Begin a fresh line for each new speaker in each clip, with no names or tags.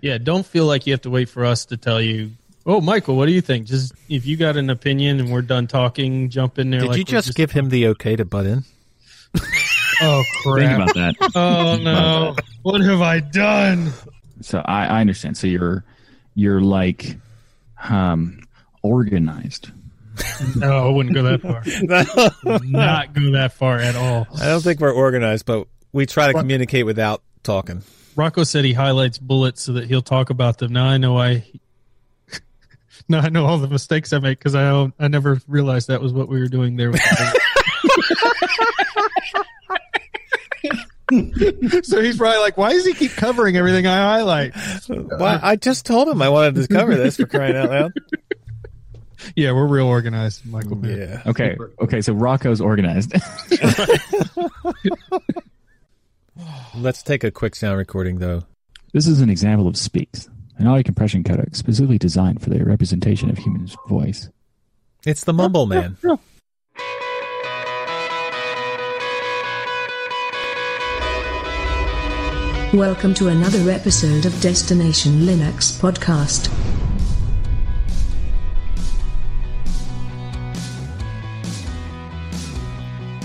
Yeah, don't feel like you have to wait for us to tell you. Oh, Michael, what do you think? Just if you got an opinion and we're done talking, jump in there.
Did
like
you
we're
just give him the okay to butt in?
Oh crap!
Think about that.
Oh no! what have I done?
So I, I understand. So you're you're like um organized.
No, I wouldn't go that far. Not go that far at all.
I don't think we're organized, but we try to communicate without talking.
Rocco said he highlights bullets so that he'll talk about them. Now I know I. Now I know all the mistakes I make because I don't- I never realized that was what we were doing there. With the so he's probably like, "Why does he keep covering everything I highlight?"
Well, I just told him I wanted to cover this for crying out loud.
Yeah, we're real organized, Michael.
Yeah.
Okay. Okay. So Rocco's organized.
Let's take a quick sound recording, though.
this is an example of Speex, an audio compression codec specifically designed for the representation of human voice.
It's the Mumble Man.
Welcome to another episode of Destination Linux Podcast.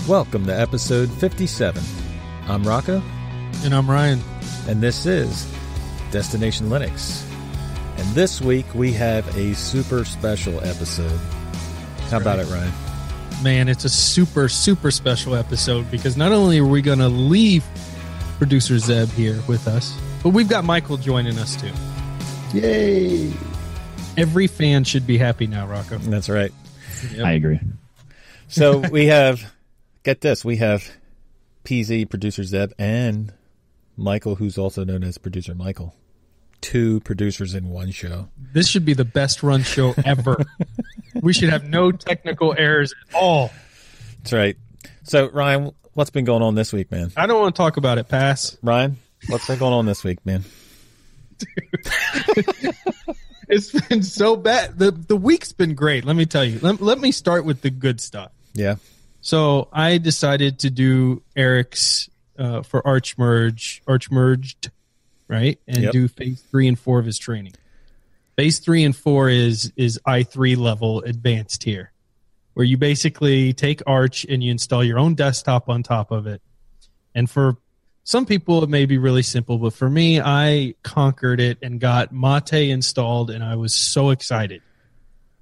Welcome to episode 57. I'm Rocco,
And I'm Ryan.
and this is Destination Linux. And this week we have a super special episode. How about it, Ryan?
Man, it's a super, super special episode because not only are we going to leave producer Zeb here with us, but we've got Michael joining us too.
Yay!
Every fan should be happy now, Rocco.
That's right.
I agree.
So we have, get this, we have PZ, producer Zeb, and Michael, who's also known as producer Michael. Two producers in one show.
This should be the best run show ever. we should have no technical errors at all.
That's right. So, Ryan, what's been going on this week, man?
I don't want to talk about it, Pass.
Ryan, what's been going on this week, man?
It's been so bad. The the week's been great. Let me tell you. Let, let me start with the good stuff.
Yeah.
So I decided to do Eric's uh, for Arch Merge, Arch Merged, right, and
Yep.
do phase three and four of his training. Phase three and four is is i3 level advanced here, where you basically take Arch and you install your own desktop on top of it. And for some people, it may be really simple, but for me, I conquered it and got Mate installed, and I was so excited.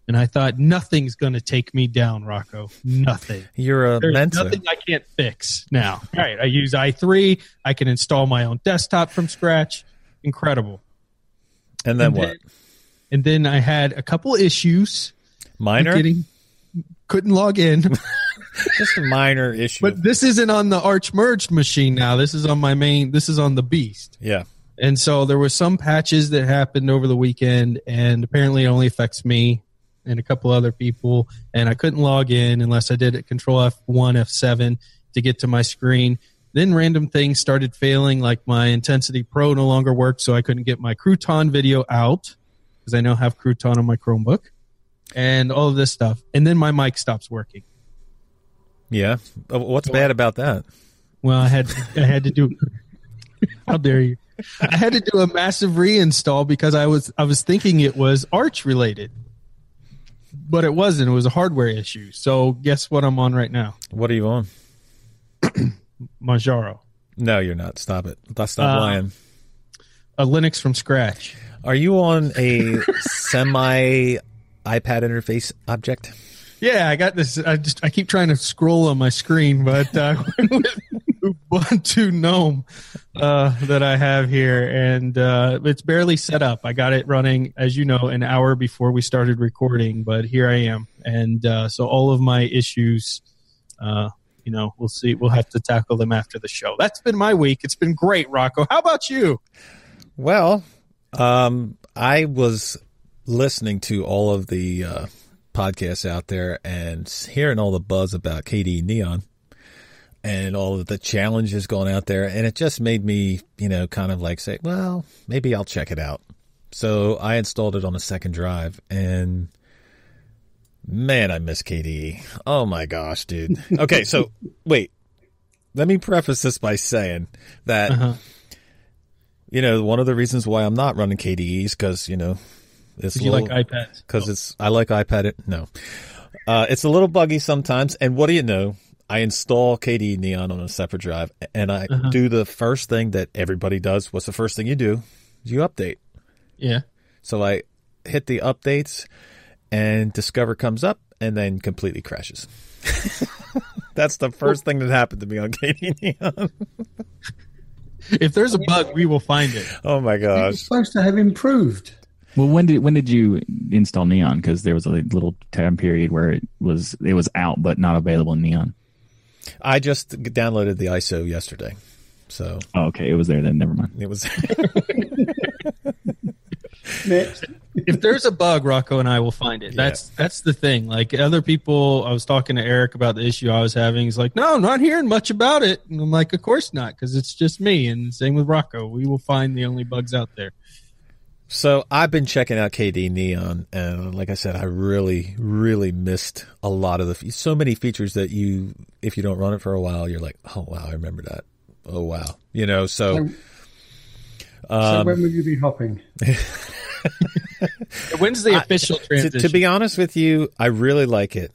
And I thought nothing's going to take me down, Rocco. Nothing.
You're a
There's
Mensa.
nothing I can't fix now. All right, I use i3. I can install my own desktop from scratch. Incredible.
And then
and
what?
Then, and then I had a couple issues.
Minor?
Getting, couldn't log in.
Just a minor issue.
but this isn't on the Arch merged machine now. This is on my main. This is on the Beast.
yeah.
And so there were some patches that happened over the weekend, and apparently it only affects me and a couple other people. And I couldn't log in unless I did it Control F1, F7 to get to my screen. Then random things started failing, like my Intensity Pro no longer worked, so I couldn't get my Crouton video out because I now have Crouton on my Chromebook, and all of this stuff. And then my mic stops working.
Yeah. Uh, What's bad about that?
Well, I had I had to do. How dare you? I had to do a massive reinstall because I was I was thinking it was Arch related, but it wasn't. It was a hardware issue. So guess what I'm on right now?
What are you on?
Manjaro,
No, you're not. Stop it. Stop
Uh,
lying.
a Linux from scratch.
Are you on a semi iPad interface object?
Yeah, I got this. I just I keep trying to scroll on my screen, but uh, Ubuntu GNOME uh, that I have here, and uh, it's barely set up. I got it running, as you know, an hour before we started recording, but here I am, and uh, so all of my issues, uh, you know, we'll see. We'll have to tackle them after the show. That's been my week. It's been great, Rocco. How about you?
Well, um, I was listening to all of the uh, podcasts out there and hearing all the buzz about KDE Neon and all of the challenges going out there, and it just made me, you know, kind of like say, well, maybe I'll check it out. So I installed it on a second drive, and man, I miss KDE. Oh my gosh, dude. Okay, so wait, let me preface this by saying that
Uh-huh.
you know, one of the reasons why I'm not running KDEs because you know, it's
you like iPads?
because it's I like iPad. It no, uh, it's a little buggy sometimes. And what do you know? I install KDE Neon on a separate drive, and I
Uh-huh.
do the first thing that everybody does. What's the first thing you do? You update.
Yeah.
So I hit the updates, and Discover comes up, and then completely crashes. That's the first thing that happened to me on KDE Neon.
If there's a bug, we will find it.
Oh my
It's
gosh!
supposed to have improved.
Well, when did when did you install Neon? Because there was a little time period where it was it was out but not available in Neon.
I just downloaded the ISO yesterday, so
Oh, okay, it was there then. Never mind.
it was.
If there's a bug, Rocco and I will find it. That's that's the thing. Like other people, I was talking to Eric about the issue I was having. He's like, "No, I'm not hearing much about it." And I'm like, "Of course not, because it's just me." And same with Rocco. We will find the only bugs out there.
So I've been checking out KDE Neon, and like I said, I really, really missed a lot of the fe- so many features that you, if you don't run it for a while, you're like, oh wow, I remember that. Oh wow, you know. So
So
Um,
when will you be hopping?
When's the official
to,
transition?
to be honest with you, I really like it,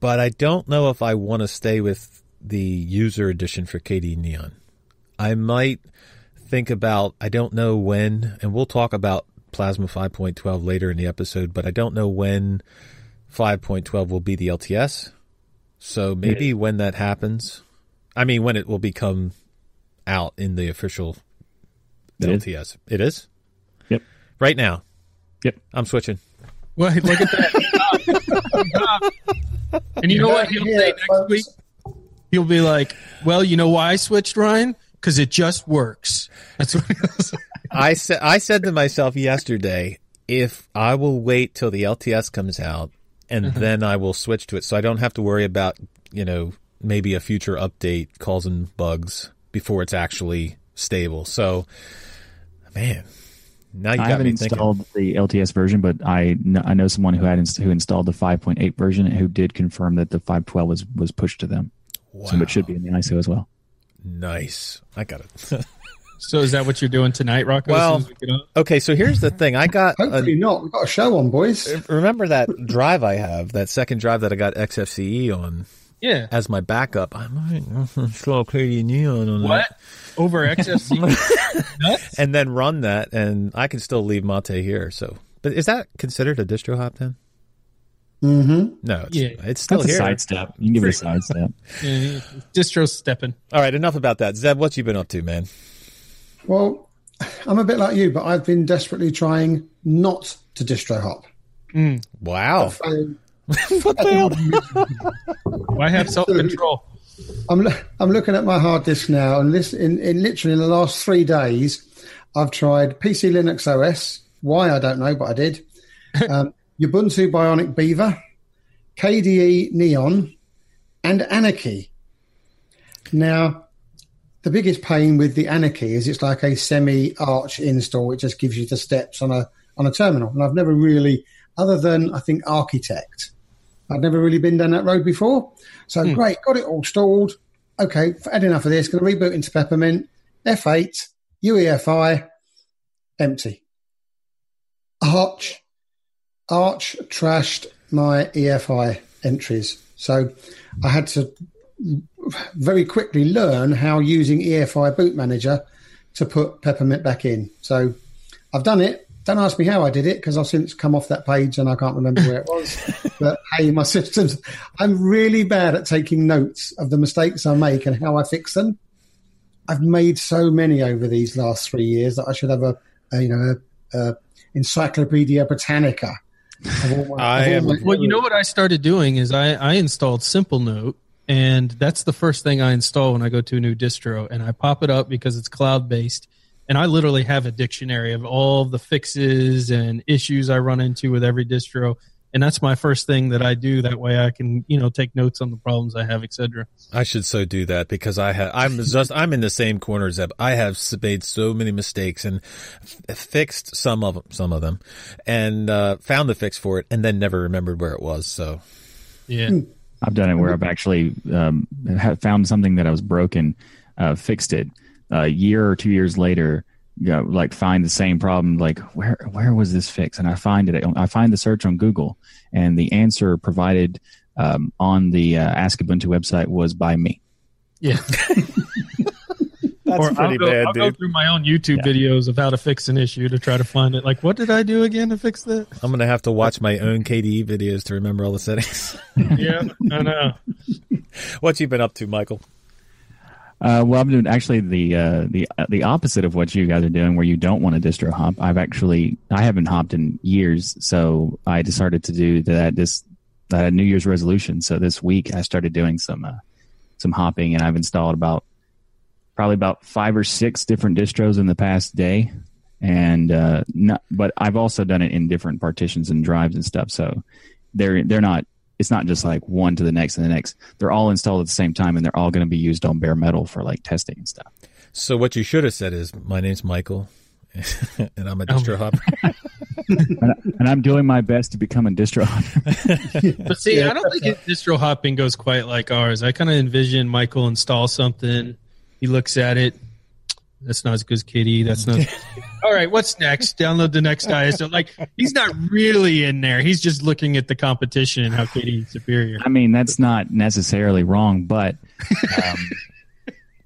but I don't know if I want to stay with the user edition for KDE Neon. I might think about. I don't know when, and we'll talk about Plasma 5.12 later in the episode, but I don't know when 5.12 will be the LTS. So maybe when that happens, I mean when it will become out in the official
It is.
LTS. It is
Yep.
right now.
Yep.
I'm switching.
Well, look at that. and you know what he'll say next week? He'll be like, "Well, you know why I switched, Ryan? Because it just works." That's what he'll.
I said I said to myself yesterday, if I will wait till the LTS comes out and mm-hmm. then I will switch to it, so I don't have to worry about you know maybe a future update causing bugs before it's actually stable. So, man, now you
I
got
haven't
me thinking.
installed the LTS version, but I know, I know someone who had inst- who installed the 5.8 version and who did confirm that the 512 was was pushed to them. Wow. So it should be in the ISO as well.
Nice. I got it.
So is that what you're doing tonight, Rocco?
Well-
soon as we
okay, so here's the thing. I got a,
Hopefully not. We've got a show on, boys.
Uh, remember that drive I have, that second drive that I got XFCE on
yeah.
as my backup. I might install KDE Neon on that.
What over XFC? Nuts?
and then run that, and I can still leave Mate here. So, but is that considered a distro hop then?
Mm-hmm.
No, it's,
Yeah.
it's still
That's a sidestep. You can give it a sidestep.
Yeah, distro stepping.
All right, enough about that. Zeb, what you been up to, man?
Well, I'm a bit like you, but I've been desperately trying not to distro hop.
Wow,
So
Why have self control?
I'm I'm looking at my hard disk now, and this in, in literally in the last three days, I've tried PC Linux OS. Why I don't know, but I did. Um, Ubuntu Bionic Beaver, KDE Neon, and Anarchy. Now, the biggest pain with the Anarchy is it's like a semi-arch install. It just gives you the steps on a on a terminal, and I've never really, other than I think Architect, I've never really been down that road before. So hmm. great, got it all installed. Okay, had enough of this. Going to reboot into Peppermint. F8, UEFI, empty. Arch, Arch trashed my EFI entries. So I had to very quickly learn how using EFI Boot Manager to put Peppermint back in. So I've done it. Don't ask me how I did it because I've since come off that page and I can't remember where it was. but hey, my systems, I'm really bad at taking notes of the mistakes I make and how I fix them. I've made so many over these last three years that I should have a, a you know, a, a Encyclopedia Britannica. Of my-
I am-
my
Well, you know what I started doing is I, I installed Simplenote, and that's the first thing I install when I go to a new distro, and I pop it up because it's cloud based, and I literally have a dictionary of all the fixes and issues I run into with every distro, and that's my first thing that I do. That way, I can you know take notes on the problems I have, etc.
I should so do that because I have. I'm just. I'm in the same corner, Zeb. I have made so many mistakes and f- fixed some of them, some of them, and uh, found the fix for it, and then never remembered where it was. So
Yeah,
I've done it where I've actually um, ha- found something that I was broken, uh, fixed it. A year or two years later, you know, like find the same problem. Like where where was this fix? And I find it. I find the search on Google, and the answer provided um, on the uh, Ask Ubuntu website was by me.
Yeah.
That's
or
pretty
I'll go,
bad,
I'll go through my own YouTube videos of how to fix an issue to try to find it. Like, what did I do again to fix that?
I'm gonna have to watch my own KDE videos to remember all the settings.
yeah, I know.
what you been up to, Michael?
Uh, well, I'm doing actually the uh, the uh, the opposite of what you guys are doing, where you don't want a distro hop. I've actually I haven't hopped in years, so I decided to do that this that New Year's resolution. So this week I started doing some uh, some hopping, and I've installed about probably about five or six different distros in the past day, and uh, not, but I've also done it in different partitions and drives and stuff. So they're they're not it's not just like one to the next and the next. They're all installed at the same time, and they're all going to be used on bare metal for like testing and stuff.
So what you should have said is, "My name's Michael, and I'm a distro um. hopper."
and, and I'm doing my best to become a distro hopper.
But see, I don't think it, distro hopping goes quite like ours. I kind of envision Michael install something. He looks at it. That's not as good as KDE. That's not. All right, what's next? Download the next ISO. Like he's not really in there. He's just looking at the competition and how is superior.
I mean, that's not necessarily wrong, but um,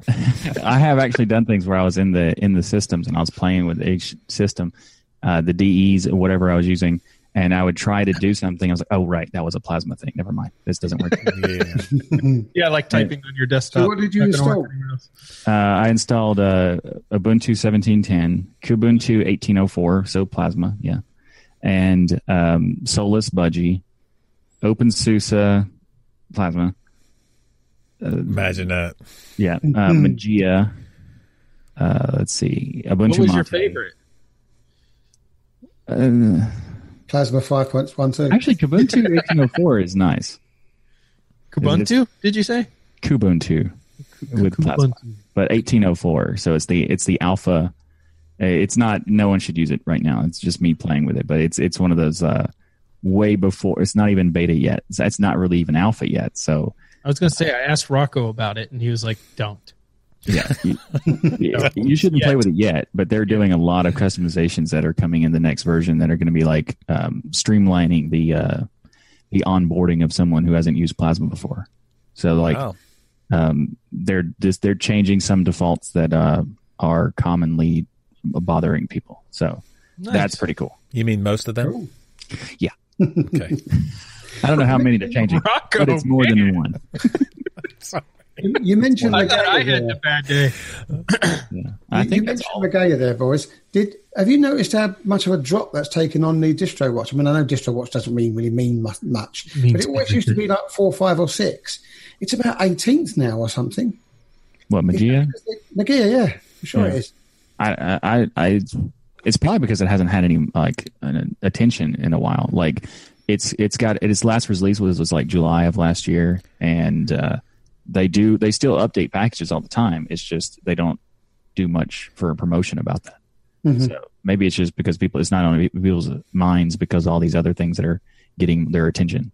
I have actually done things where I was in the in the systems and I was playing with each system, uh, the DEs or whatever I was using, and I would try to do something. I was like, "Oh, right, that was a plasma thing. Never mind. This doesn't work."
yeah.
Yeah, like typing on your desktop.
So what did you
Not
install?
Uh, I installed uh, Ubuntu 1710, Kubuntu 1804, so Plasma, yeah, and um, Solus Budgie, OpenSUSE Plasma,
Imagine that.
yeah, uh, Mageia. Uh, let's see, Ubuntu.
What was your
Mate.
favorite?
Plasma 5.12.
actually, Kubuntu 1804 is nice.
Kubuntu? Did you say?
Kubuntu with Plasma, but 1804. So it's the it's the alpha. Uh, It's not. No one should use it right now. It's just me playing with it. But it's it's one of those uh, way before. It's not even beta yet. It's, it's not really even alpha yet. So
I was going to say I asked Rocco about it, and he was like, "Don't."
Yeah, you, you shouldn't play with it yet. But they're doing a lot of customizations that are coming in the next version that are going to be like um, streamlining the uh, the onboarding of someone who hasn't used Plasma before. So like
wow.
um, they're just they're changing some defaults that uh, are commonly bothering people. So
Nice.
that's pretty cool.
You mean most of them?
Yeah.
Okay.
I don't know how many they're changing,
Rocco,
but it's more than one.
You mentioned
I
the
thought I had
there.
the bad day.
Yeah. I
you,
think
you
that's
mentioned
all.
the Gaia there, boys. Did have you noticed how much of a drop that's taken on the distro watch? I mean, I know distro watch doesn't mean really mean mu- much,
Means
but it always used to be like four, five, or six. It's about 18th now or something.
What Mageia?
Mageia, yeah, I'm sure
Yeah.
it is.
I, I, I, it's probably because it hasn't had any like an attention in a while. Like it's it's got its last release was was like July of last year, and uh, they do they still update packages all the time. It's just they don't do much for a promotion about that. So maybe it's just because people it's not on people's minds because all these other things that are getting their attention.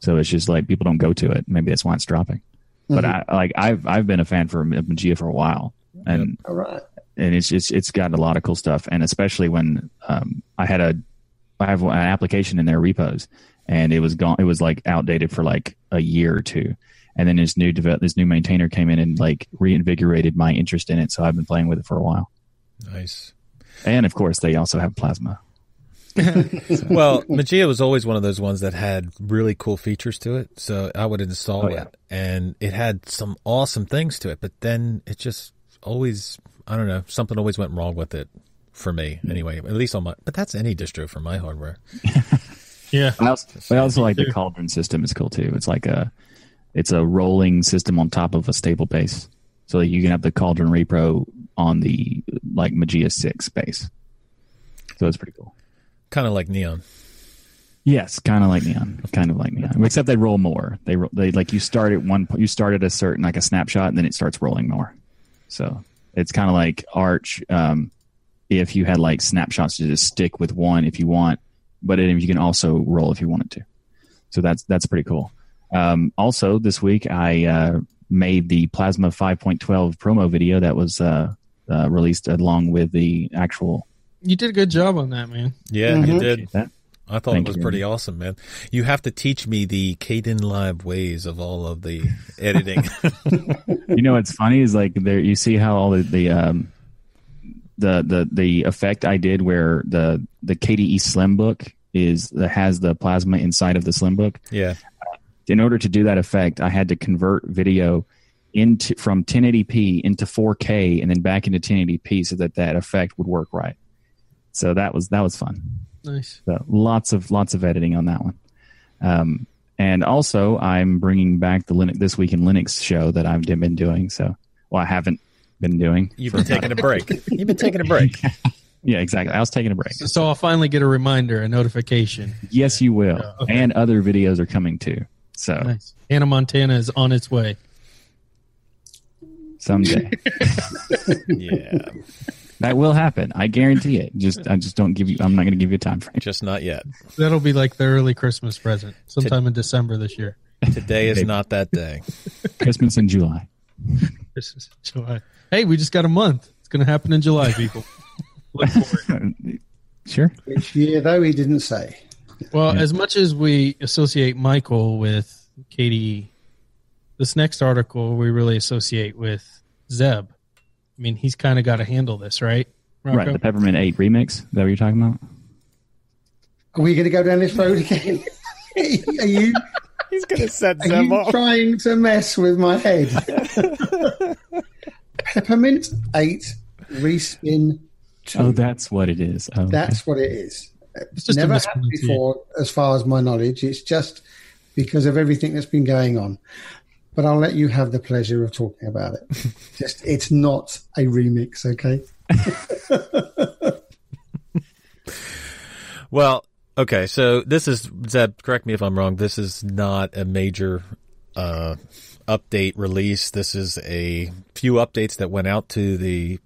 So it's just like people don't go to it. Maybe that's why it's dropping. But I like I've I've been a fan for Mageia for a while, and
All right.
and it's just it's got a lot of cool stuff and especially when um, i had a i have an application in their repos and it was gone it was like outdated for like a year or two and then this new develop this new maintainer came in and like reinvigorated my interest in it so i've been playing with it for a while
Nice.
and of course they also have plasma
Well, Mageia was always one of those ones that had really cool features to it. So I would install
Oh, yeah.
it and it had some awesome things to it, but then it just always, I don't know, something always went wrong with it for me hmm. anyway, at least on my, but that's any distro for my hardware.
Yeah.
I also, I also like the cauldron system is cool too it's like a it's a rolling system on top of a stable base so that you can have the cauldron repro on the like Mageia 6 base so it's pretty cool
Kind of like Neon.
Yes, kind of like neon, kind of like neon, except they roll more. They ro- they like you start at one point, you start at a certain like a snapshot, and then it starts rolling more. So it's kind of like Arch. Um, if you had like snapshots to just stick with one if you want, but then you can also roll if you wanted to. So that's that's pretty cool. Um, also, this week I uh, made the Plasma 5.12 promo video that was uh, uh, released along with the actual.
You did a good job on that, man.
Yeah,
Mhm.
you did.
That.
I thought
Thank
it was
you.
pretty awesome, man. You have to teach me the Kdenlive ways of all of the editing.
You know what's funny is like there you see how all the the um, the the the effect I did where the the KDE Slimbook is that has the plasma inside of the Slimbook.
yeah.
In order to do that effect, I had to convert video into from 1080p into 4K and then back into 1080p so that that effect would work right. So that was that was fun.
Nice.
So lots of lots of editing on that one. Um, and also, I'm bringing back the Linux this week in Linux show that I've been doing. So, well, I haven't been doing.
You've been taking a break. You've been taking a break.
Yeah, exactly. I was taking a break.
So I'll finally get a reminder, a notification.
Yes, you will.
okay.
And other videos are coming too. So
Nice. Hannah Montana is on its way.
someday
Yeah.
that will happen. I guarantee it. Just I just don't give you. I'm not going to give you a time frame.
Just not yet.
That'll be like the early Christmas present, sometime in December this year.
Today is not that day.
Christmas in July.
This is July. Hey, we just got a month. It's going to happen in July, people. Look for it.
Sure.
Which year, though, he didn't say.
Well, as much as we associate Michael with KDE, this next article we really associate with Zeb. I mean, he's kind of got to handle this, right? Rocco?
Right. The Peppermint 8 remix. Is that what you're talking about?
Are we going to go down this road again? are you,
He's going to set
are you trying to mess with my head? Peppermint 8 respin 2.
Oh, that's what it is. Oh, okay.
That's what it is.
It's just
Never happened before, as far as my knowledge. It's just because of everything that's been going on. But I'll let you have the pleasure of talking about it. just, it's not a remix, okay?
Well, okay. So this is Zeb. Correct me if I'm wrong. This is not a major uh, update release. This is a few updates that went out to the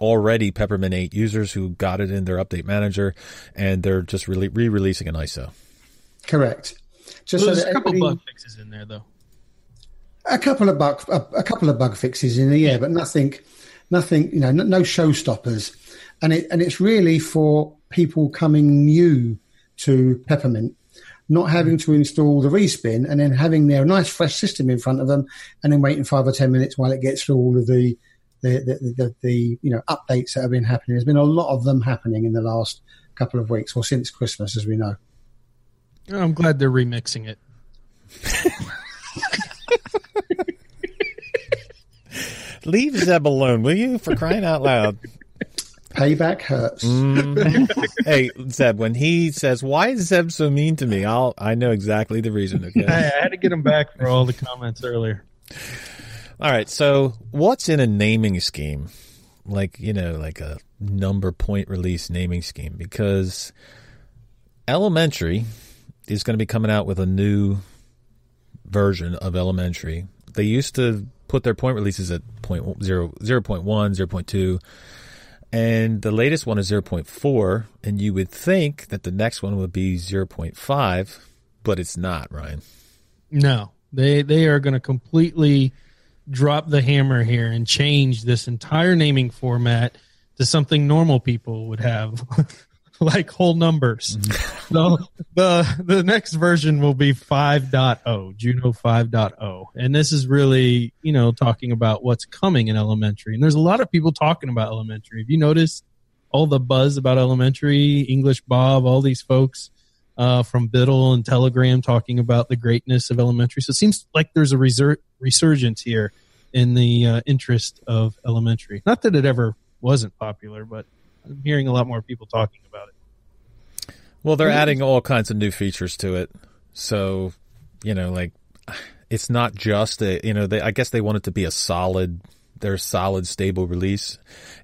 already Peppermint 8 users who got it in their update manager, and they're just re releasing an ISO.
Correct. Just
There's
so that
a couple
everybody-
bug fixes in there, though.
a couple of bug a, a couple of bug fixes in the year, but nothing, nothing. You know, no, no showstoppers, and it and it's really for people coming new to Peppermint, not having to install the respin and then having their nice fresh system in front of them, and then waiting five or ten minutes while it gets through all of the the the, the, the you know updates that have been happening. There's been a lot of them happening in the last couple of weeks or since Christmas, as we know.
I'm glad they're remixing it.
Leave Zeb alone, will you? For crying out loud.
Payback hurts. Mm-hmm.
hey, Zeb, when he says, "Why is Zeb so mean to me?" I'll I know exactly the reason. Okay.
I, I had to get him back for all the comments earlier.
All right. So, what's in a naming scheme? Like, you know, like a number point release naming scheme? Because Elementary is going to be coming out with a new version of Elementary. They used to put their point releases at point zero, 0.1, 0.2, and the latest one is 0.4. And you would think that the next one would be 0.5, but it's not, Ryan.
No, they they are going to completely drop the hammer here and change this entire naming format to something normal people would have, like whole numbers. Mm-hmm. so the the next version will be 5.0, Juno 5.0, and this is really you know talking about what's coming in elementary. And there's a lot of people talking about elementary. Have you noticed all the buzz about elementary? English Bob, all these folks uh, from Biddle and Telegram talking about the greatness of elementary. So it seems like there's a resur- resurgence here in the uh, interest of elementary. Not that it ever wasn't popular, but I'm hearing a lot more people talking about it.
Well, they're adding all kinds of new features to it. So, you know, like it's not just a, you know, they, I guess they want it to be a solid, their solid, stable release.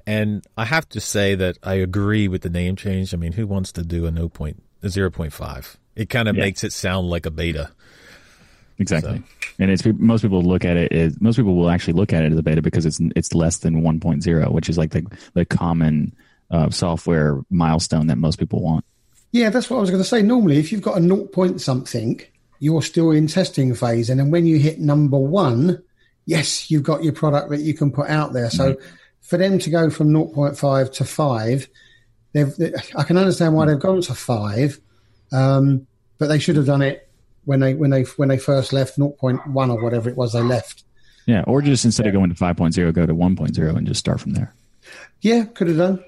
And I have to say that I agree with the name change. I mean, who wants to do a no point, a 0.5? It kind of
Yeah.
makes it sound like a beta.
Exactly. And it's most people look at it as most people will actually look at it as a beta because it's it's less than 1.0, which is like the the common uh, software milestone that most people want.
Yeah, that's what I was going to say. Normally, if you've got a naught point something, you're still in testing phase, and then when you hit number one, yes, you've got your product that you can put out there. So, for them to go from 0.5 to 5, they've, they, I can understand why they've gone to 5, um, but they should have done it when they when they when they first left 0.1 or whatever it was they left.
Yeah, or just instead of going to 5.0, go to 1.0 and just start from there.
Yeah, could have done.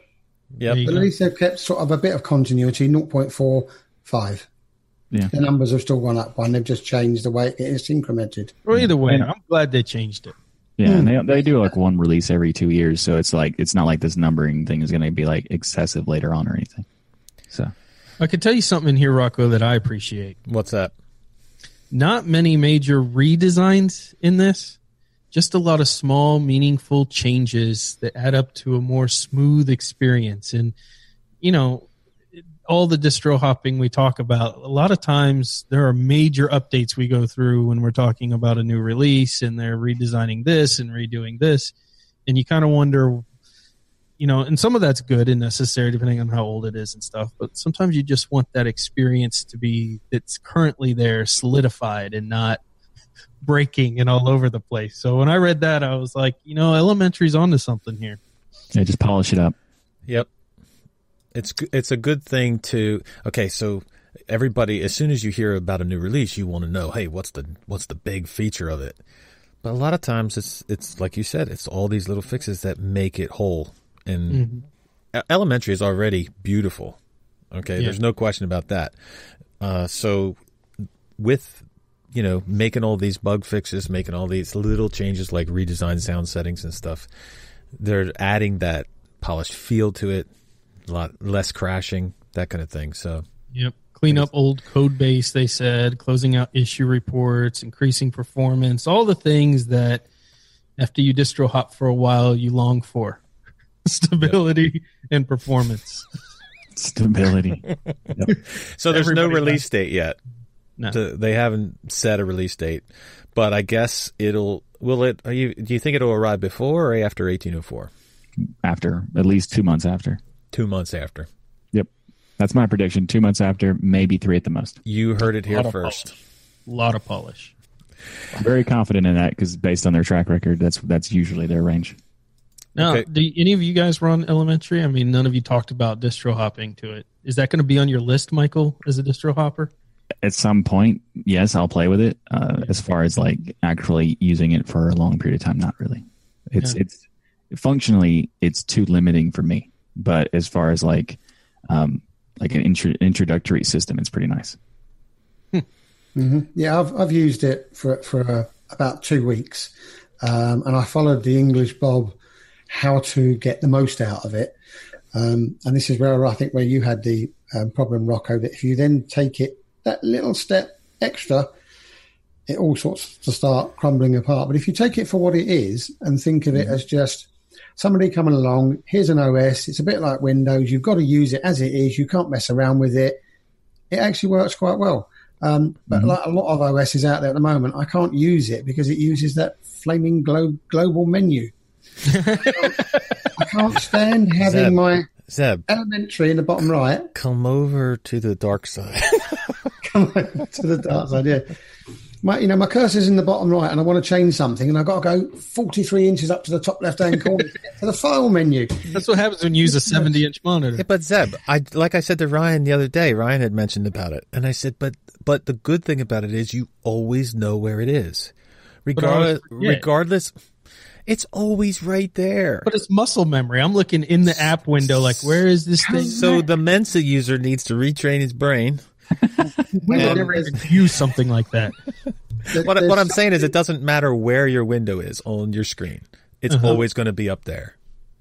Yeah,
There you
But
go.
at least they've kept sort of a bit of continuity, 0.45.
Yeah.
The numbers have still gone up one. They've just changed the way it's incremented.
Well, either way,
And-
I'm glad they changed it.
Yeah, and hmm. they they do like one release every two years, so it's like it's not like this numbering thing is going to be like excessive later on or anything. So
I can tell you something in here, Rocco, that I appreciate.
What's that?
Not many major redesigns in this, just a lot of small, meaningful changes that add up to a more smooth experience. And, you know, all the distro hopping we talk about, a lot of times there are major updates we go through when we're talking about a new release and they're redesigning this and redoing this. And you kind of wonder, you know, and some of that's good and necessary depending on how old it is and stuff. But sometimes you just want that experience to be that's currently there solidified and not breaking and all over the place. So when I read that, I was like, you know, Elementary's onto something here.
yeah, just polish it up.
Yep. It's it's a good thing to okay. So everybody, as soon as you hear about a new release, you want to know, hey, what's the what's the big feature of it? But a lot of times, it's it's like you said, it's all these little fixes that make it whole. And E- Elementary is already beautiful. Okay,
Yeah.
there's no question about that. Uh, so with you know making all these bug fixes, making all these little changes like redesign sound settings and stuff, they're adding that polished feel to it, a lot less crashing, that kind of thing. So
Yep. Clean up old code base, they said, closing out issue reports, increasing performance, all the things that after you distro hop for a while, you long for stability and performance.
Stability.
So there's
Everybody
no release date yet.
No.
To- they haven't set a release date, but I guess it'll. Will it? Are you? Do you think it'll arrive before or after 1804?
after at least two months after.
Two months after.
Yep, that's my prediction. Two months after, maybe three at the most.
You heard it here
Lot
first.
A lot of polish.
I'm very confident in that because based on their track record, that's that's usually their range.
Now,
Okay.
do any of you guys run elementary? I mean, none of you talked about distro hopping to it. Is that going to be on your list, Michael, as a distro hopper?
At some point, yes, I'll play with it. Uh, as far as like actually using it for a long period of time, not really. It's
Yeah.
it's functionally it's too limiting for me. But as far as like um, like an intro- introductory system, it's pretty nice.
Yeah, I've I've used it for for uh, about two weeks, um, and I followed the English Bob how to get the most out of it. Um, and this is where I think where you had the um, problem, Rocco, that if you then take it that little step extra, it all sorts to start crumbling apart. But if you take it for what it is and think of it as just somebody coming along, here's an OS, it's a bit like Windows, you've got to use it as it is, you can't mess around with it. It actually works quite well. Um, but like a lot of OSs out there at the moment, I can't use it because it uses that flaming glo- global menu. I can't stand having
Zeb.
my
Zeb,
elementary in the bottom right
come over to the dark side.
come over to the dark side. Yeah. My, you know, my cursor's in the bottom right, and I want to change something, and I've got to go 43 inches up to the top left-hand corner to the file menu.
That's what happens when you use a 70 inch monitor.
Yeah, but Zeb, I like I said to Ryan the other day. Ryan had mentioned about it, and I said, but but the good thing about it is you always know where it is, regardless. Regardless, it's always right there.
But it's muscle memory. I'm looking in the app window, like, where is this thing?
So the Mensa user needs to retrain his brain.
We would never even use something like that.
What,
There's-
what I'm saying is, it doesn't matter where your window is on your screen. It's
Uh-huh.
always going to be up there.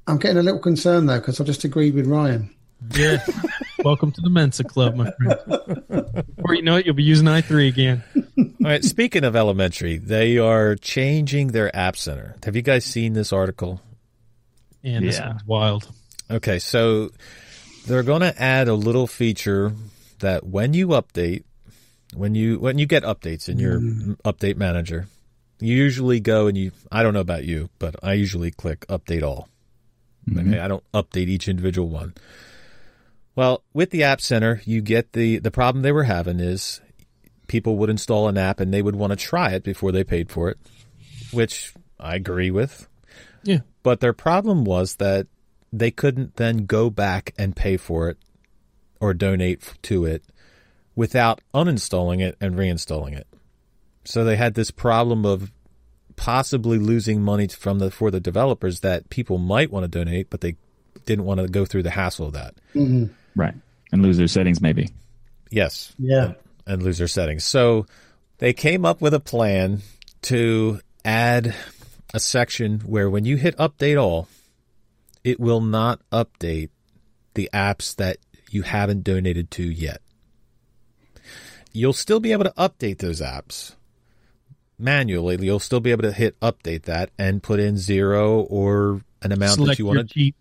I'm getting a little concerned though because I just agreed with Ryan.
Yeah. Welcome to the Mensa Club, my friend. Before you know it, you'll be using i3 again.
All right. Speaking of elementary, they are changing their app center. Have you guys seen this article?
And this
Yeah.
one's wild.
Okay, so they're going to add a little feature that when you update, when you when you get updates in your mm. update manager, you usually go and you I don't know about you, but I usually click update all. Okay, mm-hmm. I don't update each individual one. Well, with the App Center, you get the the problem they were having is people would install an app and they would want to try it before they paid for it, which I agree with.
Yeah.
But their problem was that they couldn't then go back and pay for it or donate to it without uninstalling it and reinstalling it. So they had this problem of possibly losing money from the for the developers that people might want to donate, but they didn't want to go through the hassle of that. Mm-hmm.
Right. And lose their settings, maybe.
Yes.
Yeah.
and lose their settings. So they came up with a plan to add a section where when you hit update all, it will not update the apps that you haven't donated to yet. You'll still be able to update those apps manually. You'll still be able to hit update that and put in zero or an amount
Select
that you want to.
cheat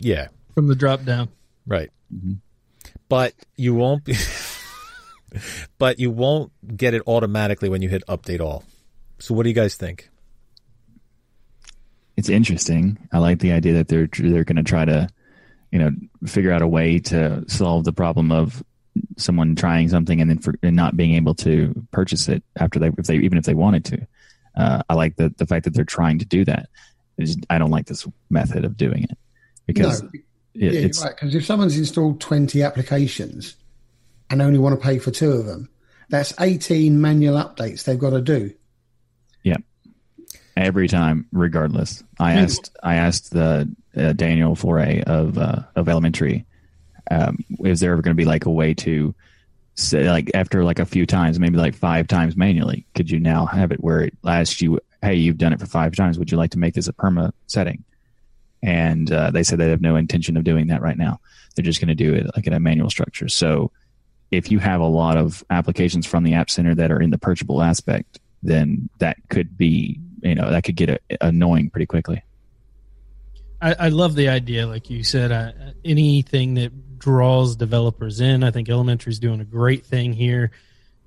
Yeah,
from the drop down.
Right. Mm-hmm. But you won't be but you won't get it automatically when you hit update all. So what do you guys think?
It's interesting. I like the idea that they're they're going to try to, you know, figure out a way to solve the problem of someone trying something and then for, and not being able to purchase it after they if they even if they wanted to. Uh, I like the the fact that they're trying to do that. Just- I don't like this method of doing it because
no,
it,
yeah,
it's
right. Because if someone's installed 20 applications and only want to pay for two of them, that's 18 manual updates they've got to do.
Yeah. Every time, regardless. I asked I asked the uh, Daniel Foré of uh, of Elementary, um, is there ever going to be like a way to say like after like a few times, maybe like five times manually, could you now have it where it asks you, hey, you've done it for five times, would you like to make this a perma setting? And uh, they said they have no intention of doing that right now. They're just going to do it like in a manual structure. So if you have a lot of applications from the App Center that are in the purchable aspect, then that could be, you know, that could get a, annoying pretty quickly.
I, I love the idea, like you said. Anything that draws developers in, I think Elementary is doing a great thing here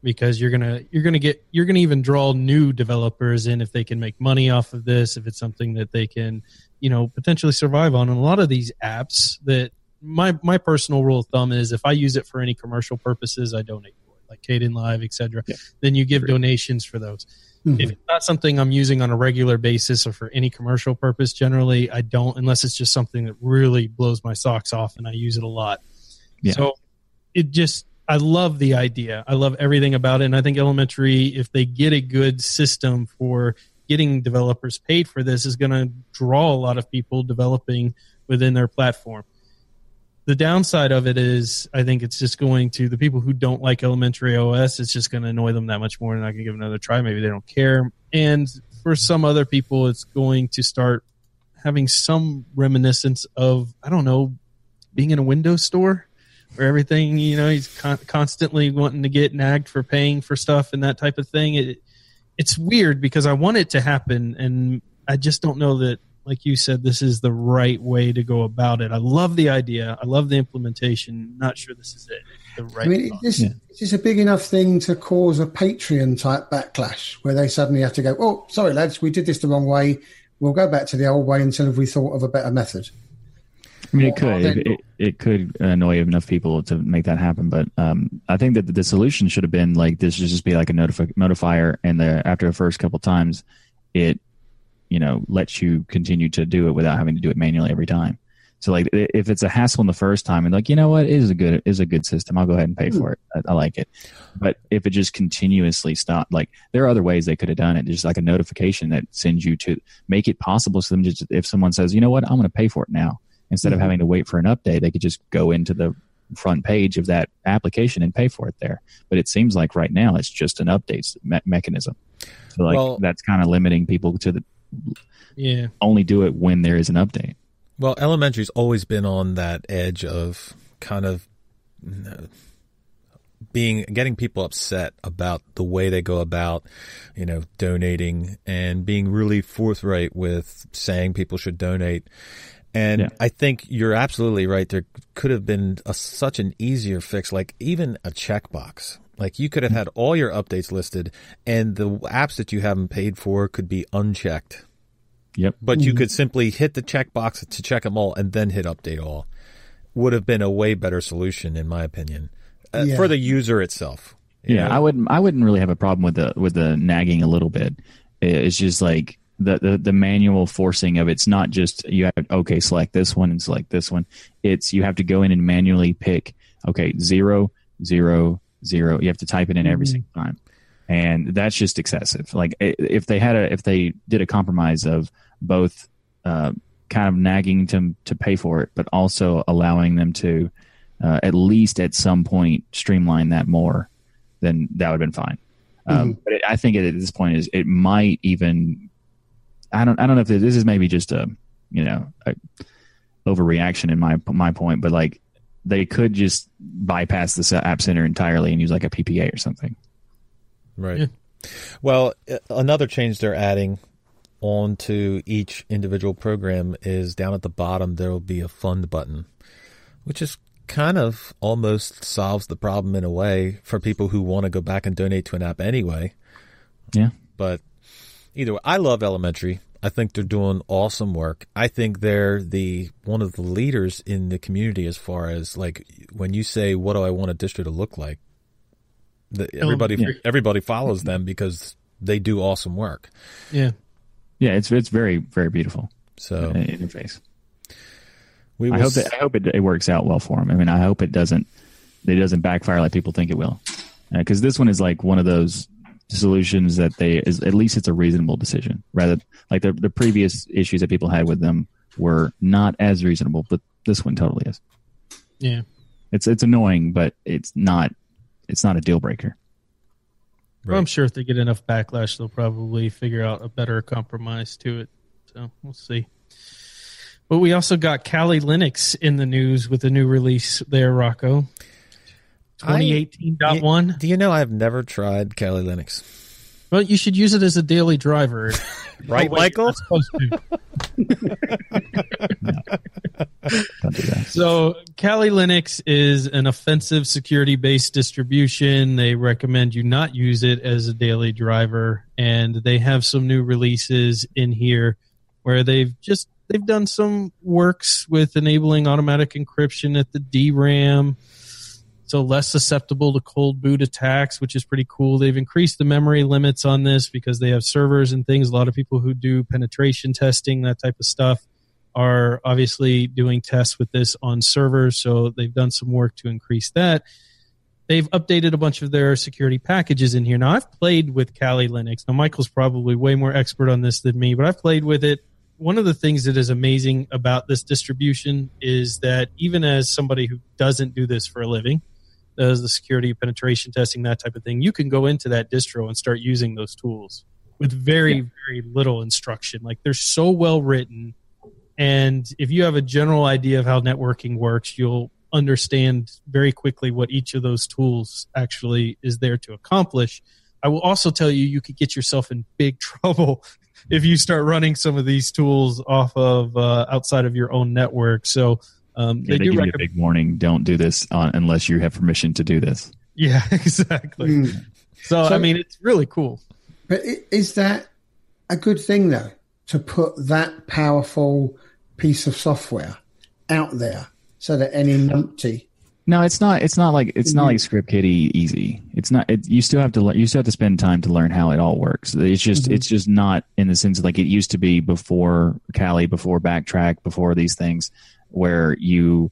because you're gonna you're gonna get you're gonna even draw new developers in if they can make money off of this. If it's something that they can, you know, potentially survive on. And a lot of these apps that my my personal rule of thumb is if I use it for any commercial purposes, I donate like Kdenlive, etc.
Yeah.
Then you give donations for those. Mm-hmm. If it's not something I'm using on a regular basis or for any commercial purpose, generally I don't, unless it's just something that really blows my socks off and I use it a lot.
Yeah.
So it just, I love the idea. I love everything about it. And I think Elementary, if they get a good system for getting developers paid for this, is going to draw a lot of people developing within their platform. The downside of it is, I think it's just going to the people who don't like elementary OS. It's just going to annoy them that much more, and I can give another try. Maybe they don't care. And for some other people, it's going to start having some reminiscence of I don't know, being in a Windows store where everything you know he's con- constantly wanting to get nagged for paying for stuff and that type of thing. It it's weird because I want it to happen, and I just don't know that like you said, this is the right way to go about it. I love the idea. I love the implementation. Not sure this is it. The right.
I mean,
thought.
is this, is a big enough thing to cause a Patreon type backlash where they suddenly have to go, oh, sorry, lads, we did this the wrong way. We'll go back to the old way until we thought of a better method.
I mean, it could
they-
it, it, it could annoy enough people to make that happen. But um, I think that the, the solution should have been like this should just be like a notifi- notifier, and the after the first couple times, it you know lets you continue to do it without having to do it manually every time. So like if it's a hassle in the first time, and like you know what it is a good is a good system, I'll go ahead and pay hmm. for it. I, I like it. But if it just continuously stop, like there are other ways they could have done it. Just like a notification that sends you to make it possible. So them just if someone says, you know what, I'm going to pay for it now instead of hmm. having to wait for an update, they could just go into the front page of that application and pay for it there. But it seems like right now it's just an updates me- mechanism. So like
Well-
that's kind of limiting people to the,
yeah.
only do it when there is an update.
Well, elementary's always been on that edge of kind of you know, being getting people upset about the way they go about, you know, donating and being really forthright with saying people should donate. And
Yeah.
I think you're absolutely right. There could have been a, such an easier fix, like even a checkbox. Like you could have had all your updates listed, and the apps that you haven't paid for could be unchecked
Yep.
but you could simply hit the checkbox to check them all and then hit update all. Would have been a way better solution, in my opinion, uh,
Yeah.
for the user itself.
Yeah,
know?
I wouldn't. I wouldn't really have a problem with the with the nagging a little bit. It's just like the, the the manual forcing of it's not just you have okay select this one and select this one. It's you have to go in and manually pick okay zero zero zero. You have to type it in every single time, and that's just excessive. Like if they had a if they did a compromise of both uh, kind of nagging to to pay for it, but also allowing them to uh, at least at some point streamline that more, then that would have been fine. Um, but it, I think at this point is it might even I don't I don't know if this is maybe just a you know a overreaction in my my point, but like they could just bypass this app center entirely and use like a PPA or something.
Right.
Yeah.
Well, uh, another change they're adding onto each individual program is down at the bottom there will be a fund button, which is kind of almost solves the problem in a way for people who want to go back and donate to an app anyway.
Yeah.
But either way, I love elementary. I think they're doing awesome work. I think they're the one of the leaders in the community as far as like when you say what do I want a distro to look like, the, everybody
yeah.
everybody follows them because they do awesome work.
Yeah.
Yeah, it's it's very very beautiful
So
uh, interface.
we will
I hope
s-
that I hope it, it works out well for them. I mean, I hope it doesn't it doesn't backfire like people think it will, because this one is like one of those solutions that they is at least it's a reasonable decision. Rather, like the the previous issues that people had with them were not as reasonable, but this one totally is.
Yeah.
It's it's annoying, but it's not it's not a deal breaker.
Well, I'm sure if they get enough backlash, they'll probably figure out a better compromise to it. So we'll see. But we also got Kali Linux in the news with a new release there, Rocco. 2018.1.
Do you know I've never tried Kali Linux?
Well, you should use it as a daily driver.
Oh, right,
Oh, wait,
Michael?
you're supposed to.
Don't do that.
So, Kali Linux is an offensive security based distribution. They recommend you not use it as a daily driver. And they have some new releases in here where they've just they've done some works with enabling automatic encryption at the DRAM. So less susceptible to cold boot attacks, which is pretty cool. They've increased the memory limits on this because they have servers and things. A lot of people who do penetration testing, that type of stuff, are obviously doing tests with this on servers, so they've done some work to increase that. They've updated a bunch of their security packages in here. Now, I've played with Kali Linux. Now, Michael's probably way more expert on this than me, but I've played with it. One of the things that is amazing about this distribution is that even as somebody who doesn't do this for a living, does the security penetration testing, that type of thing, you can go into that distro and start using those tools with very, very little instruction. Like they're so well written and if you have a general idea of how networking works, you'll understand very quickly what each of those tools actually is there to accomplish. I will also tell you, you could get yourself in big trouble if you start running some of these tools off of uh, outside of your own network. So um,
Yeah,
they,
they
do
give you a big warning. Don't do this on, unless you have permission to do this.
Yeah, exactly.
Mm.
So,
So-
I mean, it's really cool.
But is that a good thing, though, to put that powerful piece of software out there so that any numpty
No, it's not. It's not like it's not like Script Kiddie easy. It's not. It, you still have to. lear- You still have to spend time to learn how it all works. It's just. It's just not in the sense of like it used to be before Kali, before Backtrack, before these things, where you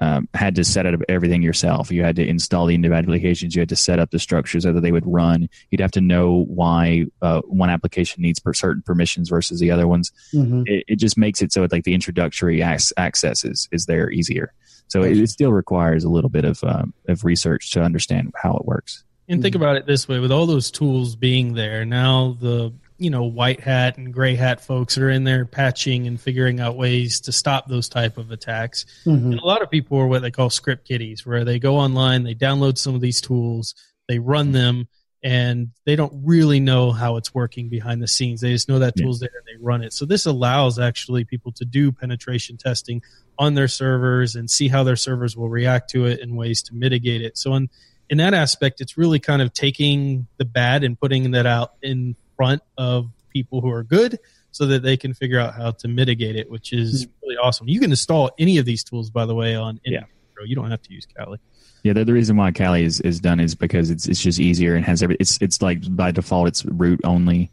um, had to set up everything yourself. You had to install the individual applications. You had to set up the structures so that they would run. You'd have to know why uh, one application needs per certain permissions versus the other ones
Mhm.
it, it just makes it so like the introductory ac- access is, is there easier. So it, it still requires a little bit of um, of research to understand how it works.
And think about it this way: with all those tools being there, now the you know white hat and gray hat folks are in there patching and figuring out ways to stop those type of attacks.
Mhm.
And a lot of people are what they call script kiddies, where they go online, they download some of these tools, they run them, and they don't really know how it's working behind the scenes. They just know that
Yeah.
tool's there and they run it. So this allows actually people to do penetration testing on their servers and see how their servers will react to it and ways to mitigate it. So in in that aspect, it's really kind of taking the bad and putting that out in front of people who are good so that they can figure out how to mitigate it, which is really awesome. You can install any of these tools, by the way, on any
Yeah.
Pro. You don't have to use Kali.
Yeah, the, the reason why Kali is, is done is because it's it's just easier and has every it's it's like by default it's root only,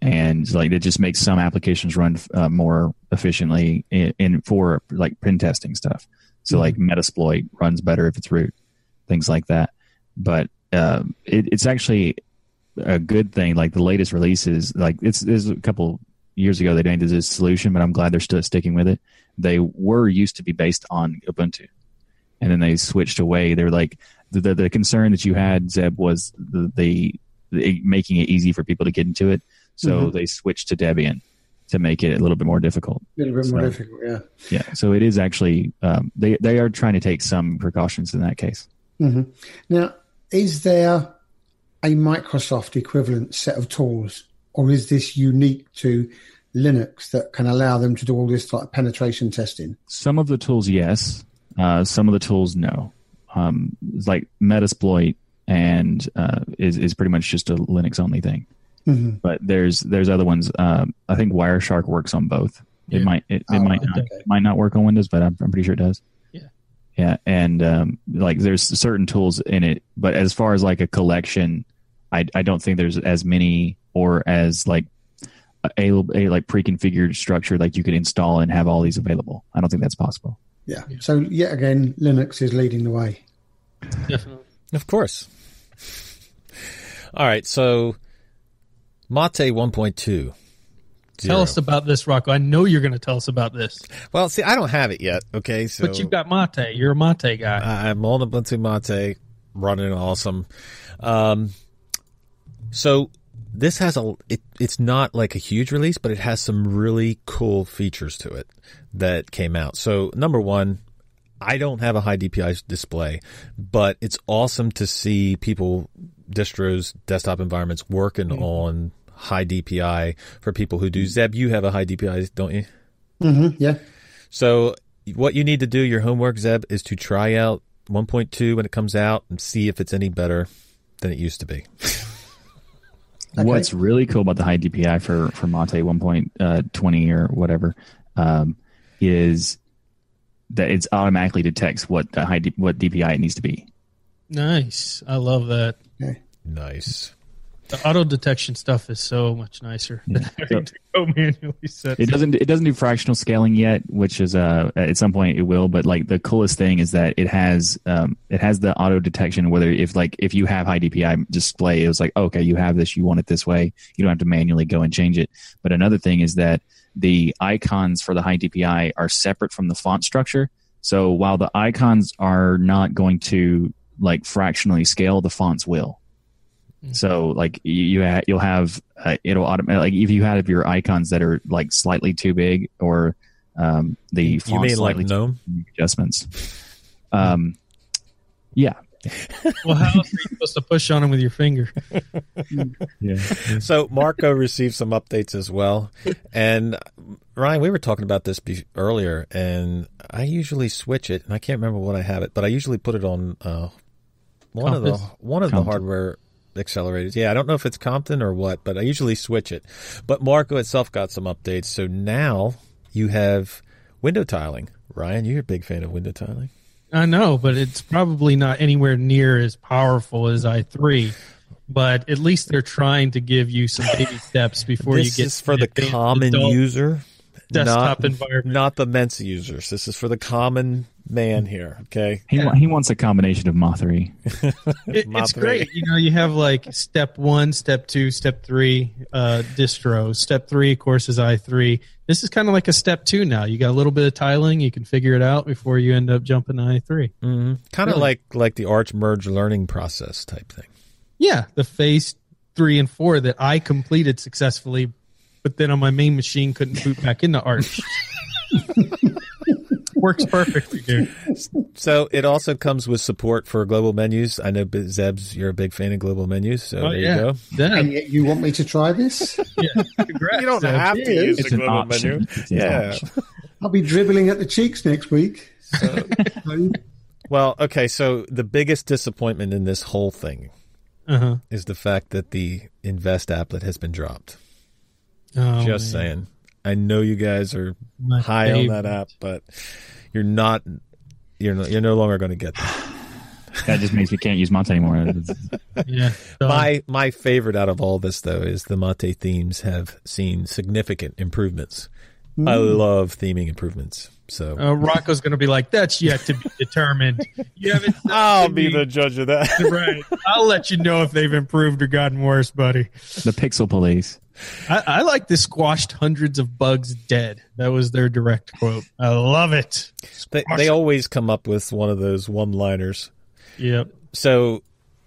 and like it just makes some applications run uh, more efficiently in, in for like pen testing stuff. So like Metasploit runs better if it's root, things like that. But uh, it, it's actually a good thing. Like the latest releases, like it's there's a couple years ago they made this solution, but I'm glad they're still sticking with it. They were used to be based on Ubuntu, and then they switched away. They're like the the, the concern that you had, Zeb, was the, the, the making it easy for people to get into it. So they switched to Debian to make it a little bit more difficult.
A little bit more difficult, yeah.
Yeah, so it is actually um, they they are trying to take some precautions in that case.
Now, is there a Microsoft equivalent set of tools, or is this unique to Linux that can allow them to do all this like penetration testing?
Some of the tools, yes. Uh, some of the tools, no. Um, it's like Metasploit and uh, is is pretty much just a Linux only thing. But there's there's other ones. Um, I think Wireshark works on both. It
Yeah.
might it, it
Oh,
might
okay.
not it might not work on Windows, but I'm, I'm pretty sure it does.
Yeah.
Yeah, and um, like there's certain tools in it, but as far as like a collection, I I don't think there's as many or as like a, a like pre-configured structure like you could install and have all these available. I don't think that's possible.
Yeah. So yet again, Linux is leading the way.
Definitely.
Of course. All right, so Mate 1.2.
Tell us about this, Rocco. I know you're going to tell us about this,
Well, see, I don't have it yet. Okay, so
but you've got Mate. You're a Mate guy.
I- I'm on Ubuntu Mate, running awesome. Um, so this has a. It, it's not like a huge release, but it has some really cool features to it that came out. So number one, I don't have a high DPI display, but it's awesome to see people distros desktop environments working on high DPI for people who do. Zeb, you have a high DPI, don't you?
Mm-hmm, Yeah.
So what you need to do, your homework, Zeb, is to try out 1.2 when it comes out and see if it's any better than it used to be.
What's really cool about the high DPI for for Mate 1.20 or whatever um, is that it's automatically detects what the high D, what DPI it needs to be.
nice. I love that.
Nice.
The auto detection stuff is so much nicer than having to go manually set.
It doesn't it doesn't do fractional scaling yet, which is uh at some point it will. But like the coolest thing is that it has um it has the auto detection whether if like if you have high DPI display, it was like okay you have this you want it this way you don't have to manually go and change it. But another thing is that the icons for the high DPI are separate from the font structure. So while the icons are not going to like fractionally scale, the fonts will. So like you, you ha- you'll have uh, it'll automatically like if you have your icons that are like slightly too big or um, the
You
font
mean like
slightly too
GNOME?
big adjustments. Um, yeah,
well, how else are you supposed to push on them with your finger?
yeah.
So Marco received some updates as well. And Ryan, we were talking about this be- earlier, and I usually switch it, and I can't remember what I have it, but I usually put it on uh, one of the one of the hardware accelerators. Yeah, I don't know if it's Compton or what, but I usually switch it. But Marco itself got some updates, so now you have window tiling. Ryan, you're a big fan of window tiling.
I know, but it's probably not anywhere near as powerful as i3. But at least they're trying to give you some baby steps before
this
you get
is for the common user,
desktop
not,
environment.
not the Mensa users. This is for the common man here. Okay.
He wa- he wants a combination of Mothery.
It- it's great. You know, you have like step one, step two, step three uh, distros. Step three, of course, is i3. This is kind of like a step two now. You got a little bit of tiling. You can figure it out before you end up jumping to i3.
Mm-hmm. Kind of
Really?
like like the Arch merge learning process type thing.
Yeah, the phase three and four that I completed successfully, but then on my main machine couldn't boot back into Arch. Works perfectly, dude.
So it also comes with support for global menus. I know Zeb's, you're a big fan of global menus, so
Oh,
there
yeah.
you go.
And
Damn.
yet you want me to try this?
Yeah. Congrats,
You don't
Zeb.
have to use
It's
the global
option.
menu.
It's
Yeah.
option.
I'll be dribbling at the cheeks next week. So,
Well, okay. So the biggest disappointment in this whole thing
Uh-huh.
is the fact that the Invest applet has been dropped.
Oh,
Just
man.
saying. I know you guys are
My
high on that app, but you're not. You're no, you're no longer going to get that.
that just means we can't use Mate anymore.
Yeah. So,
My my favorite out of all this though is the Mate themes have seen significant improvements. I mm. love theming improvements. So
uh, Rocco's going to be like, "That's yet to be determined." You haven't.
I'll be
me."
the judge of that.
right. I'll let you know if they've improved or gotten worse, buddy.
the Pixel Police.
I, I like the squashed hundreds of bugs dead. That was their direct quote. I love it.
they, they always come up with one of those one liners.
Yep.
So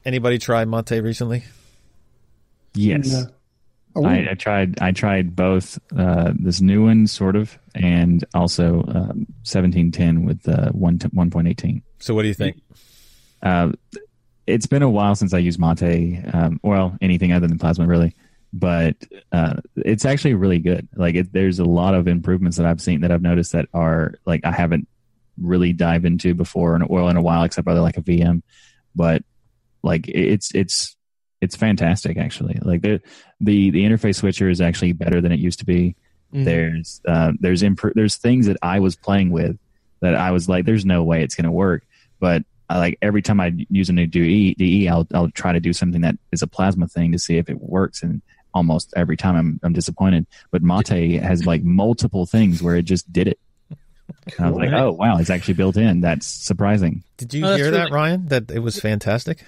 anybody try Mate recently?
Yes.
No. Oh,
I, I tried. I tried both uh, this new one, sort of, and also um, seventeen ten with uh, one one point eighteen.
So what do you think?
Uh, it's been a while since I used Mate. Um, well, anything other than Plasma, really. But uh, it's actually really good. Like, it, there's a lot of improvements that I've seen that I've noticed that are like I haven't really dived into before in a, well in a while, except for like a VM. But like, it's it's it's fantastic actually. Like the the the interface switcher is actually better than it used to be.
Mhm.
There's uh, there's impro- there's things that I was playing with that I was like, there's no way it's going to work. But I, like every time I use a new DE, DE I'll I'll try to do something that is a plasma thing to see if it works, and almost every time I'm I'm disappointed. But Mate has like multiple things where it just did it. And I was like, oh wow, it's actually built in. That's surprising.
Did you
Oh, that's
hear that, Ryan? That it was fantastic.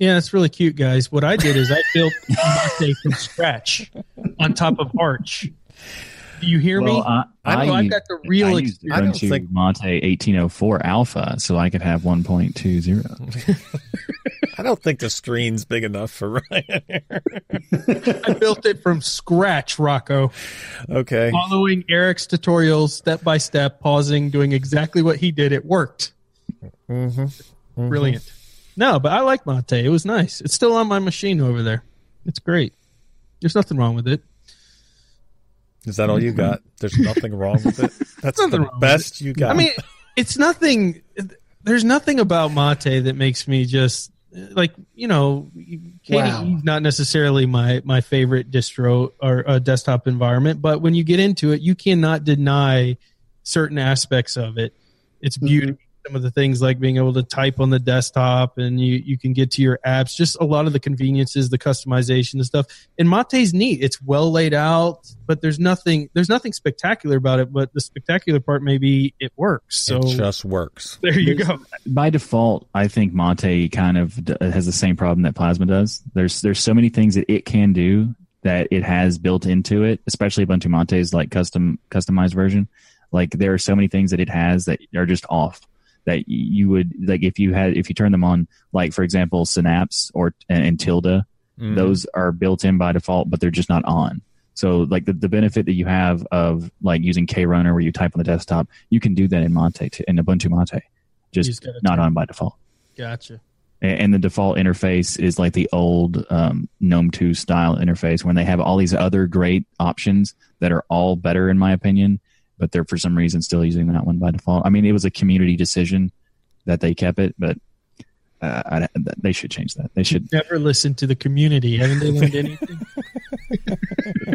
Yeah, it's really cute, guys. What I did is I built Mate from scratch on top of Arch. Do you hear me?
Well, I,
I,
I've got the real
I used
I don't
Ubuntu
think-
Mate 1804 Alpha, so I could have 1.20.
I don't think the screen's big enough for Ryan.
I built it from scratch, Rocco.
okay.
Following Eric's tutorials step by step, pausing, doing exactly what he did. It worked.
Mm-hmm.
Brilliant. No, but I like Mate. It was nice. It's still on my machine over there. It's great. There's nothing wrong with it.
Is that all you got? There's nothing wrong with it. That's the best you got.
I mean, it's nothing. There's nothing about Mate that makes me just like you know. KDE
Wow.
not necessarily my my favorite distro or uh, desktop environment, but when you get into it, you cannot deny certain aspects of it. Its beauty. Some of the things like being able to type on the desktop and you, you can get to your apps, just a lot of the conveniences, the customization and stuff. And Mate's neat. It's well laid out, but there's nothing there's nothing spectacular about it. But the spectacular part maybe it works. So
it just works.
there you go.
by default, I think Mate kind of has the same problem that Plasma does. There's there's so many things that it can do that it has built into it, especially Ubuntu Mate's like custom customized version. Like there are so many things that it has that are just off. That you would like if you had if you turn them on, like for example, Synapse or and, and Tilda,
Mhm.
those are built in by default, but they're just not on. So like the, the benefit that you have of like using KRunner where you type on the desktop, you can do that in Mate too, in Ubuntu Mate just
just
not on by default.
Gotcha.
A- And the default interface is like the old um, GNOME 2 style interface when they have all these other great options that are all better in my opinion, but they're for some reason still using that one by default. I mean, it was a community decision that they kept it, but uh, I, they should change that. They should.
Never listen to the community. Haven't they learned anything?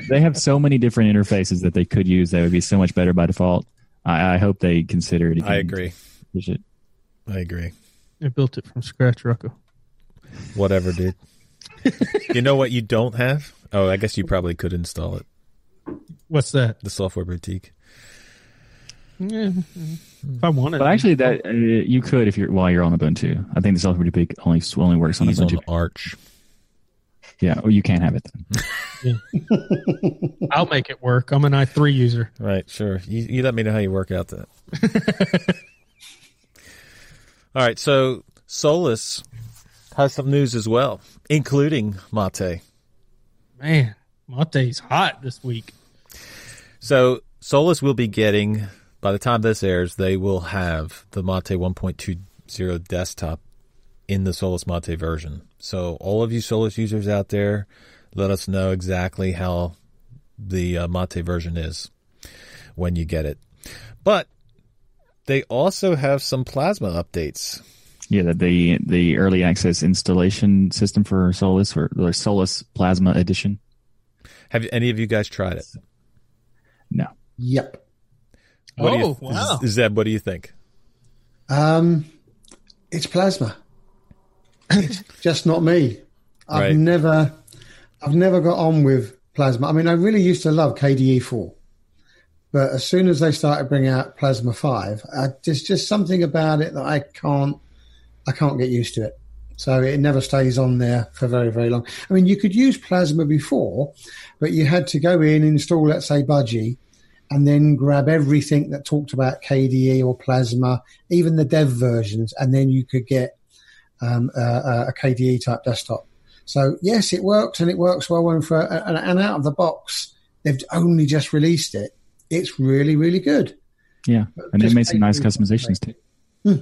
they have so many different interfaces that they could use that would be so much better by default. I, I hope they consider it. Again.
I agree.
They should.
I agree.
I built it from scratch, Rocco.
Whatever, dude. you know what you don't have? Oh, I guess you probably could install it.
What's that?
The software boutique.
Yeah, if I wanted,
But actually, that uh, you could if you're while you're on Ubuntu. I think the software boutique only only works on
He's on
Ubuntu.
Arch.
Yeah, or you can't have it then.
I'll make it work. I'm an i3 user.
Right, sure. You, you let me know how you work out that. All right, so Solus has some news as well, including Mate.
Man, Mate's hot this week.
So Solus will be getting, by the time this airs, they will have the Mate 1.20 desktop in the Solus Mate version. So all of you Solus users out there, let us know exactly how the uh, Mate version is when you get it. But they also have some Plasma updates.
Yeah, the the, the early access installation system for Solus or the Solus Plasma Edition.
Have any of you guys tried it?
No,
Yep.
What do
Oh,
you,
wow.
Zeb, what do you think?
Um, it's plasma. it's just not me. I've
Right.
never, I've never got on with plasma. I mean, I really used to love KDE four, but as soon as they started bringing out Plasma five, I, there's just something about it that I can't, I can't get used to it. So it never stays on there for very, very long. I mean, you could use Plasma before, but you had to go in, install, let's say, Budgie, and then grab everything that talked about KDE or Plasma, even the dev versions, and then you could get um, a, a KDE type desktop. So yes, it works and it works well. And for and, and out of the box, they've only just released it. It's really, really good.
Yeah, and they made some nice customizations too.
Hmm.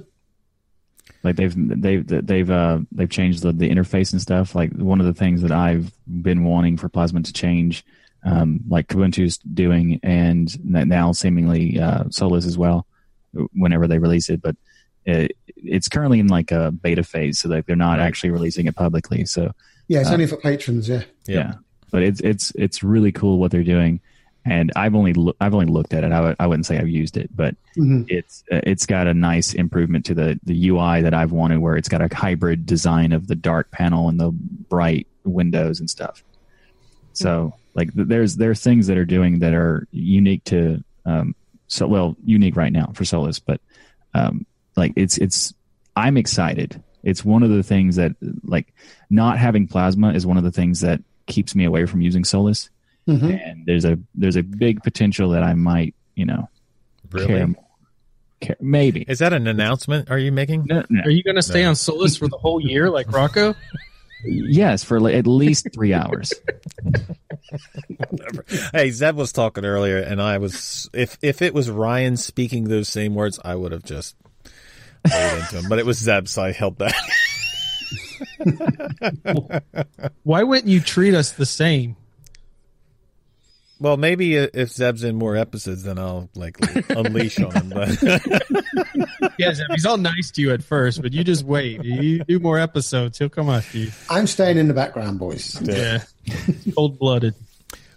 Like they've they've they've uh they've changed the, the interface and stuff. Like one of the things that I've been wanting for Plasma to change, um, like Kubuntu's doing, and now seemingly uh, Solus as well, whenever they release it. But it, it's currently in like a beta phase, so like they're not
Right.
actually releasing it publicly. So
Yeah, it's
Uh,
only for patrons. Yeah.
yeah. but it's it's it's really cool what they're doing and i've only loo- i've only looked at it. I w- I wouldn't say i've used it but
Mhm.
it's uh, it's got a nice improvement to the the ui that i've wanted where it's got a hybrid design of the dark panel and the bright windows and stuff. So like th- there's there's things that are doing that are unique to um so well unique right now for solus but um like it's it's i'm excited. It's one of the things that like not having plasma is one of the things that keeps me away from using solus
Mhm.
and there's a there's a big potential that i might you know care
Really?
more. Care, maybe
Is that an announcement? Are you making?
no, no.
Are you going to stay
No.
on Solus for the whole year like Rocco?
yes for at least three hours
Hey, Zeb was talking earlier, and I was if if it was Ryan speaking those same words, I would have just laid into him. But it was Zeb, so I held back.
Why wouldn't you treat us the same?
Well, maybe if Zeb's in more episodes, then I'll like unleash on him. But
Yes, he's all nice to you at first, but you just wait. You do more episodes, he'll come after you.
I'm staying in the background, boys.
Yeah, cold blooded.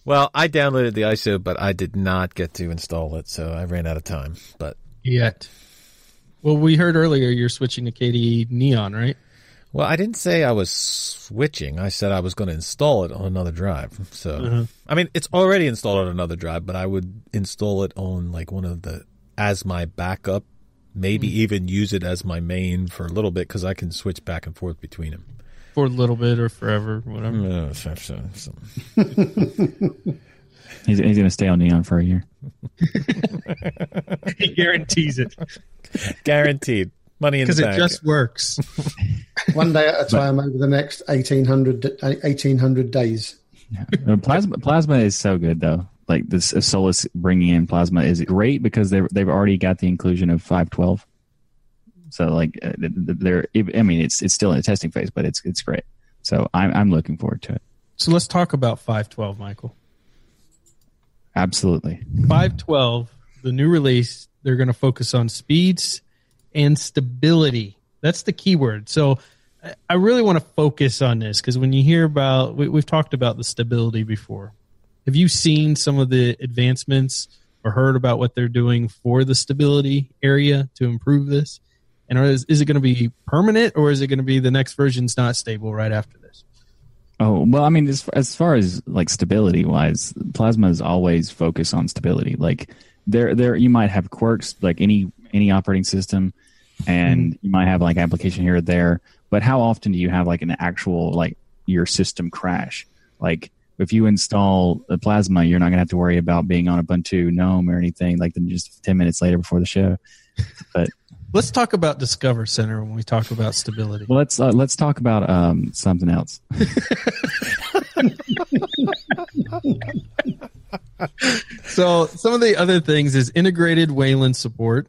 well, I downloaded the ISO, but I did not get to install it, so I ran out of time. But
Yet. Well, we heard earlier you're switching to KDE Neon, right?
Well, I didn't say I was switching. I said I was going to install it on another drive. So
Uh-huh.
I mean, it's already installed on another drive, but I would install it on like one of the as my backup. Maybe even use it as my main for a little bit because I can switch back and forth between them.
For a little bit or forever, whatever.
So- so- so-
he's, he's gonna stay on neon for a year
he guarantees it
Guaranteed. Money in the
because it just works.
One day at a time over the next 1800, 1800 days.
Uh, plasma plasma is so good though. Like this solus bringing in plasma is great? Because they they've already got the inclusion of 512 so like uh, th- th- they're i mean it's it's still in a testing phase but it's it's great. So i'm i'm looking forward to it.
So let's talk about 512, Michael.
absolutely.
512, the new release, they're going to focus on speeds and stability. That's the key word. So I- really want to focus on this because when you hear about, we, we've talked about the stability before. Have you seen some of the advancements or heard about what they're doing for the stability area to improve this? And is, is it going to be permanent or is it going to be the next version's not stable right after this?
oh well i mean as, as far as like stability wise plasma is always focused on stability like there there you might have quirks like any any operating system and you might have like application here or there but how often do you have like an actual like your system crash? Like if you install a plasma you're not going to have to worry about being on ubuntu gnome or anything like then just 10 minutes later before the show. But
Let's talk about Discover Center when we talk about stability.
well let's uh, let's talk about um something else.
So some of the other things is integrated Wayland support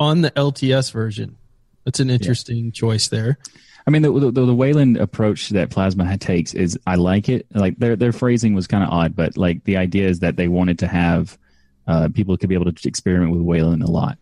on the LTS version. That's an interesting choice there.
I mean, the, the, the Wayland approach that Plasma takes is I like it. Like their their phrasing was kind of odd, but like the idea is that they wanted to have uh, people could be able to experiment with Wayland a lot,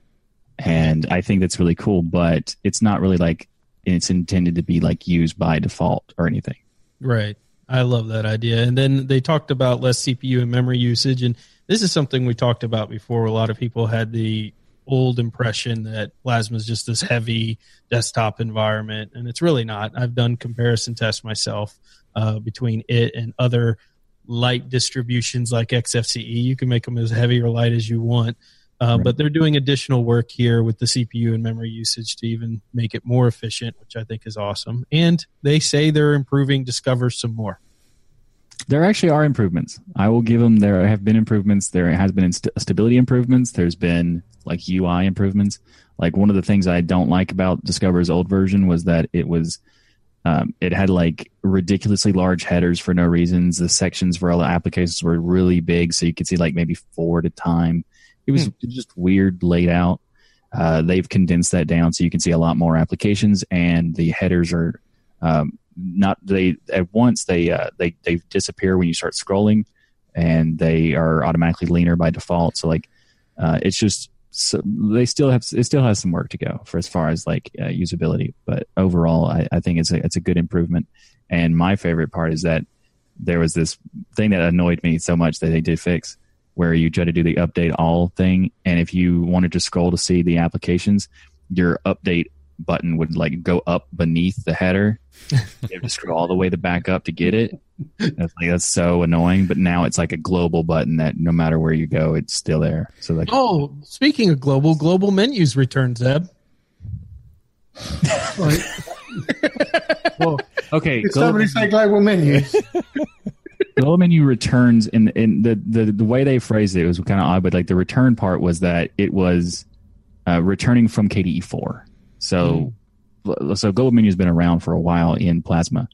and I think that's really cool. But it's not really like it's intended to be like used by default or anything.
Right. I love that idea. And then they talked about less CPU and memory usage. And this is something we talked about before. A lot of people had the old impression that Plasma is just this heavy desktop environment, and it's really not. I've done comparison tests myself uh, between it and other light distributions like XFCE. You can make them as heavy or light as you want. Uh, right. But they're doing additional work here with the CPU and memory usage to even make it more efficient, which I think is awesome. And they say they're improving Discover some more.
There actually are improvements. I will give them. There have been improvements. There has been st- stability improvements. There's been like UI improvements. Like one of the things I don't like about Discover's old version was that it was um, it had like ridiculously large headers for no reasons. The sections for all the applications were really big, so you could see like maybe four at a time. It was hmm. just weird laid out. Uh, they've condensed that down so you can see a lot more applications, and the headers are um, not they at once they uh, they they disappear when you start scrolling, and they are automatically leaner by default. So like uh, it's just so they still have it still has some work to go for as far as like uh, usability but overall I, I, think it's a it's a good improvement. And my favorite part is that there was this thing that annoyed me so much that they did fix where you try to do the update all thing and if you wanted to scroll to see the applications your update button would like go up beneath the header. you have to scroll all the way to back up to get it. That's like that's so annoying. But now it's like a global button that no matter where you go, it's still there. So like
oh, speaking of global, global menus return, Zeb.
well, okay.
Did somebody say global menus?
global menu returns in in the, the the way they phrased it, it was kind of odd, but like the return part was that it was uh, returning from KDE four. So, mm. so Global Menu has been around for a while in Plasma,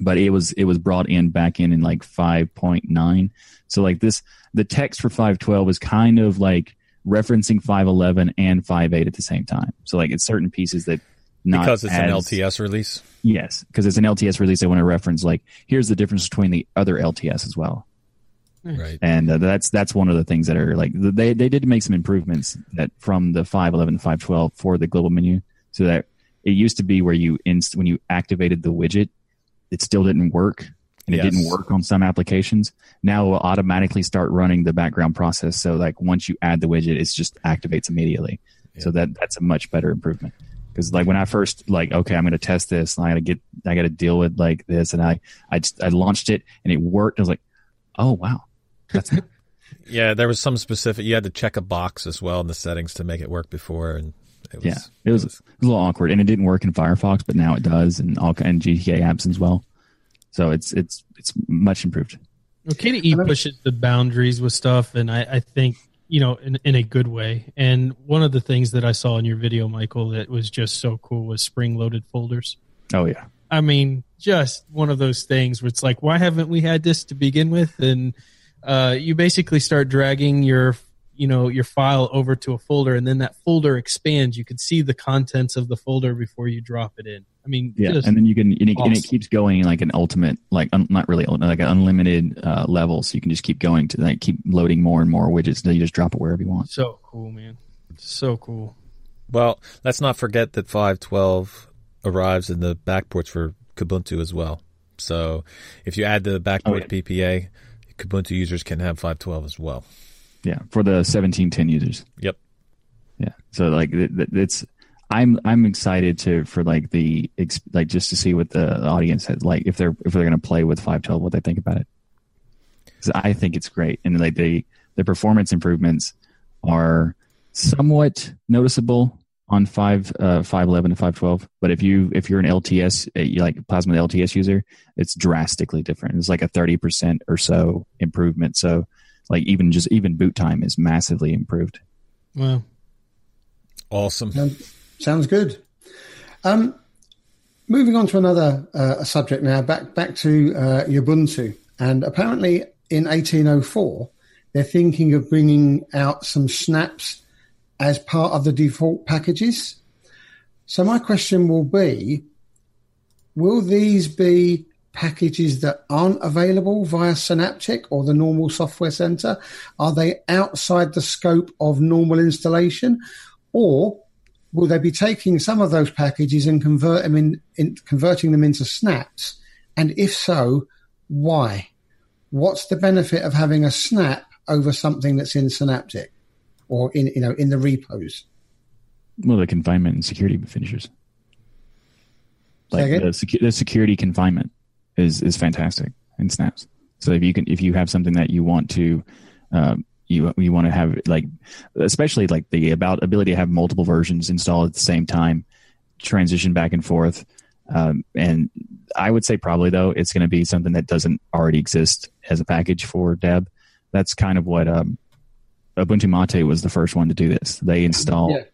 but it was it was brought in back in in like 5.9. So like this, the text for 512 is kind of like referencing 511 and 5.8 at the same time. So like it's certain pieces that
not because it's as, an LTS release.
Yes, because it's an LTS release. They want to reference like here's the difference between the other LTS as well.
Right,
and uh, that's that's one of the things that are like they they did make some improvements that from the 511 512 for the global menu, so that it used to be where you inst- when you activated the widget, it still didn't work, and it yes. didn't work on some applications. Now it will automatically start running the background process. So like once you add the widget, it just activates immediately. Yeah. So that that's a much better improvement because like when I first like okay I'm going to test this and I got to get I got to deal with like this and I I just I launched it and it worked I was like oh wow
that's yeah, there was some specific. You had to check a box as well in the settings to make it work before, and
it was, yeah, it was, it was, a little awkward, and it didn't work in Firefox, but now it does, and all and GTK apps as well. So it's it's it's much improved.
Well, KDE pushes the boundaries with stuff, and I, I think you know in, in a good way. And one of the things that I saw in your video, Michael, that was just so cool was spring loaded folders.
Oh yeah,
I mean, just one of those things where it's like, why haven't we had this to begin with? And uh, you basically start dragging your you know your file over to a folder and then that folder expands you can see the contents of the folder before you drop it in i mean
yeah and then you can and it, awesome. and it, keeps going like an ultimate like un, not really like an unlimited uh, level so you can just keep going to like keep loading more and more widgets until you just drop it wherever you want
so cool man so cool
well let's not forget that 512 arrives in the backports for kubuntu as well so if you add the backport oh, yeah. ppa Kubuntu users can have 512 as well.
Yeah, for the 1710 users.
Yep.
Yeah. So like it's I'm I'm excited to for like the like just to see what the audience has like if they're if they're going to play with 512 what they think about it. I think it's great and like the the performance improvements are somewhat noticeable on five uh, five eleven and five twelve. But if you if you're an LTS uh, you like Plasma LTS user, it's drastically different. It's like a thirty percent or so improvement. So like even just even boot time is massively improved.
Wow,
awesome!
Sounds good. Um, moving on to another uh, subject now. Back back to uh, Ubuntu, and apparently in eighteen oh four, they're thinking of bringing out some snaps as part of the default packages. So my question will be, will these be packages that aren't available via Synaptic or the normal software center? Are they outside the scope of normal installation? Or will they be taking some of those packages and convert them in, in converting them into snaps? And if so, why? What's the benefit of having a snap over something that's in Synaptic? or in you know in the repos?
Well, the confinement and security finishers. Like the, secu- the security confinement is is fantastic in snaps. So if you can if you have something that you want to um, you you want to have like especially like the about ability to have multiple versions installed at the same time, transition back and forth. Um, and I would say probably though it's going to be something that doesn't already exist as a package for Deb. That's kind of what um, Ubuntu Mate was the first one to do this. They installed
Yeah.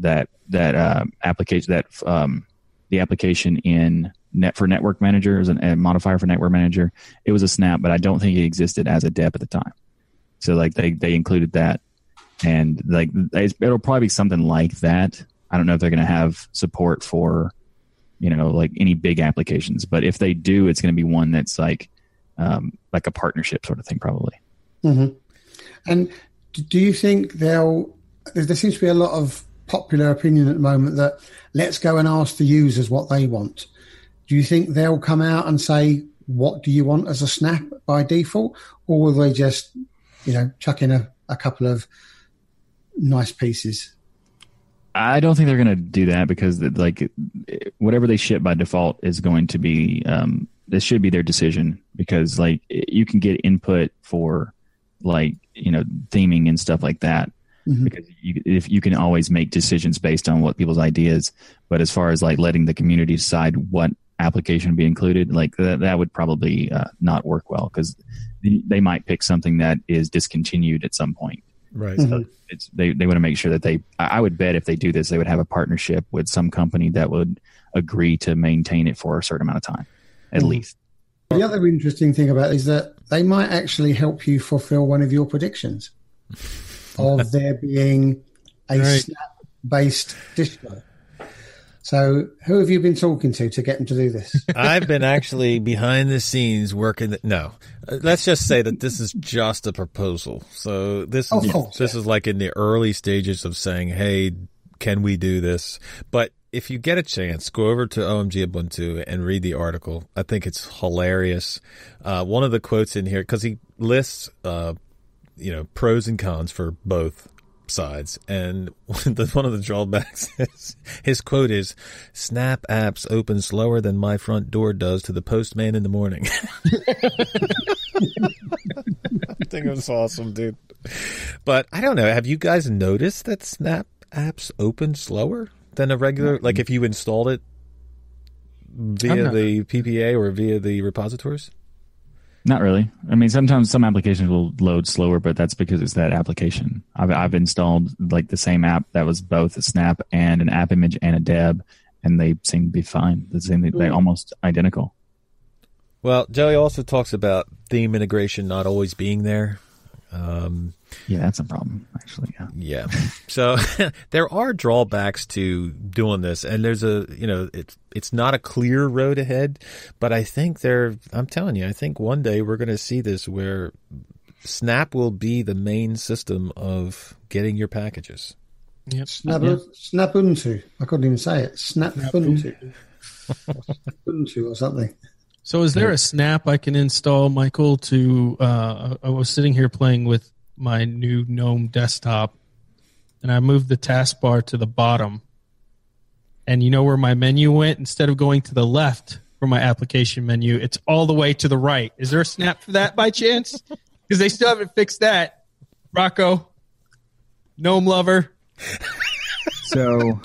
that that uh, application that um, the application in net for network manager as an, a modifier for network manager. It was a snap, but I don't think it existed as a deb at the time. So like they they included that, and like it'll probably be something like that. I don't know if they're going to have support for you know like any big applications, but if they do, it's going to be one that's like um, like a partnership sort of thing, probably.
And do you think they'll? There seems to be a lot of popular opinion at the moment that let's go and ask the users what they want. Do you think they'll come out and say what do you want as a snap by default, or will they just, you know, chuck in a, a couple of nice pieces?
I don't think they're going to do that because like whatever they ship by default is going to be um, this should be their decision because like you can get input for like you know theming and stuff like that. Because you, if you can always make decisions based on what people's ideas but as far as like letting the community decide what application be included like that, that would probably uh, not work well because they might pick something that is discontinued at some point
Right.
so it's they, they want to make sure that they I I would bet if they do this they would have a partnership with some company that would agree to maintain it for a certain amount of time at least.
The other interesting thing about it is that they might actually help you fulfill one of your predictions of there being a
Right.
snap-based distro. So, who have you been talking to to get them to do this?
I've been actually behind the scenes working. The, no, Uh, let's just say that this is just a proposal. So this is
course,
this is like in the early stages of saying, "Hey, can we do this?" But if you get a chance, go over to OMG Ubuntu and read the article. I think it's hilarious. Uh, one of the quotes in here because he lists, uh, you know, pros and cons for both sides. And the, one of the drawbacks is his quote is Snap apps open slower than my front door does to the postman in the morning. I think it was awesome, dude. But I don't know. Have you guys noticed that Snap apps open slower than a regular? Like if you installed it via the PPA or via the repositories?
Not really. I mean, sometimes some applications will load slower, but that's because it's that application. I've I've installed like the same app that was both a snap and an app image and a deb, and they seem to be fine. The same, they're almost identical.
Well, Joey also talks about theme integration not always being there. Um,
Yeah, that's a problem actually. Yeah.
Yeah. So there are drawbacks to doing this and there's a, you know, it's it's not a clear road ahead, but I think there I'm telling you, I think one day we're going to see this where Snap will be the main system of getting your packages.
Yep.
Snap, Snapubuntu. I couldn't even say it. Snapubuntu. Ubuntu or something.
So, is there a snap I can install, Michael? To uh, I was sitting here playing with my new GNOME desktop, and I moved the taskbar to the bottom. And you know where my menu went? Instead of going to the left for my application menu, it's all the way to the right. Is there a snap for that by chance? Because they still haven't fixed that. Rocco, GNOME lover.
So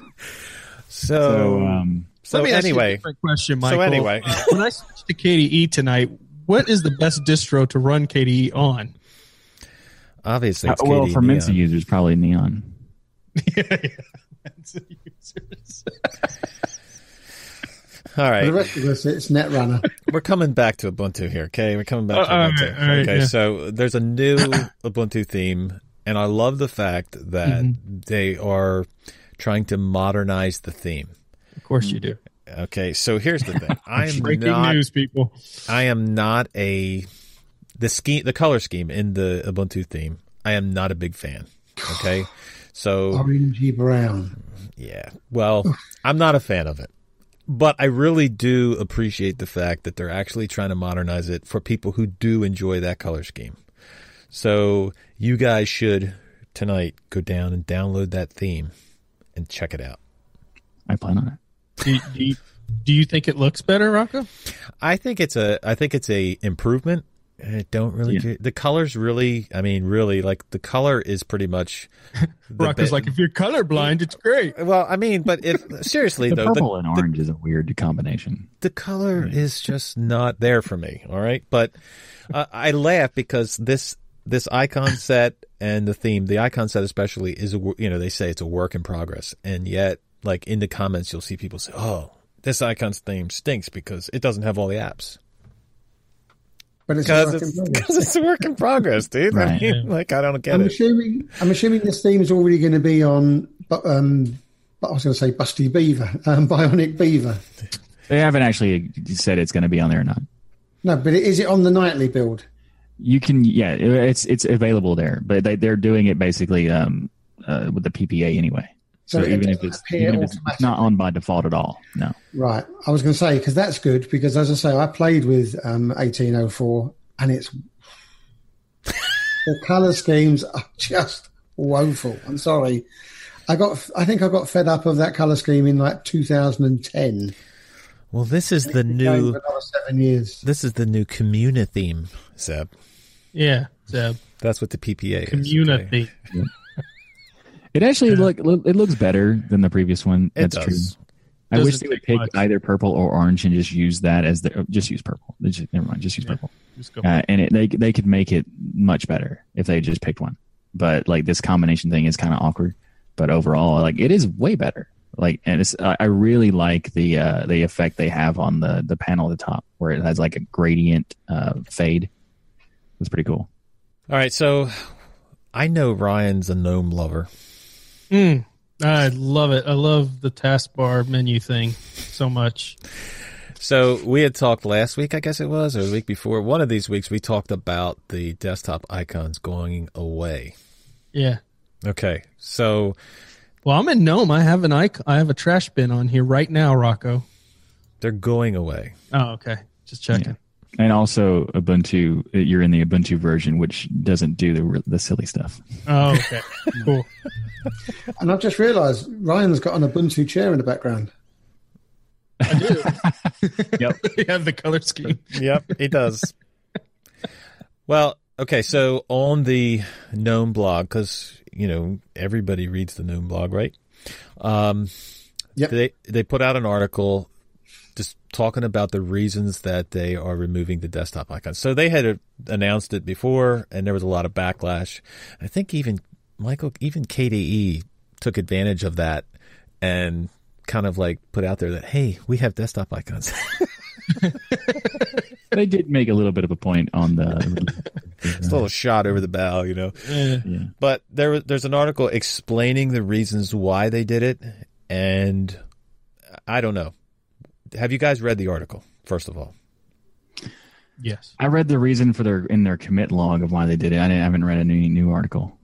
So,
so um,
so
Let me ask you a
anyway,
different question,
so anyway.
When I switched to KDE tonight, what is the best distro to run KDE on?
obviously it's
uh, well
KDE
for Mensa users probably Neon.
All
For
right.
the rest of us, it's Netrunner.
We're coming back to Ubuntu here, okay? We're coming back to
Uh, all
Ubuntu.
right, all right,
okay,
yeah.
so there's a new Ubuntu theme, and I love the fact that
Mm-hmm.
they are trying to modernize the theme.
Of course you mm, do.
Okay, so here's the thing. I am
Breaking
not
news, people.
I am not a the scheme the color scheme in the Ubuntu theme. I am not a big fan. Okay? So
Orangey brown.
yeah. Well, I'm not a fan of it. But I really do appreciate the fact that they're actually trying to modernize it for people who do enjoy that color scheme. So you guys should tonight, go down and download that theme and check it out.
I plan on it.
Do, do, you, do you think it looks better, Rocco?
I think it's a I think it's a improvement. I don't really
Yeah.
do- the colors really. I mean, really, like the color is pretty much. the
Rocco's like, if you're colorblind, it's great.
Well, I mean, but if seriously
The
though,
purple
the,
and
the-
orange is a weird combination.
the color is just not there for me. All right, but uh, I laugh because this this icon set and the theme, the icon set especially, is a, you know they say it's a work in progress, and yet like in the comments you'll see people say, "Oh, this icon's theme stinks because it doesn't have all the apps."
But it's a
Because
work in
it's, it's a work in progress, dude. I mean, like I don't get
I'm
it.
assuming I'm assuming this theme is already going to be on. But Um, I was going to say Busty Beaver, um, Bionic Beaver.
They haven't actually said it's going to be on there or not.
No, but is it on the nightly build?
You can, yeah, it's it's available there, but they, they're doing it basically um, uh, with the PPA anyway. So,
it
even if it's even if it's, it's not on by default at all, no.
Right. I was going to say because that's good because as I say, I played with um, 1804 and it's the color schemes are just woeful. I'm sorry. I got. I think I got fed up of that color scheme in like 2010.
Well, this is the new
seven years.
this is the new Communitheme, Zeb.
Yeah, Zeb.
That's what the PPA is. okay?
Community.
It actually look it looks better than the previous one. That's true. I wish they would pick
much.
either purple or orange and just use that as the just use purple. Just- never mind, just use purple.
Just go.
Uh, and it, they they could make it much better if they just picked one. But like this combination thing is kind of awkward. But overall, like it is way better. Like and it's I I really like the uh, the effect they have on the the panel at the top where it has like a gradient uh, fade. It's pretty cool.
All right, so I know Ryan's a gnome lover.
Mm, I love it. I love the taskbar menu thing so much.
So we had talked last week, I guess it was, or the week before. One of these weeks, we talked about the desktop icons going away.
Yeah.
Okay, so
Well, I'm in Gnome. I have an icon. I have a trash bin on here right now, Rocco.
they're going away.
Oh, okay. Just checking.
And also Ubuntu, you're in the Ubuntu version, which doesn't do the the silly stuff.
Oh, okay. cool.
And I've just realised Ryan's got an Ubuntu chair in the background.
I do.
Yep.
you have the color scheme.
Yep, he does. well, okay, so on the GNOME blog, because you know everybody reads the GNOME blog, right? Um,
Yep.
They they put out an article just talking about the reasons that they are removing the desktop icons. So they had uh, announced it before, and there was a lot of backlash. I think even Michael, even KDE took advantage of that and kind of like put out there that hey, we have desktop icons.
they did make a little bit of a point on the.
It's a little shot over the bow, you know.
Yeah.
But there, there's an article explaining the reasons why they did it, and I don't know. Have you guys read the article? First of all,
yes.
I read the reason for their in their commit log of why they did it. I, didn't, I haven't read any new article.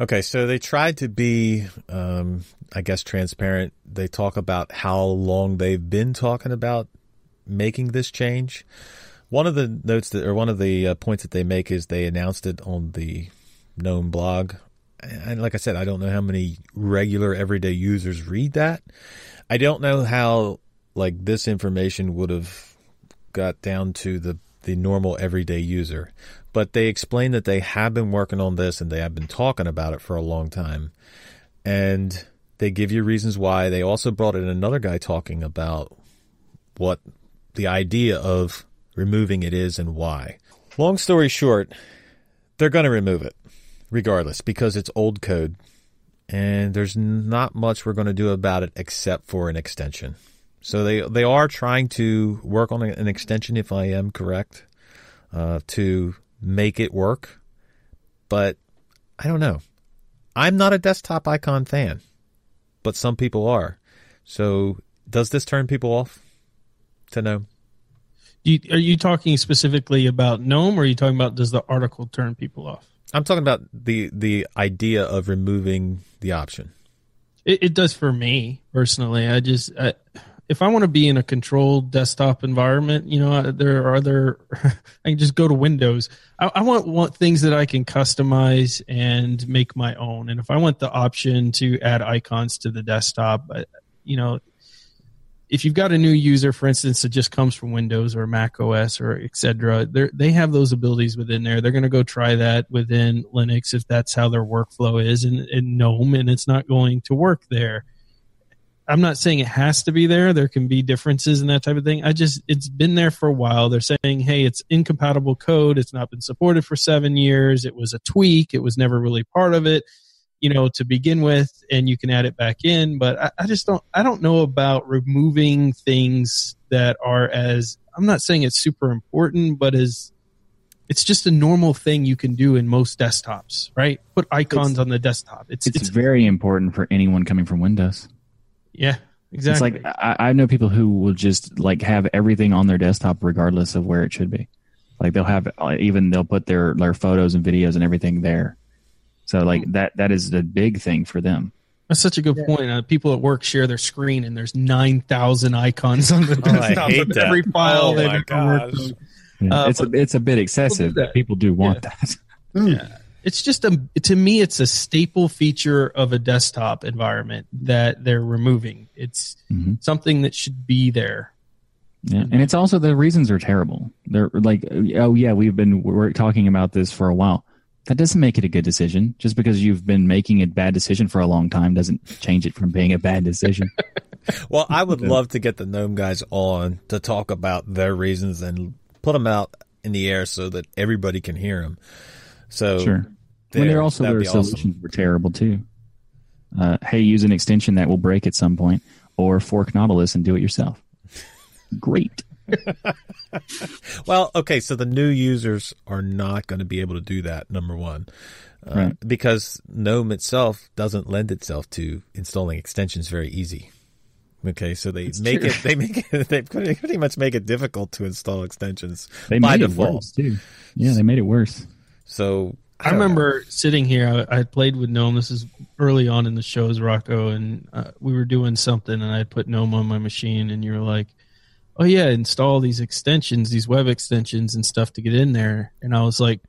Okay. So they tried to be, um, I guess, transparent. They talk about how long they've been talking about making this change. One of the notes that, or one of the uh, points that they make is they announced it on the GNOME blog. And like I said, I don't know how many regular everyday users read that. I don't know how like this information would have got down to the the normal everyday user. But they explain that they have been working on this and they have been talking about it for a long time. And they give you reasons why. They also brought in another guy talking about what the idea of removing it is and why. Long story short, they're going to remove it regardless because it's old code and there's not much we're going to do about it except for an extension. So they they are trying to work on an extension, if I am correct, uh, to make it work. But I don't know. I'm not a desktop icon fan, but some people are. So does this turn people off? To.
Do you, are you talking specifically about GNOME or are you talking about does the article turn people off?
I'm talking about the the idea of removing the option.
It, it does for me personally. I just, I, if I want to be in a controlled desktop environment, you know, uh, there are other. I can just go to Windows. I, I want want things that I can customize and make my own. And if I want the option to add icons to the desktop, you know, if you've got a new user, for instance, that just comes from Windows or Mac OS or et cetera, they're- have those abilities within there. They're going to go try that within Linux if that's how their workflow is in, in GNOME, and it's not going to work there. I'm not saying it has to be there. There can be differences and that type of thing. I just, it's been there for a while. They're saying, hey, it's incompatible code. It's not been supported for seven years. It was a tweak. It was never really part of it, you know, to begin with, and you can add it back in. But I, I just don't, I don't know about removing things that are as, I'm not saying it's super important, but as, it's just a normal thing you can do in most desktops, right? Put icons
It's-
on the desktop. It's,
It's
it's,
very important for anyone coming from Windows.
Yeah, exactly.
It's like I, I know people who will just like have everything on their desktop regardless of where it should be. Like they'll have uh, even they'll put their their photos and videos and everything there. So like that that is the big thing for them.
That's such a good point. Uh, people at work share their screen, and there's nine thousand icons on the
Oh,
desktop
hate
of
that.
every file
Oh,
they've ever worked on.
Yeah,
Uh,
it's a it's a bit excessive,
that.
but people do want that.
It's just a to me, it's a staple feature of a desktop environment that they're removing. It's
Mhm.
something that should be there.
Yeah, and it's also the reasons are terrible. They're like, oh yeah, we've been we're talking about this for a while. That doesn't make it a good decision. Just because you've been making a bad decision for a long time doesn't change it from being a bad decision.
Well, I would love to get the gnome guys on to talk about their reasons and put them out in the air so that everybody can hear them. So
Sure.
There,
when they're also
that'd
their
be awesome.
solutions were terrible too. Uh, hey, use an extension that will break at some point, or fork Nautilus and do it yourself. Great.
Well, okay, so the new users are not going to be able to do that. Number one, uh,
Right.
because GNOME itself doesn't lend itself to installing extensions very easy. Okay, so they make
true.
it they make it they pretty much make it difficult to install extensions
They
by
made it
default.
worse too. Yeah, they made it worse.
So
I,
know.
remember sitting here. I, I played with GNOME. This is early on in the shows, Rocco, and uh, we were doing something, and I had put GNOME on my machine, and you were like, "Oh yeah, install these extensions, these web extensions and stuff to get in there." And I was like,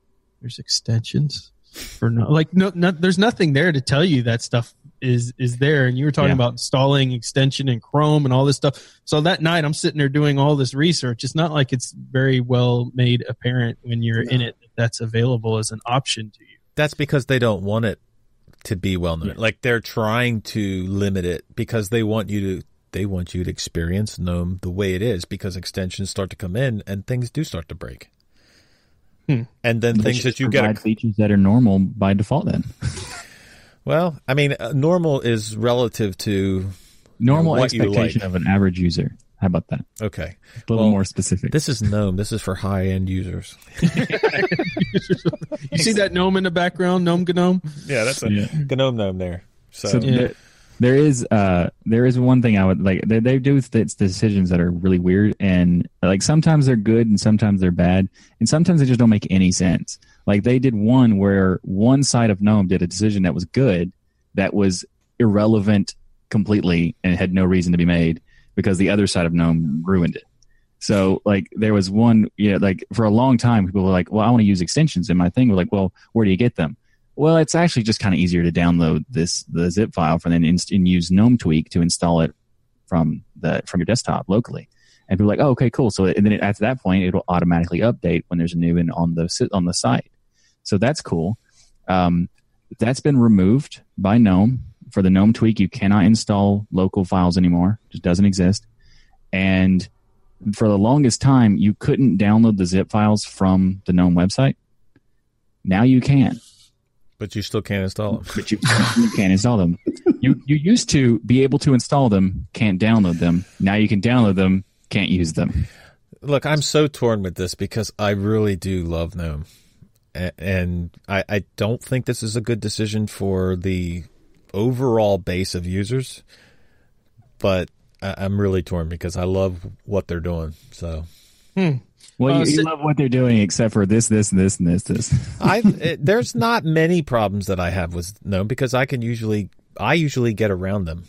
"There's extensions for no, like no, no there's nothing there to tell you that stuff is is there." And you were talking
Yeah.
about installing extension in Chrome and all this stuff. So that night, I'm sitting there doing all this research. It's not like it's very well made apparent when you're in it that's available as an option to you.
That's because they don't want it to be well known. Like they're trying to limit it because they want you to they want you to experience GNOME the way it is because extensions start to come in and things do start to break.
Hmm.
And then
They
things that you
provide
get
features that are normal by default. Then
well, I mean uh, normal is relative to
normal
what you
expectation
like.
of an average user. How about that?
okay.
A little
Well,
more specific.
This is GNOME. This is for high end users.
You see that gnome in the background, gnome gnome?
Yeah, that's a
Yeah.
GNOME gnome there. So,
So
Yeah.
there, there is uh there is one thing I would like they, they do th- decisions that are really weird and like sometimes they're good and sometimes they're bad and sometimes they just don't make any sense. Like they did one where one side of GNOME did a decision that was good that was irrelevant completely and had no reason to be made because the other side of GNOME ruined it. So like there was one, you know, like for a long time people were like, well, I want to use extensions in my thing. We're like, well, where do you get them? Well, it's actually just kind of easier to download this the zip file from then inst- and use GNOME Tweak to install it from the from your desktop locally. And people like, oh, okay, cool. So and then it, at that point, it'll automatically update when there's a new one on the on the site. So that's cool. Um, that's been removed by GNOME for the GNOME Tweak. You cannot install local files anymore; it just doesn't exist. And for the longest time, you couldn't download the zip files from the GNOME website. Now you can
but you still can't install them.
but you, you can't install them. You you used to be able to install them, can't download them. Now you can download them, can't use them.
Look, I'm so torn with this because I really do love GNOME. And I, I don't think this is a good decision for the overall base of users, but I- I'm really torn because I love what they're doing. So
Well,
Uh,
you, you
si-
love what they're doing, except for this, this, and this, and this, this.
I there's not many problems that I have with GNOME because I can usually I usually get around them.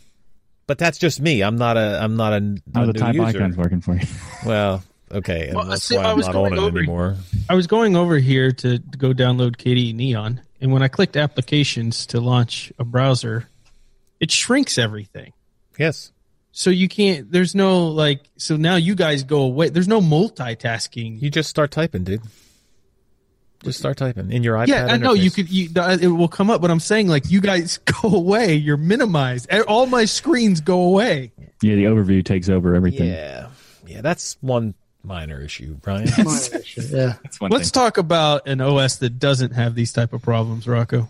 But that's just me. I'm not a. I'm not a, a
Oh, the
new
type
user.
icon's working for you.
Well, okay, and
Well,
that's
see,
why
I
I'm
was
not on
going
it
over-
anymore.
I was going over here to go download KDE Neon, and when I clicked applications to launch a browser, it shrinks everything.
Yes.
So you can't. There's no like. So now you guys go away. There's no multitasking.
You just start typing, dude. Just start typing in your iPad.
yeah, I know you could. You, it will come up, but I'm saying like you guys go away. You're minimized. All my screens go away.
Yeah, the overview takes over everything.
Yeah, yeah. That's one minor issue, Brian.
Minor issue, yeah.
That's one
Let's
thing.
talk about an OS that doesn't have these type of problems, Rocco.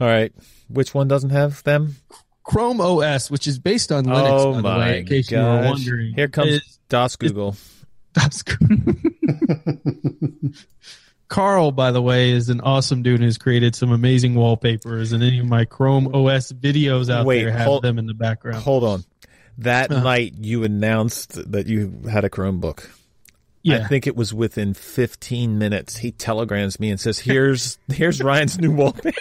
All right, which one doesn't have them?
Chrome OS, which is based on Linux,
oh
by the
my
way, in case you were wondering.
Here comes
is-
DOS Google.
That's Google. Carl, by the way, is an awesome dude and has created some amazing wallpapers. And any of my Chrome OS videos out
Wait,
there have
hold-
them in the background.
Hold on. That
Uh-huh.
night you announced that you had a Chromebook.
Yeah,
I think it was within 15 minutes. He telegrams me and says, "Here's here's Ryan's new wallpaper."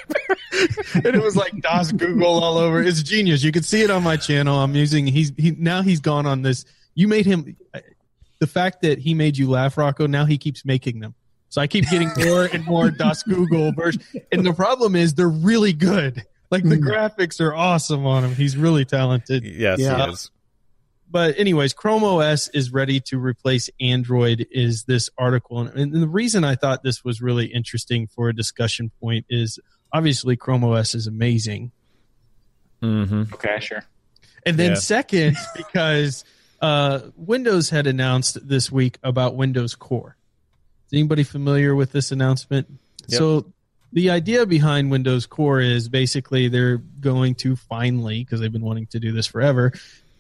and it was like DOS Google all over. It's genius. You can see it on my channel. I'm using. He's he now he's gone on this. You made him. The fact that he made you laugh, Rocco. Now he keeps making them. So I keep getting more and more DOS Google versions. And the problem is they're really good. Like the hmm. graphics are awesome on him. He's really talented.
yes,
Yeah.
he is.
But anyways, Chrome OS is ready to replace Android. Is this article, and the reason I thought this was really interesting for a discussion point is obviously Chrome OS is amazing,
hmm
Okay, sure.
and then
Yeah.
second because uh, Windows had announced this week about Windows Core. Is anybody familiar with this announcement?
Yep.
So the idea behind Windows Core is basically they're going to finally, because they've been wanting to do this forever,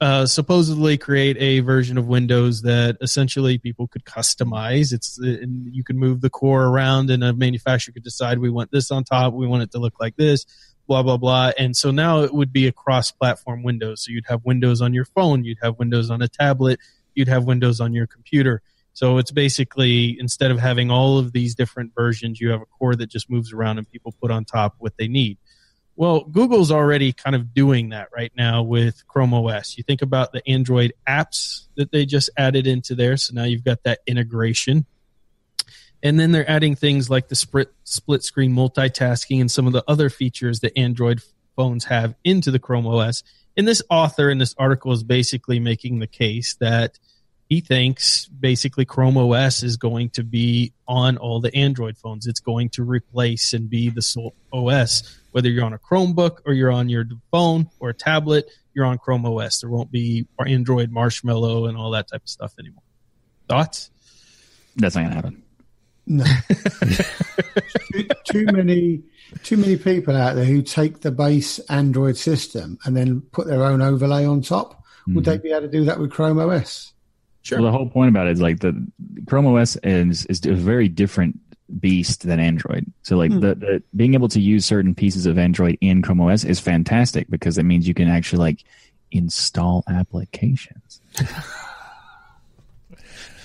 uh, supposedly create a version of Windows that essentially people could customize. It's you can move the core around, and a manufacturer could decide we want this on top, we want it to look like this, blah blah blah. And so now it would be a cross-platform Windows. So you'd have Windows on your phone, you'd have Windows on a tablet, you'd have Windows on your computer. So it's basically instead of having all of these different versions, you have a core that just moves around and people put on top what they need. Well, Google's already kind of doing that right now with Chrome OS. You think about the Android apps that they just added into there. So now you've got that integration. And then they're adding things like the split, split screen multitasking and some of the other features that Android phones have into the Chrome OS. And this author in this article is basically making the case that he thinks basically Chrome OS is going to be on all the Android phones. It's going to replace and be the sole OS. Whether you're on a Chromebook or you're on your phone or a tablet, you're on Chrome OS. There won't be Android Marshmallow and all that type of stuff anymore. Thoughts?
That's not gonna happen.
No. too, too many too many people out there who take the base Android system and then put their own overlay on top. Would they mm-hmm. be able to do that with Chrome OS?
Sure.
Well, the whole point about it is like the Chrome OS is is a very different beast than Android. So like hmm. the, the being able to use certain pieces of Android in Chrome OS is fantastic because it means you can actually like install applications.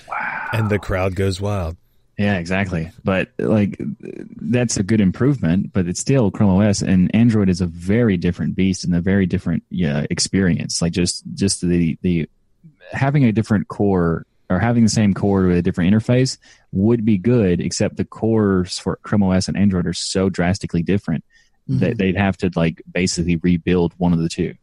wow.
And the crowd goes wild.
Yeah, exactly. But like that's a good improvement, but it's still Chrome OS and Android is a very different beast and a very different yeah, experience. Like just just the the having a different core or having the same core with a different interface would be good, except the cores for Chrome OS and Android are so drastically different that they'd have to like basically rebuild one of the two.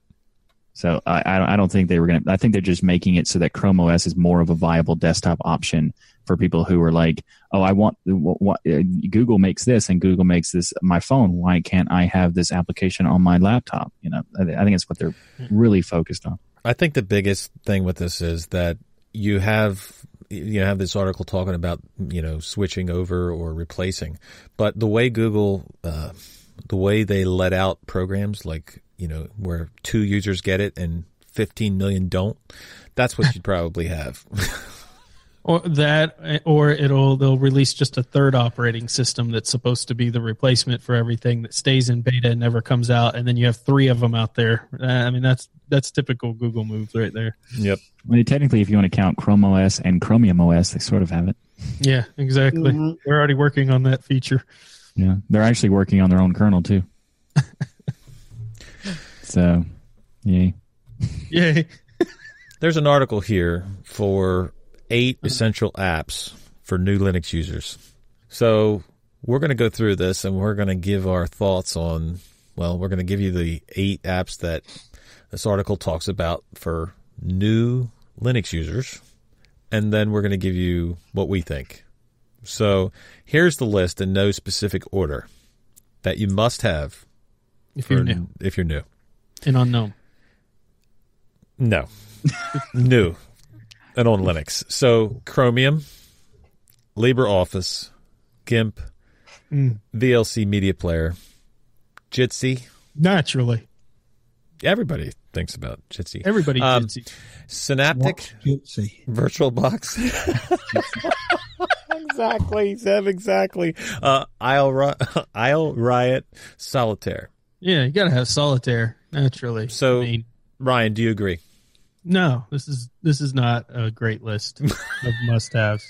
So I, I don't- I don't think they were going to. I think they're just making it so that Chrome OS is more of a viable desktop option for people who are like, oh, I want what, what uh, Google makes this and Google makes this my phone. Why can't I have this application on my laptop? You know, I, I think it's what they're really focused on.
I think the biggest thing with this is that you have you have this article talking about you know switching over or replacing, but the way Google, uh, the way they let out programs like you know where two users get it and 15 million don't, that's what you'd probably have.
Or that, or it'll they'll release just a third operating system that's supposed to be the replacement for everything that stays in beta and never comes out, and then you have three of them out there. Uh, I mean, that's that's typical Google moves right there.
yep.
I mean, technically, if you want to count Chrome OS and Chromium OS, they sort of have it.
Yeah, exactly.
Mhm.
They're already working on that feature.
Yeah, they're actually working on their own kernel too. so, yeah.
Yay.
There's an article here for eight essential apps for new Linux users. So we're going to go through this and we're going to give our thoughts on, well, we're going to give you the eight apps that this article talks about for new Linux users. And then we're going to give you what we think. So here's the list in no specific order that you must have
If you're new
if you're new.
and unknown.
No. New. And on Linux. So Chromium, LibreOffice, GIMP,
Mm.
VLC Media Player, Jitsi.
Naturally.
Everybody thinks about Jitsi.
Everybody
Um,
see.
Synaptic,
Gypsy.
VirtualBox. exactly, Zeb, exactly. Uh, Isle, Isle Riot, Solitaire.
Yeah, you got to have solitaire. Naturally.
So-
I mean,
Ryan, do you agree?
no, this is this is not a great list of must-haves.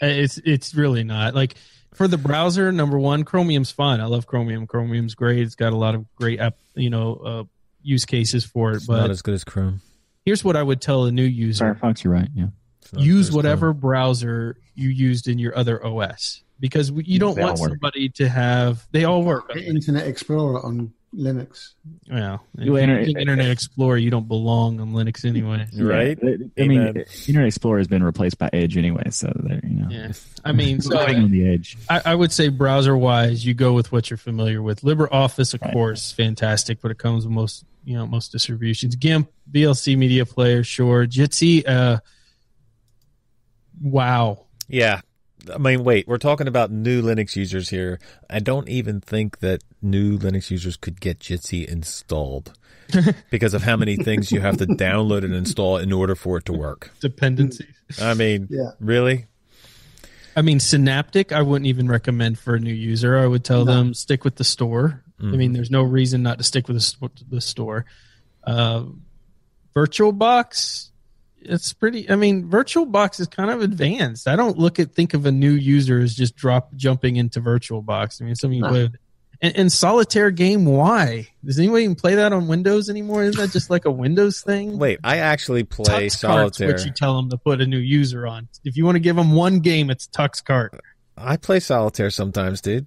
It's it's really not like for the browser. Number one, Chromium's fun. I love Chromium. Chromium's great. It's got a lot of great app, you know, uh, use cases for it.
It's
But
not as good as Chrome.
here's what I would tell a new user:
Firefox, you're right. Yeah.
It's not as good
use
as
whatever browser you used in your other OS because you don't
They
want somebody to have. They all work.
Internet Explorer on Linux.
Well, if
You
you're
enter-
Internet Explorer, you don't belong on Linux anyway.
Chrome. Right?
Yeah. I mean,
Amen.
Internet Explorer has been replaced by Edge anyway, so there, you know.
Yeah, I mean, so
Living on the edge.
I, I would say browser wise, you go with what you're familiar with. LibreOffice, of
Right.
course, fantastic, but it comes with most you know most distributions. GIMP, VLC Media Player, sure. Jitsi, uh, wow.
Yeah. I mean, wait, we're talking about new Linux users here. I don't even think that new Linux users could get Jitsi installed because of how many things you have to download and install in order for it to work.
Dependencies.
I mean,
Yeah.
really?
I mean, Synaptic, I wouldn't even recommend for a new user. I would tell
No.
them stick with the store. I mean, there's no reason not to stick with the, the store. Uh, VirtualBox, it's pretty. I mean, VirtualBox is kind of advanced. I don't look at think of a new user as just drop jumping into VirtualBox. I mean, some of you play. And, and solitaire game, why? Does anyone even play that on Windows anymore? Isn't that just like a Windows thing?
Wait, I actually play
Tux
solitaire.
what you tell them to put a new user on. If you want to give them one game, it's TuxKart.
I play solitaire sometimes, dude.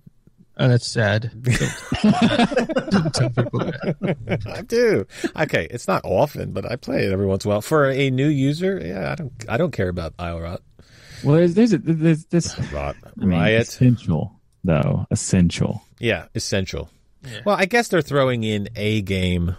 Oh, that's sad. Don't tell people that.
I do. Okay, it's not often, but I play it every once in a while. For a new user, yeah, I don't I don't care about ILROT.
Well, there's there's, a, there's this
Rot,
I mean,
Riot.
essential though essential.
Yeah, essential.
Yeah.
Well, I guess they're throwing in a game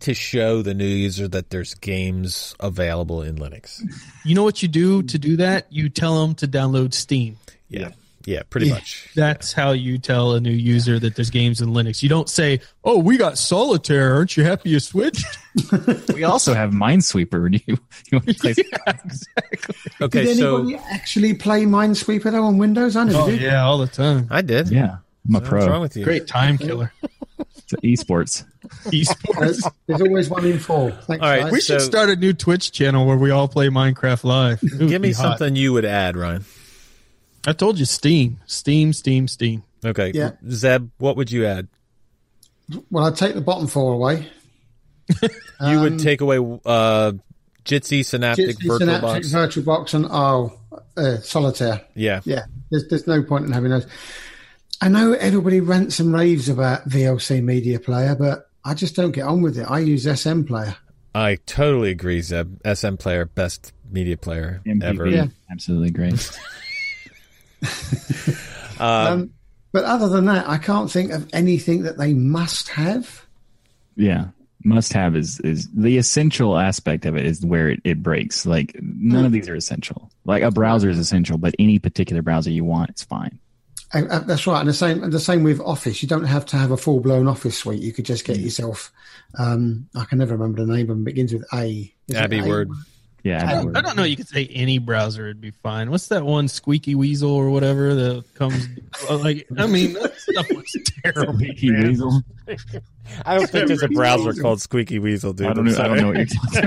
to show the new user that there's games available in Linux.
You know what you do to do that? You tell them to download Steam.
Yeah. Yeah, pretty
Yeah.
much.
That's how you tell a new user that there's games in Linux. You don't say, "Oh, we got Solitaire. Aren't you happy you switched?"
We also have Minesweeper. Do you, you want to play?
yeah, exactly.
Okay,
Did
so
anybody actually play Minesweeper though on Windows? I never
Oh
did.
yeah, all the time.
I did.
Yeah, I'm a pro.
What's wrong with you?
Great time killer.
It's esports.
Esports.
There's, there's always one in four. Thanks,
All right,
guys.
We should start a new Twitch channel where we all play Minecraft live.
Give me
be hot.
something you would add, Ryan.
I told you, Steam, Steam, Steam, Steam.
Okay.
Yeah.
Zeb, what would you add?
Well, I'd take the bottom four away.
You would take away uh Jitsi, Synaptic,
Jitsi, Synaptic,
VirtualBox.
VirtualBox, and oh, uh, Solitaire.
Yeah.
Yeah, there's, there's no point in having those. I know everybody rants and raves about VLC Media Player, but I just don't get on with it. I use SMPlayer.
I totally agree, Zeb. SMPlayer, best media player
MVP,
ever.
Yeah.
absolutely great.
Um, but other than that, I can't think of anything that they must have.
Yeah, must have is is the essential aspect of it is where it, it breaks. Like none of these are essential. Like a browser is essential, but any particular browser you want, it's fine.
Uh, uh, that's right, and the same and the same with Office. You don't have to have a full blown Office suite. You could just get yourself. Um, I can never remember the name, but it begins with A. Is it
Abby
A?
Word.
Yeah,
I,
AdWords.
I don't know. You could say any browser would be fine. What's that one, Squeaky Weasel or whatever that comes? uh, like, I mean, that stuff was terrible.
Squeaky
man.
Weasel.
I don't think there's a browser called Squeaky Weasel, dude.
I don't know. I don't know what you're talking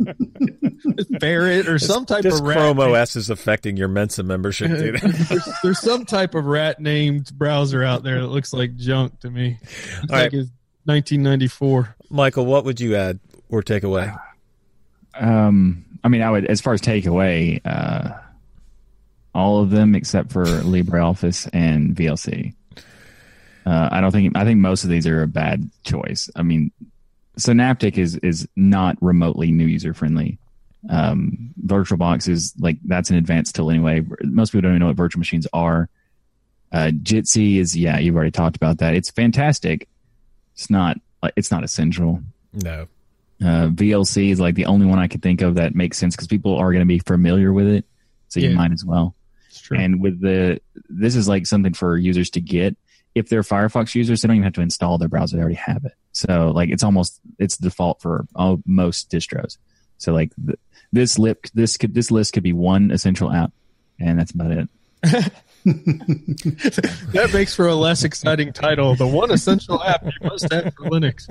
about.
Ferret or some type
Just
of rat.
Chrome OS is affecting your Mensa membership, dude.
there's, there's some type of rat named browser out there that looks like junk to me. It's
All
like
right.
it's 1994.
Michael, what would you add? or take away?
Um, I mean, I would as far as takeaway, uh, all of them except for LibreOffice and VLC. Uh, I don't think I think most of these are a bad choice. I mean, Synaptic is is not remotely new user friendly. Um, VirtualBox is like that's an advanced tool anyway. Most people don't even know what virtual machines are. Uh, Jitsi is yeah, you've already talked about that. It's fantastic. It's not it's not essential.
No.
Uh, VLC is like the only one I could think of that makes sense because people are going to be familiar with it, so you
Yeah.
might as well.
It's true.
And with the this is like something for users to get. If they're Firefox users, they don't even have to install their browser; they already have it. So like it's almost it's default for all, most distros. So like th- this lip this could this list could be one essential app, and that's about it.
that makes for a less exciting title. The one essential app you must have for Linux.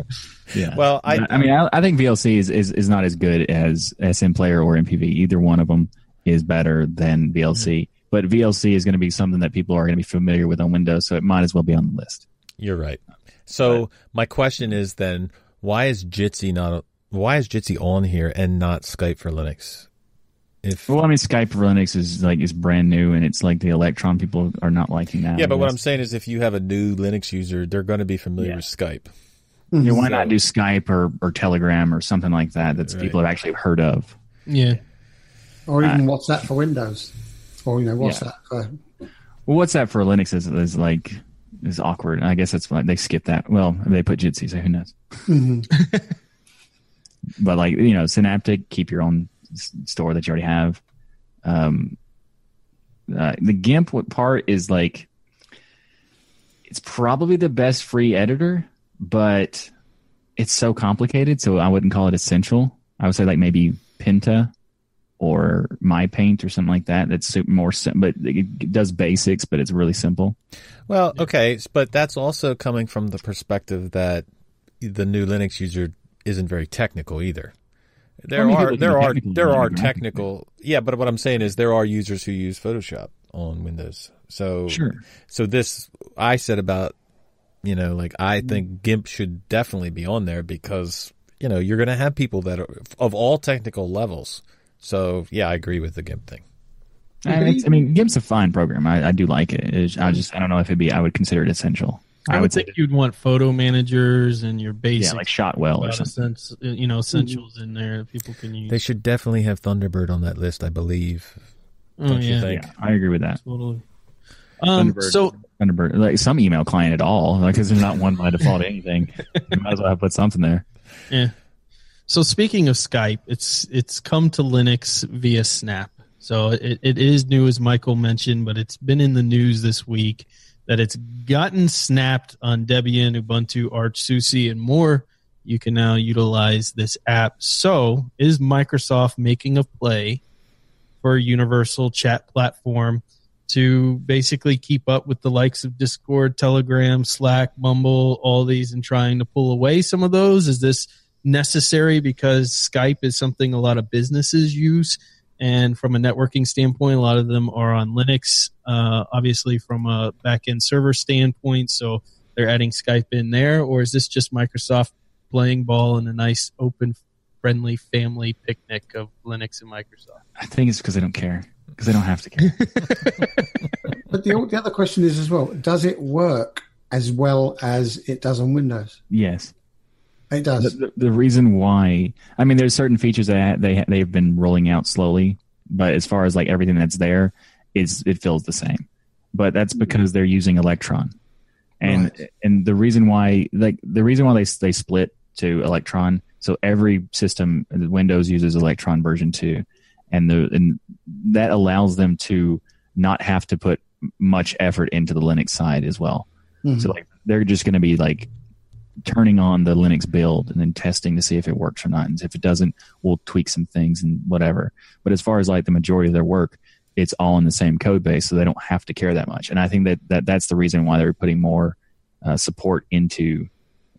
Yeah.
Well, I,
I, mean, I, I think VLC is, is is not as good as SMPlayer or MPV. Either one of them is better than VLC. But VLC is going to be something that people are going to be familiar with on Windows, so it might as well be on the list.
You're right. So my question is then, why is Jitsi not? Why is Jitsi on here and not Skype for Linux? If
Well, I mean, Skype for Linux is like is brand new, and it's like the Electron people are not liking that.
yeah, but what
I
I'm saying is, if you have a new Linux user, they're going to be familiar
Yeah.
with Skype. Mm-hmm.
yeah, why
so-
not do Skype or, or Telegram or something like that that
Right.
people have actually heard of?
Yeah.
or even uh, WhatsApp for Windows, or you know WhatsApp for
Well, what's that for Linux is, is like is awkward. I guess that's why they skip that. Well, they put Jitsi, so who knows? Mm-hmm. but like you know, Synaptic, keep your own s- store that you already have. Um, uh, the GIMP part is like, it's probably the best free editor, but it's so complicated, so I wouldn't call it essential. I would say like maybe Pinta or MyPaint or something like that. That's super more, sim- but it does basics, but it's really simple.
Well, okay, but that's also coming from the perspective that the new Linux user isn't very technical either. There are there are
technical
there are technical yeah, but what I'm saying is there are users who use Photoshop on Windows. So
Sure.
so this I said about you know like I mm-hmm. think GIMP should definitely be on there because you know you're going to have people that are of all technical levels. So yeah, I agree with the GIMP thing.
And it's, I mean, GIMP's a fine program. I, I do like it. It's- I just I don't know if it'd be. I would consider it essential.
I would think you'd want photo managers and your basic
yeah, like Shotwell or something.
sense, you know, essentials in there that people can use.
They should definitely have Thunderbird on that list, I believe.
oh,
Don't you
yeah,
think?
Yeah, I agree with that.
totally. Um,
Thunderbird.
so
Thunderbird, like some email client at all, because there's not one by default anything. You might as well have put something there.
Yeah. So speaking of Skype, it's it's come to Linux via Snap. So it, it is new, as Michael mentioned, but it's been in the news this week that it's gotten snapped on Debian, Ubuntu, Arch, SUSE, and more. You can now utilize this app. So is Microsoft making a play for a universal chat platform to basically keep up with the likes of Discord, Telegram, Slack, Mumble, all these, and trying to pull away some of those? Is this necessary because Skype is something a lot of businesses use? And from a networking standpoint, a lot of them are on Linux, uh, obviously from a backend server standpoint. So they're adding Skype in there. Or is this just Microsoft playing ball in a nice, open, friendly family picnic of Linux and Microsoft?
I think it's because they don't care. Because they don't have to care.
But the, the other question is as well: Does it work as well as it does on Windows?
yes.
It does.
the, the reason why, I mean, there's certain features that they they've been rolling out slowly, but as far as like everything that's there, is it feels the same. But that's because they're using Electron, and
Right.
and the reason why, like the reason why they they split to Electron, so every system, Windows uses Electron version two, and the and that allows them to not have to put much effort into the Linux side as well.
Mhm.
So like they're just going to be like turning on the Linux build and then testing to see if it works or not. And if it doesn't, we'll tweak some things and whatever. But as far as like the majority of their work, it's all in the same code base, so they don't have to care that much. And I think that, that that's the reason why they're putting more uh, support into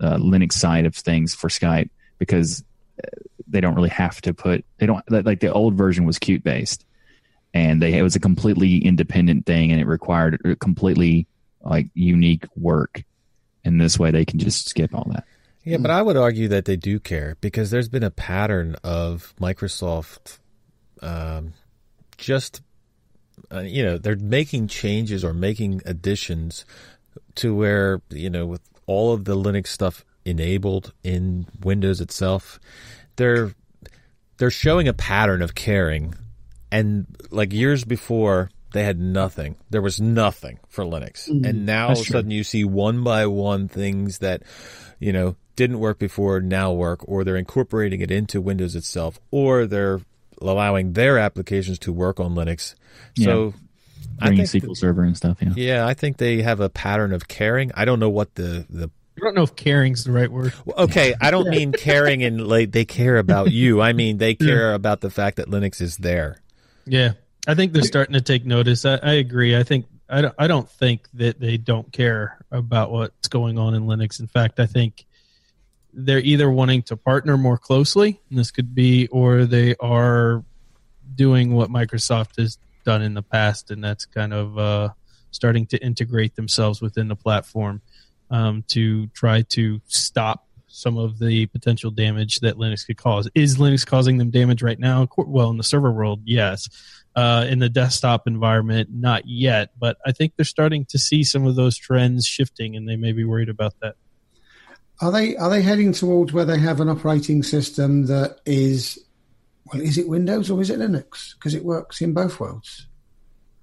uh, Linux side of things for Skype because uh, they don't really have to put they don't like the old version was Qt based and they it was a completely independent thing and it required completely like unique work and this way they can just skip all that
Yeah, but I would argue that they do care because there's been a pattern of Microsoft um, just, uh, you know, they're making changes or making additions to where, you know, with all of the Linux stuff enabled in Windows itself, they're they're showing a pattern of caring. And like years before, they had nothing. There was nothing for Linux. Mm-hmm. And now all of a sudden you see one by one things that, you know, didn't work before now work, or they're incorporating it into Windows itself, or they're allowing their applications to work on Linux. So I
Bringing
think
SQL Server and stuff. Yeah.
yeah, I think they have a pattern of caring. I don't know what the the
I don't know if caring's the right word.
well, okay. I don't mean caring and like they care about you. I mean they care about the fact that Linux is there.
Yeah, I think they're starting to take notice. I, I agree. I think I don't, I don't think that they don't care about what's going on in Linux. In fact, I think they're either wanting to partner more closely, and this could be, or they are doing what Microsoft has done in the past, and that's kind of uh, starting to integrate themselves within the platform um, to try to stop some of the potential damage that Linux could cause. Is Linux causing them damage right now? Well, in the server world, yes. Uh, in the desktop environment, not yet. But I think they're starting to see some of those trends shifting, and they may be worried about that.
Are they are they heading towards where they have an operating system that is well, is it Windows or is it Linux? Because it works in both worlds.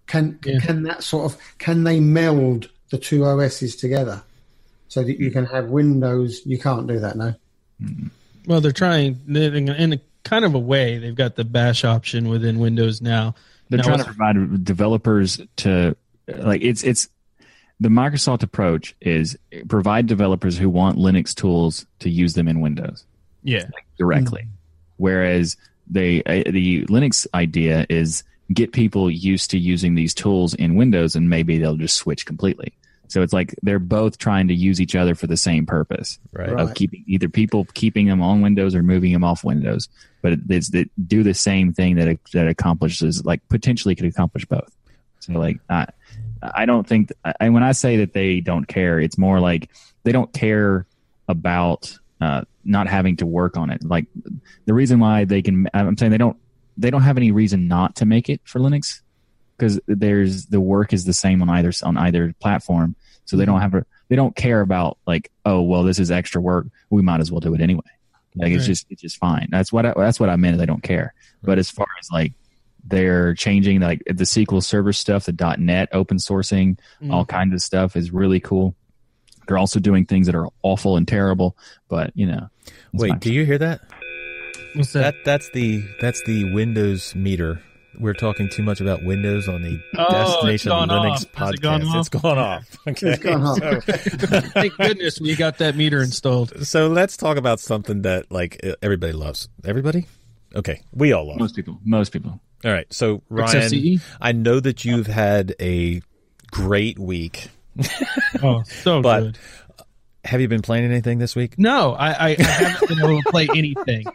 Can
Yeah.
can that sort of can they meld the two OSs together so that you can have Windows? You can't do that now.
Well, they're trying in a, in a kind of a way. They've got the Bash option within Windows now.
They're
Now,
trying to provide developers to like it's it's the Microsoft approach is provide developers who want Linux tools to use them in Windows
yeah, like
directly, whereas they uh, the Linux idea is get people used to using these tools in Windows, and maybe they'll just switch completely. So it's like they're both trying to use each other for the same purpose
Right.
Right.
of keeping either people keeping them on Windows or moving them off Windows. But it's they do the same thing that that accomplishes like potentially could accomplish both. So like I I don't think I, when I say that they don't care, it's more like they don't care about uh, not having to work on it. Like the reason why they can, I'm saying they don't they don't have any reason not to make it for Linux because there's the work is the same on either on either platform. So they don't have a they don't care about like oh well this is extra work we might as well do it anyway. Like it's just it's just fine. That's what I, that's what I meant. They don't care. But as far as like they're changing like the SQL Server stuff, the .NET open sourcing, mm-hmm. all kinds of stuff is really cool. They're also doing things that are awful and terrible, but you know.
Wait,
fine.
do you hear that?
what's that?
That that's the that's the Windows meter. We're talking too much about Windows on the
Oh,
Destination Linux
off.
Podcast.
It gone
it's gone off. Okay.
It's gone off.
So,
Thank goodness we got that meter installed.
so let's talk about something that like everybody loves. Everybody? Okay, we all love.
most people, most people.
All right. So Ryan, I know that you've had a great week.
Oh, so good.
But-
good.
Have you been playing anything this week?
No, I, I, I haven't been able to play anything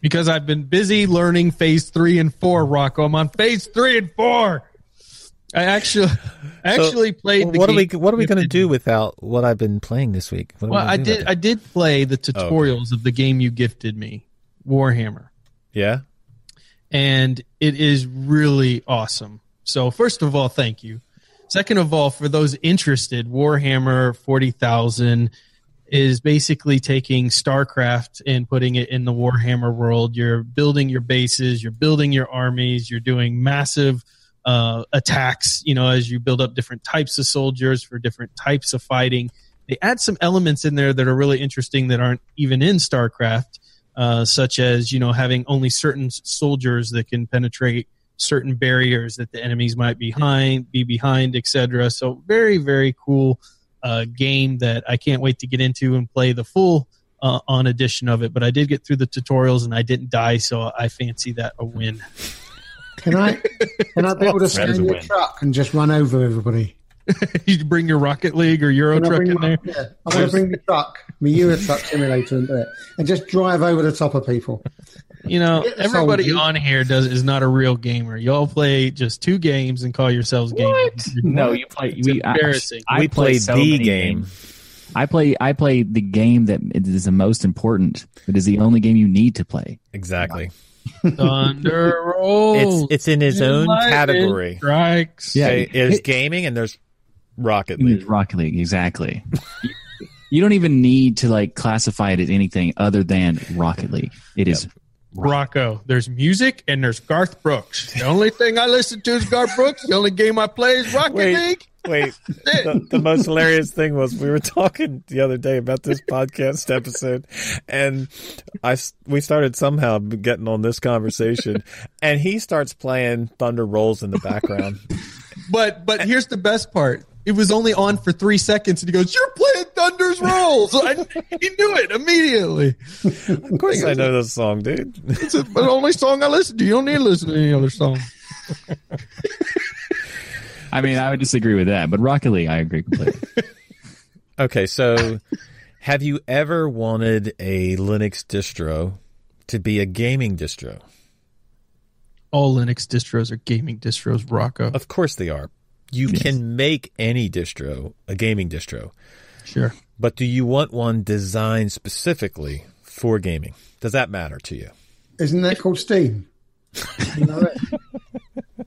because I've been busy learning phase three and four. Rocco, I'm on phase three and four. I actually, I
So,
actually played. The
what are we What are we going to do without what I've been playing this week? What
Well, I did. I did play the oh, tutorials of the game you gifted me, Warhammer,
yeah.
and it is really awesome. So, first of all, thank you. Second of all, for those interested, Warhammer 40,000 is basically taking StarCraft and putting it in the Warhammer world. You're building your bases, you're building your armies, you're doing massive uh, attacks, you know, as you build up different types of soldiers for different types of fighting. They add some elements in there that are really interesting that aren't even in StarCraft, uh, such as, you know, having only certain soldiers that can penetrate certain barriers that the enemies might behind, be behind, etc. So very, very cool uh, game that I can't wait to get into and play the full uh, on edition of it. But I did get through the tutorials and I didn't die, so I fancy that a win.
Can I can I be able to
That is
stand in the truck and just run over everybody?
you bring your Rocket League or Euro Truck in
my-
there.
Yeah, I'm going to bring the truck, my Euro Truck simulator, and do it, and just drive over the top of people.
You know,
Get the
everybody
soldiers.
on here does is not a real gamer. Y'all play just two games and call yourselves gamers.
No, you play.
It's
we,
embarrassing.
I,
we
play
played
so
the game.
games. I play I play the game that is the most important. It is the only game you need to play.
Exactly.
Thunder rolls.
It's it's in his own category.
Strikes.
Yeah.
Okay, there's gaming and there's Rocket
It's
League.
Rocket League, exactly. You- you don't even need to like classify it as anything other than Rocket League. It is
Rocco. There's music and there's Garth Brooks. The only thing I listen to is Garth Brooks. The only game I play is Rocket
Wait.
League.
Wait, the, the most hilarious thing was we were talking the other day about this podcast episode, and I we started somehow getting on this conversation, and he starts playing Thunder Rolls in the background.
But but here's the best part. It was only on for three seconds, and he goes, "You're playing Thunder's Rolls." I, he knew it immediately.
Of course, I know this song, dude.
It's the only song I listen to. You don't need to listen to any other song.
I mean, I would disagree with that, but Rocket League, I agree completely.
Okay, so have you ever wanted a Linux distro to be a gaming distro?
All Linux distros are gaming distros, Rocco.
Of course they are. You can make any distro a gaming distro,
Sure.
but do you want one designed specifically for gaming? Does that matter to you?
Isn't that called Steam? You know it?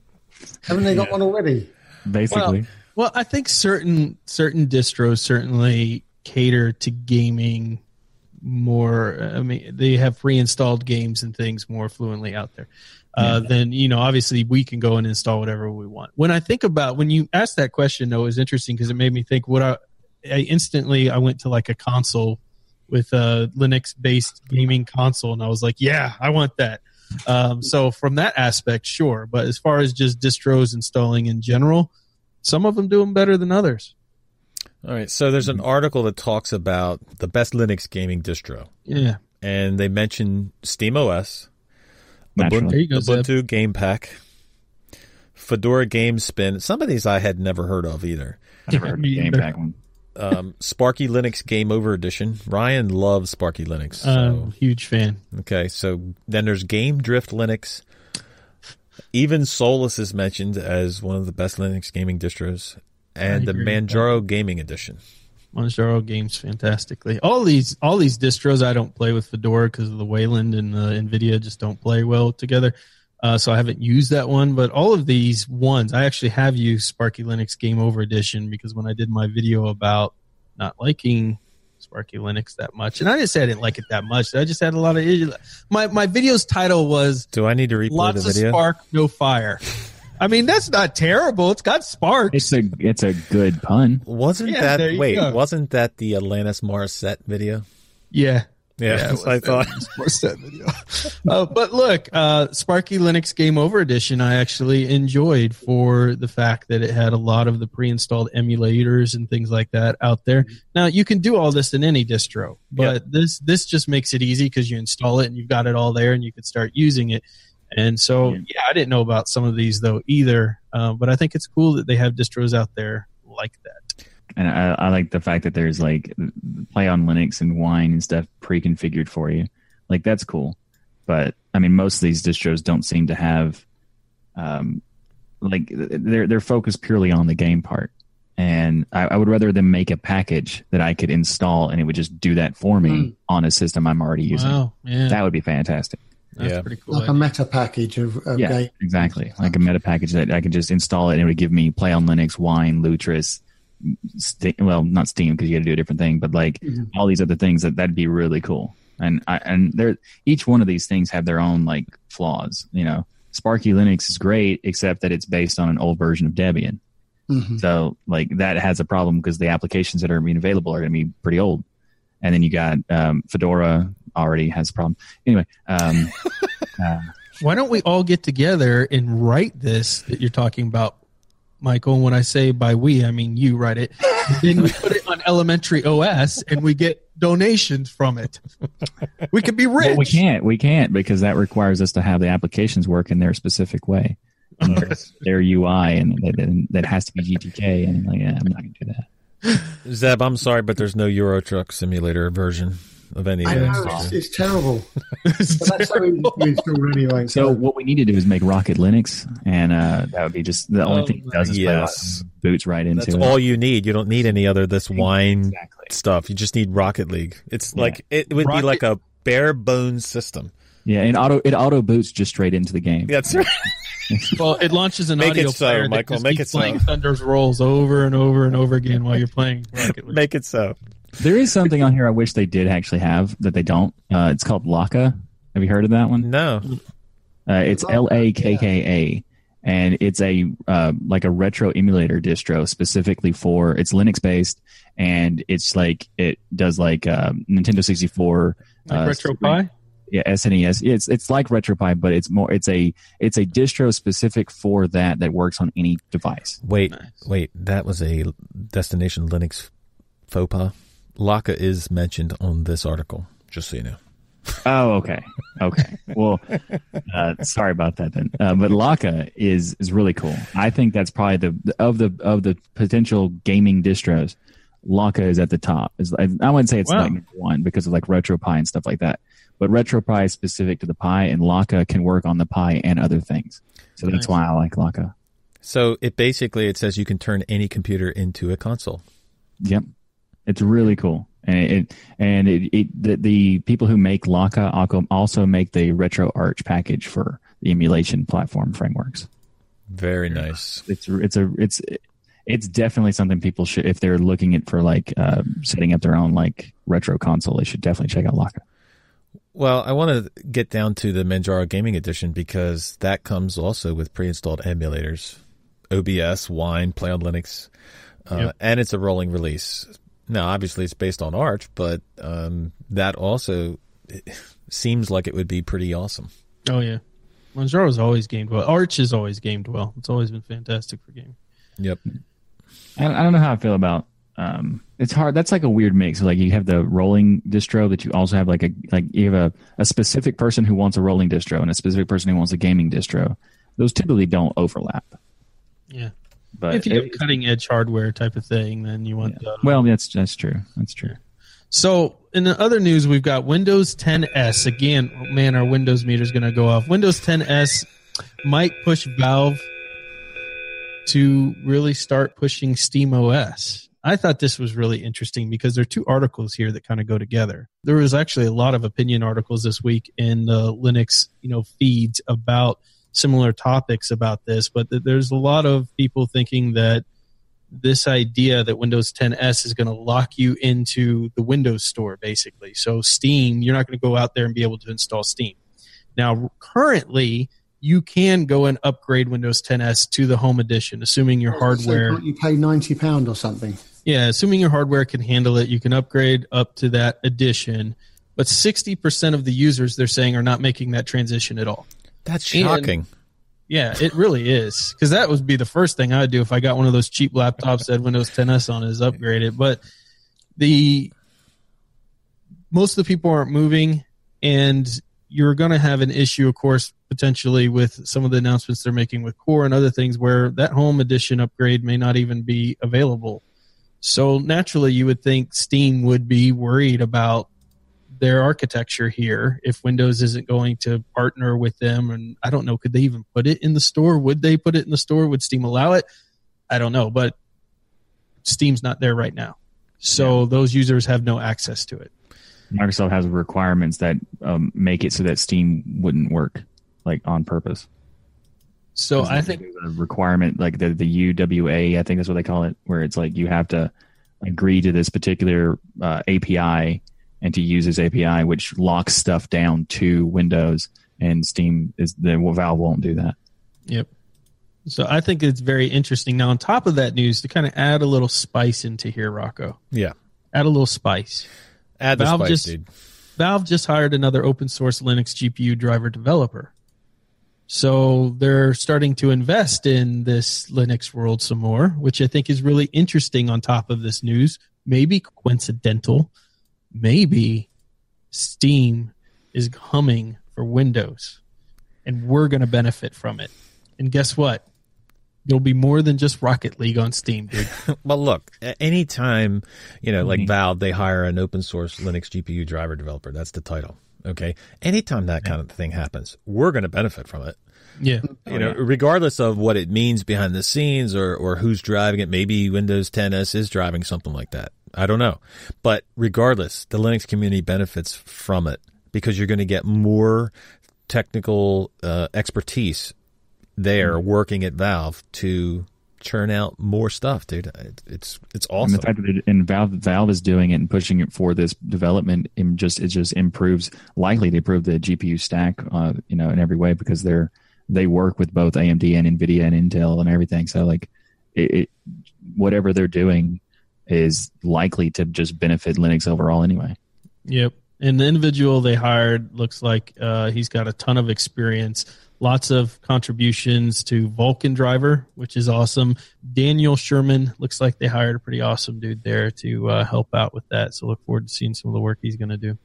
Haven't they got one already?
Basically,
Well, I think certain certain distros certainly cater to gaming more. I mean, they have pre-installed games and things more fluently out there. Uh, Then you know, obviously, we can go and install whatever we want. When I think about when you asked that question, though, it was interesting because it made me think. What I, I instantly I went to like a console with a Linux-based gaming console, and I was like, yeah, I want that. Um, so from that aspect, sure. But as far as just distros installing in general, some of them do them better than others.
All right, so there's an article that talks about the best Linux gaming distro,
Yeah.
and they mention SteamOS,
Naturally.
There you go,
Ubuntu Game Pack, Fedora Game Spin. Some of these I had never heard of either.
I never heard of the game Pack one.
Um, Sparky Linux Game Over Edition. Ryan loves Sparky Linux. So.
Um, huge fan.
Okay, so then there's Game Drift Linux. Even Solus is mentioned as one of the best Linux gaming distros, and the Manjaro Gaming Edition.
Manjaro games fantastically. All these all these distros I don't play with Fedora because of the Wayland and the Nvidia just don't play well together. Uh, so I haven't used that one, but all of these ones I actually have used Sparky Linux Game Over Edition because when I did my video about not liking Sparky Linux that much, and I didn't say I didn't like it that much. I just had a lot of issues. My my video's title was
Do I need to replay
lots
the
of
video?
spark, no fire. I mean that's not terrible. It's got sparks.
It's a it's a good pun.
Wasn't
Yeah, there
that
you
wait?
go.
Wasn't that the Alanis Morissette video?
yeah.
Yeah,
it
that's what I thought.
that Sports Set video. uh, but look, uh, Sparky Linux Game Over Edition, I actually enjoyed for the fact that it had a lot of the pre-installed emulators and things like that out there. Now you can do all this in any distro, but this this just makes it easy because you install it and you've got it all there and you can start using it. And so,
Yeah.
yeah, I didn't know about some of these though either, uh, but I think it's cool that they have distros out there like that.
And I, I like the fact that there's like play on Linux and wine and stuff pre-configured for you. Like that's cool. But I mean, most of these distros don't seem to have, um, like they're they're focused purely on the game part. And I, I would rather them make a package that I could install and it would just do that for me
Mm.
on a system I'm already using.
Wow, yeah,
That would be fantastic.
That's
Yeah.
pretty cool.
Like a meta package of, of
yeah,
game.
exactly. Like a meta package that I could just install it and it would give me Play on Linux, Wine, Lutris, Ste well, not Steam because you got to do a different thing, but like
Mhm.
all these other things that that'd be really cool. And I, and they're each one of these things have their own like flaws. You know, Sparky Linux is great except that it's based on an old version of Debian.
Mhm.
So like that has a problem because the applications that are being available are going to be pretty old. And then you got um, Fedora already has a problem. Anyway, um, uh,
Why don't we all get together and write this that you're talking about, Michael? And when I say by we, I mean you write it. then we put it on Elementary OS and we get donations from it. We could be rich.
Well, we can't. We can't because that requires us to have the applications work in their specific way, their, their UI, and that, and that has to be GTK. And like, yeah, I'm not going to do that.
Zeb, I'm sorry, but there's no Euro Truck Simulator version of any
I know, it's, it's terrible. But that's so easy to anyway.
So
So,
what we need to do is make Rocket Linux, and uh, that would be just the only
Oh,
thing it does is
Yes,
boots right into.
That's
it.
all you need. You don't need any other this wine
Exactly.
stuff. You just need Rocket League. It's
Yeah.
like it would
Rocket-
be like a bare bones system.
Yeah, and auto it auto boots just straight into the game.
That's right.
Well, it launches an
Make
audio
it so,
player that
Michael,
just
make
keeps
it so.
playing Thunder's rolls over and over and over again while you're playing Rocket League.
Make it so.
There is something on here I wish they did actually have that they don't. Uh, it's called Lakka. Have you heard of that one?
No.
Uh, it's L A K K A, and it's a uh, like a retro emulator distro specifically for it's Linux based, and it's like it does like uh, Nintendo sixty four.
Like RetroPie?
yeah, SNES. It's it's like RetroPie, but it's more. It's a it's a distro specific for that that works on any device.
Wait,
Nice.
wait. That was a Destination Linux faux pas. Lakka is mentioned on this article, just so you know.
Oh, okay, okay. Well, uh, sorry about that then. Uh, but Lakka is is really cool. I think that's probably the of the of the potential gaming distros. Lakka is at the top. Is I wouldn't say it's
Wow.
like number one because of like RetroPie and stuff like that. But RetroPie is specific to the Pi, and Lakka can work on the Pi and other things. So that's
Nice.
why I like Laka.
So it basically it says you can turn any computer into a console.
Yep, it's really cool, and it and it, it the, the people who make Lakka also- also make the RetroArch package for the emulation platform frameworks.
Very nice.
It's it's a it's it's definitely something people should if they're looking at for like uh, setting up their own like retro console. They should definitely check out Lakka.
Well, I want to get down to the Manjaro Gaming Edition because that comes also with pre-installed emulators, OBS, Wine, Play on Linux, uh,
Yep.
and it's a rolling release. Now, obviously, it's based on Arch, but um, that also seems like it would be pretty awesome.
Oh yeah, Manjaro's always gamed well. Arch has always gamed well. It's always been fantastic for gaming.
Yep.
I, I don't know how I feel about. Um, it's hard. That's like a weird mix. Like you have the rolling distro, but you also have like a like you have a, a specific person who wants a rolling distro and a specific person who wants a gaming distro. Those typically don't overlap.
Yeah,
But
if you have cutting edge hardware type of thing, then you want. Uh,
well, that's that's true. That's true.
So in the other news, we've got Windows 10s again. man, our Windows meter is going to go off. Windows 10s might push Valve to really start pushing Steam OS. I thought this was really interesting because there are two articles here that kind of go together. There was actually a lot of opinion articles this week in the Linux, you know, feeds about similar topics about this, but th- there's a lot of people thinking that this idea that Windows 10s is going to lock you into the Windows Store, basically. So Steam, you're not going to go out there and be able to install Steam. Now, currently, you can go and upgrade Windows 10s to the Home Edition, assuming your oh, hardware.
So you pay ninety pound or something?
Yeah, assuming your hardware can handle it, you can upgrade up to that edition. But 60% of the users they're saying are not making that transition at all.
That's
And-
shocking.
Yeah, it really is. Because that would be the first thing I'd do if I got one of those cheap laptops that Windows 10s on is upgraded. But the most of the people aren't moving, and you're going to have an issue, of course, potentially with some of the announcements they're making with Core and other things where that home edition upgrade may not even be available. So naturally, you would think Steam would be worried about their architecture here if Windows isn't going to partner with them. And I don't know, could they even put it in the store? Would they put it in the store? Would Steam allow it? I don't know, but Steam's not there right now. So those users have no access to it.
Microsoft has requirements that um, make it so that Steam wouldn't work like on purpose.
So I think
a requirement like the the UWA, I think that's what they call it, where it's like you have to agree to this particular uh, API and to use this API, which locks stuff down to Windows. And Steam is the Valve won't do that.
Yep. So I think it's very interesting. Now, on top of that news, to kind of add a little spice into here, Rocco,
Yeah.
add a little spice.
Add the
Valve
spice,
just-
dude.
Valve just hired another open source Linux GPU driver developer. So they're starting to invest in this Linux world some more, which I think is really interesting on top of this news. Maybe coincidental. Maybe Steam is humming for Windows and we're going to benefit from it. And guess what? There'll be more than just Rocket League on Steam, dude.
Well, look, a- anytime, you know, like
Mhm.
Valve, they hire an open source Linux GPU driver developer. That's the title. Okay. Anytime that kind of thing happens, we're going to benefit from it.
Yeah.
You know, regardless of what it means behind the scenes or, or who's driving it, maybe Windows 10s is driving something like that. I don't know. But regardless, the Linux community benefits from it because you're going to get more technical uh, expertise there working at Valve to churn out more stuff, dude. It- It's it's
And
awesome.
the fact that it, and Valve Valve is doing it and pushing it for this development, it just it just improves likely to improve the GPU stack, uh, you know, in every way because they're they work with both AMD and Nvidia and Intel and everything. So like, it, it whatever they're doing is likely to just benefit Linux overall anyway.
Yep. And the individual they hired looks like uh, he's got a ton of experience, lots of contributions to Vulkan Driver, which is awesome. Daniel Schürmann looks like they hired a pretty awesome dude there to uh, help out with that. So look forward to seeing some of the work he's going to do.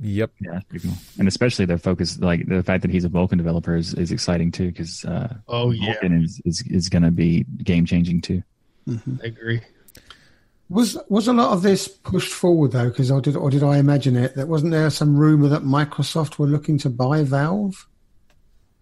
yep.
Yeah, that's pretty cool. And especially their focus, like the fact that he's a Vulkan developer, is, is exciting too because uh,
Oh
Vulkan is is, is going to be game changing too.
I agree.
Was was a lot of this pushed forward though? Because I did, or did I imagine it? That wasn't there some rumor that Microsoft were looking to buy Valve?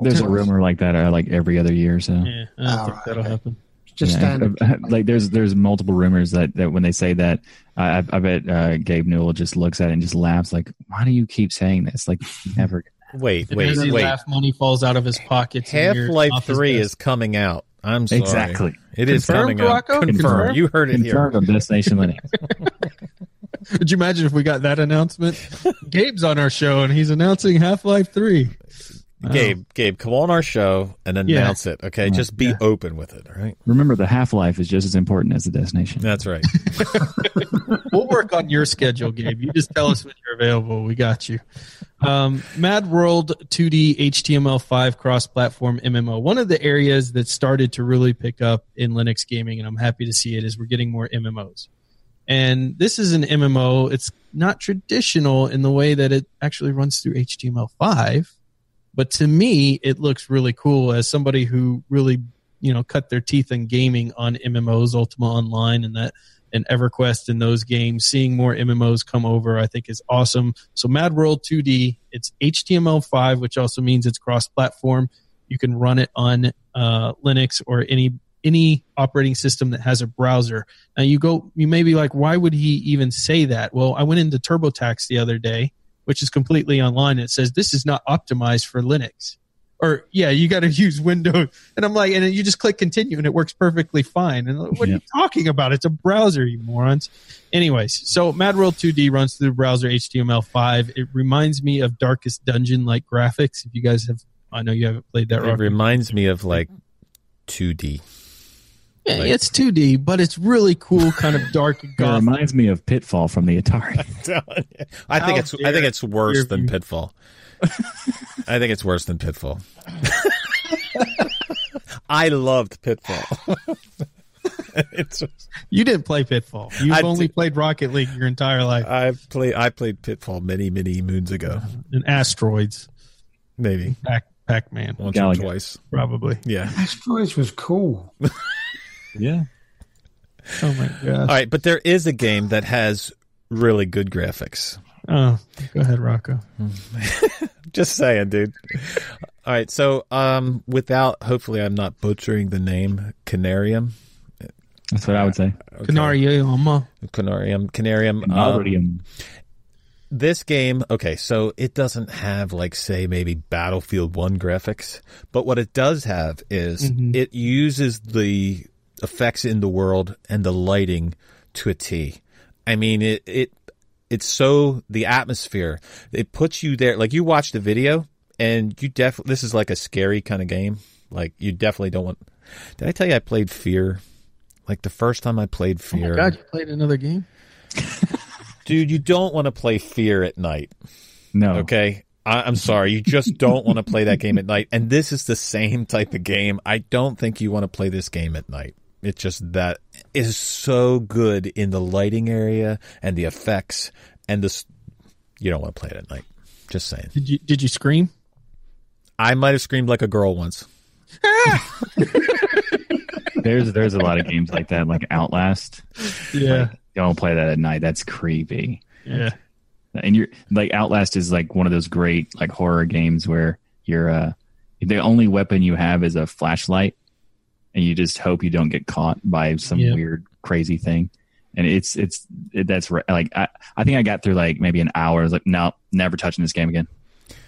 There's a rumor like that uh, like every other year. So
Yeah, I don't
Oh,
think that'll
okay.
happen.
Just
Yeah,
standard.
uh, like there's there's multiple rumors that, that when they say that, I, I I bet uh, Gabe Newell just looks at it and just laughs like, "Why do you keep saying this? Like, never."
Wait, wait, wait.
laugh, money falls out of his pockets.
Half Life 3 is coming out. I'm sorry.
Exactly.
It is
Confirmed,
coming out.
Rocco?
Confirmed.
Confirmed?
You heard it here.
Confirmed on Destination Linux.
Could you imagine if we got that announcement? Gabe's on our show and he's announcing Half Life 3.
Gabe, Gabe, come on our show and
Yeah.
announce it. Okay, just be
Yeah.
open with it. All right,
Remember, the half life is just as important as the destination.
that's right.
We'll work on your schedule, Gabe. You just tell us when you're available. We got you. Um, Mad World 2D HTML5 cross platform MMO. One of the areas that started to really pick up in Linux gaming, and I'm happy to see it, is we're getting more MMOs. And this is an MMO. It's not traditional in the way that it actually runs through HTML5, but to me, it looks really cool as somebody who really, you know, cut their teeth in gaming on MMOs, Ultima Online, and that and EverQuest and those games. Seeing more MMOs come over, I think, is awesome. So Mad World 2D, it's HTML5, which also means it's cross-platform. You can run it on uh, Linux or any any operating system that has a browser. Now you go, you may be like, why would he even say that? Well, I went into TurboTax the other day, which is completely online. It says this is not optimized for Linux. Or yeah, you got to use Windows, and I'm like, and you just click continue, and it works perfectly fine. And what are you talking about? It's a browser, you morons. Anyways, so Mad World 2D runs through the browser HTML5. It reminds me of Darkest Dungeon like graphics. If you guys have, I know you haven't played that.
It reminds me of like 2D.
Yeah, it's 2D, but it's really cool, kind of dark
It reminds me of Pitfall from the Atari.
I think
How
it's I think it's worse than
you.
Pitfall. I think it's worse than Pitfall. I loved Pitfall. it's
You didn't play Pitfall. You've
I
only
did-
played Rocket League your entire life.
I played I played Pitfall many many moons ago,
and Asteroids,
maybe
Pac Pac Man,
once
Galaga.
or twice.
probably.
Yeah.
Asteroids was cool.
Yeah.
Oh my gosh.
All right, but there is a game that has really good graphics.
Oh, go ahead, Rocco.
Just saying, dude. All right, so um, without hopefully I'm not butchering the name Conarium.
That's what I would say.
Okay.
Conarium.
Conarium. Conarium. um, this game, okay, so it doesn't have like say maybe Battlefield 1 graphics, but what it does have is
Mhm.
it uses the effects in the world and the lighting to a T. I mean, it it it's so the atmosphere. It puts you there like you watch the video and you definitely this is like a scary kind of game. Like you definitely don't want Did I tell you I played Fear? Like the first time I played
Oh
Fear.
my God, you played another game?
Dude, you don't want to play Fear at night.
no.
Okay. I, I'm sorry. You just don't want to play that game at night. And this is the same type of game. I don't think you want to play this game at night. It's just that is so good in the lighting area and the effects and this. You don't want to play it at night. Just saying.
Did you did you scream?
I might have screamed like a girl once.
There's there's a lot of games like that, like Outlast.
Yeah.
Like, don't play that at night. That's creepy.
Yeah.
And you're like Outlast is like one of those great like horror games where you're uh the only weapon you have is a flashlight and you just hope you don't get caught by some
Yeah.
weird crazy thing. And it's it's it, that's re- like I, I think I got through like maybe an hour. I was like, no, never touching this game again.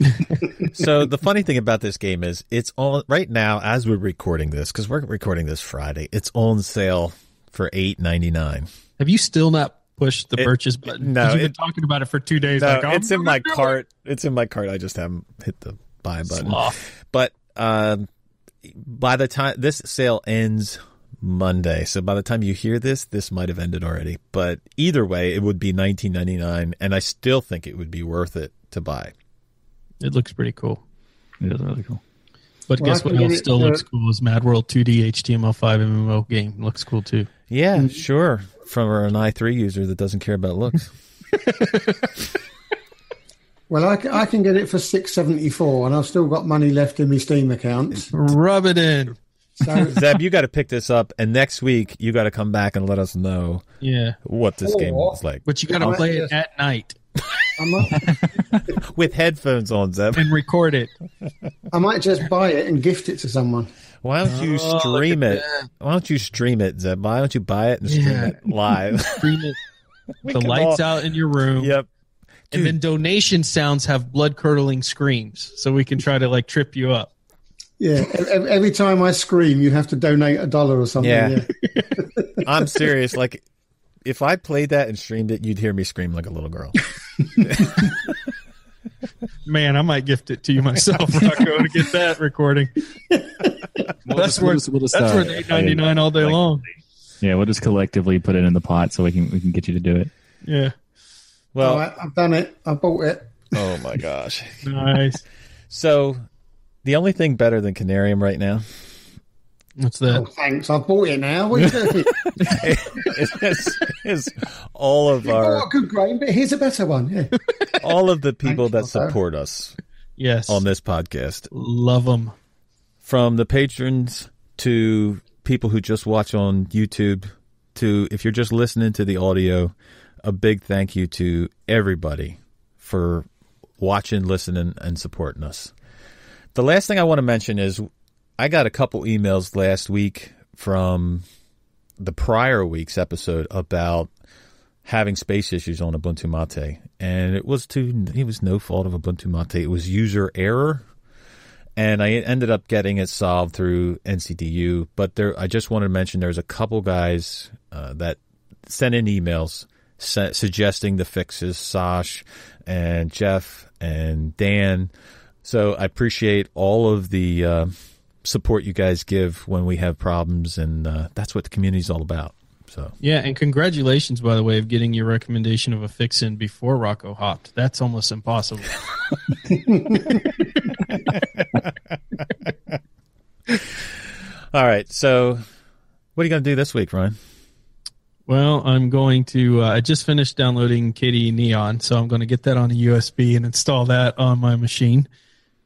so the funny thing about this game is it's on right now as we're recording this because we're recording this Friday. It's on sale for eight ninety nine.
Have you still not pushed the
It-
purchase button?
no,
'Cause you've
it-
been talking about it for two days.
No,
like, "I'm
it's in my
do it."
cart. It's in my cart. I just haven't hit the buy button.
Sloth.
But um, by the time this sale ends Monday, so by the time you hear this, this might have ended already. But either way, it would be nineteen ninety nine, and I still think it would be worth it to buy.
It looks pretty cool.
It is really cool.
But
Well,
guess what else
it
still
for-
looks cool is Mad World 2D HTML5 MMO game. Looks cool too.
Yeah, sure. From an i three user that doesn't care about looks.
Well, I can get it for six seventy four, and I've still got money left in my Steam account.
Rub it in.
So
Zeb, you got to pick this up, and next week you got to come back and let us know
Yeah.
what this game
Or-
was like
But you got to
Alright,
play it at night
I
with headphones on, Zeb.
and record it.
I might just buy it and gift it to someone.
Why don't you
Oh,
stream
look
it?
at
Why don't you stream it, Zeb? Why don't you buy it and stream
Yeah.
it live?
Stream it. The lights
all-
out in your room.
Yep.
And then donation sounds have blood curdling screams, so we can try to like trip you up.
Yeah, every time I scream, you have to donate a dollar or something.
Yeah.
Yeah.
I'm serious. Like, if I played that and streamed it, you'd hear me scream like a little girl.
Man, I might gift it to you myself, Rocco, to get that recording. that's where
we'll just,
that's
uh,
worth eight ninety nine all day long.
Yeah, we'll just collectively put it in the pot so we can we can get you to do it.
Yeah,
Well,
All right, I've done it. I bought it.
oh my gosh.
nice.
So, the only thing better than Conarium right now
What's that?
Oh,
that?
thanks. I've bought it now. What are you doing?
is, is all of
oh,
our
a good grain, but here's a better one. Yeah.
all of the people that
Thanks, Rocco.
support us
Yes,
on this podcast
love them.
from the patrons to people who just watch on YouTube to if you're just listening to the audio, a big thank you to everybody for watching, listening, and supporting us. The last thing I want to mention is I got a couple emails last week from the prior week's episode about having space issues on Ubuntu Mate, and it was to it was no fault of Ubuntu Mate. It was user error and I ended up getting it solved through NCDU. But there, I just wanted to mention there's a couple guys uh, that sent in emails su- suggesting the fixes, Sash and Jeff and Dan. So I appreciate all of the uh, support you guys give when we have problems, and uh, that's what the community is all about. So
Yeah, and congratulations, by the way, of getting your recommendation of a fix in before Rocco hopped. That's almost impossible.
all right, so what are you going to do this week, Ryan?
Well, I'm going to. Uh, I just finished downloading KDE Neon, so I'm going to get that on a USB and install that on my machine.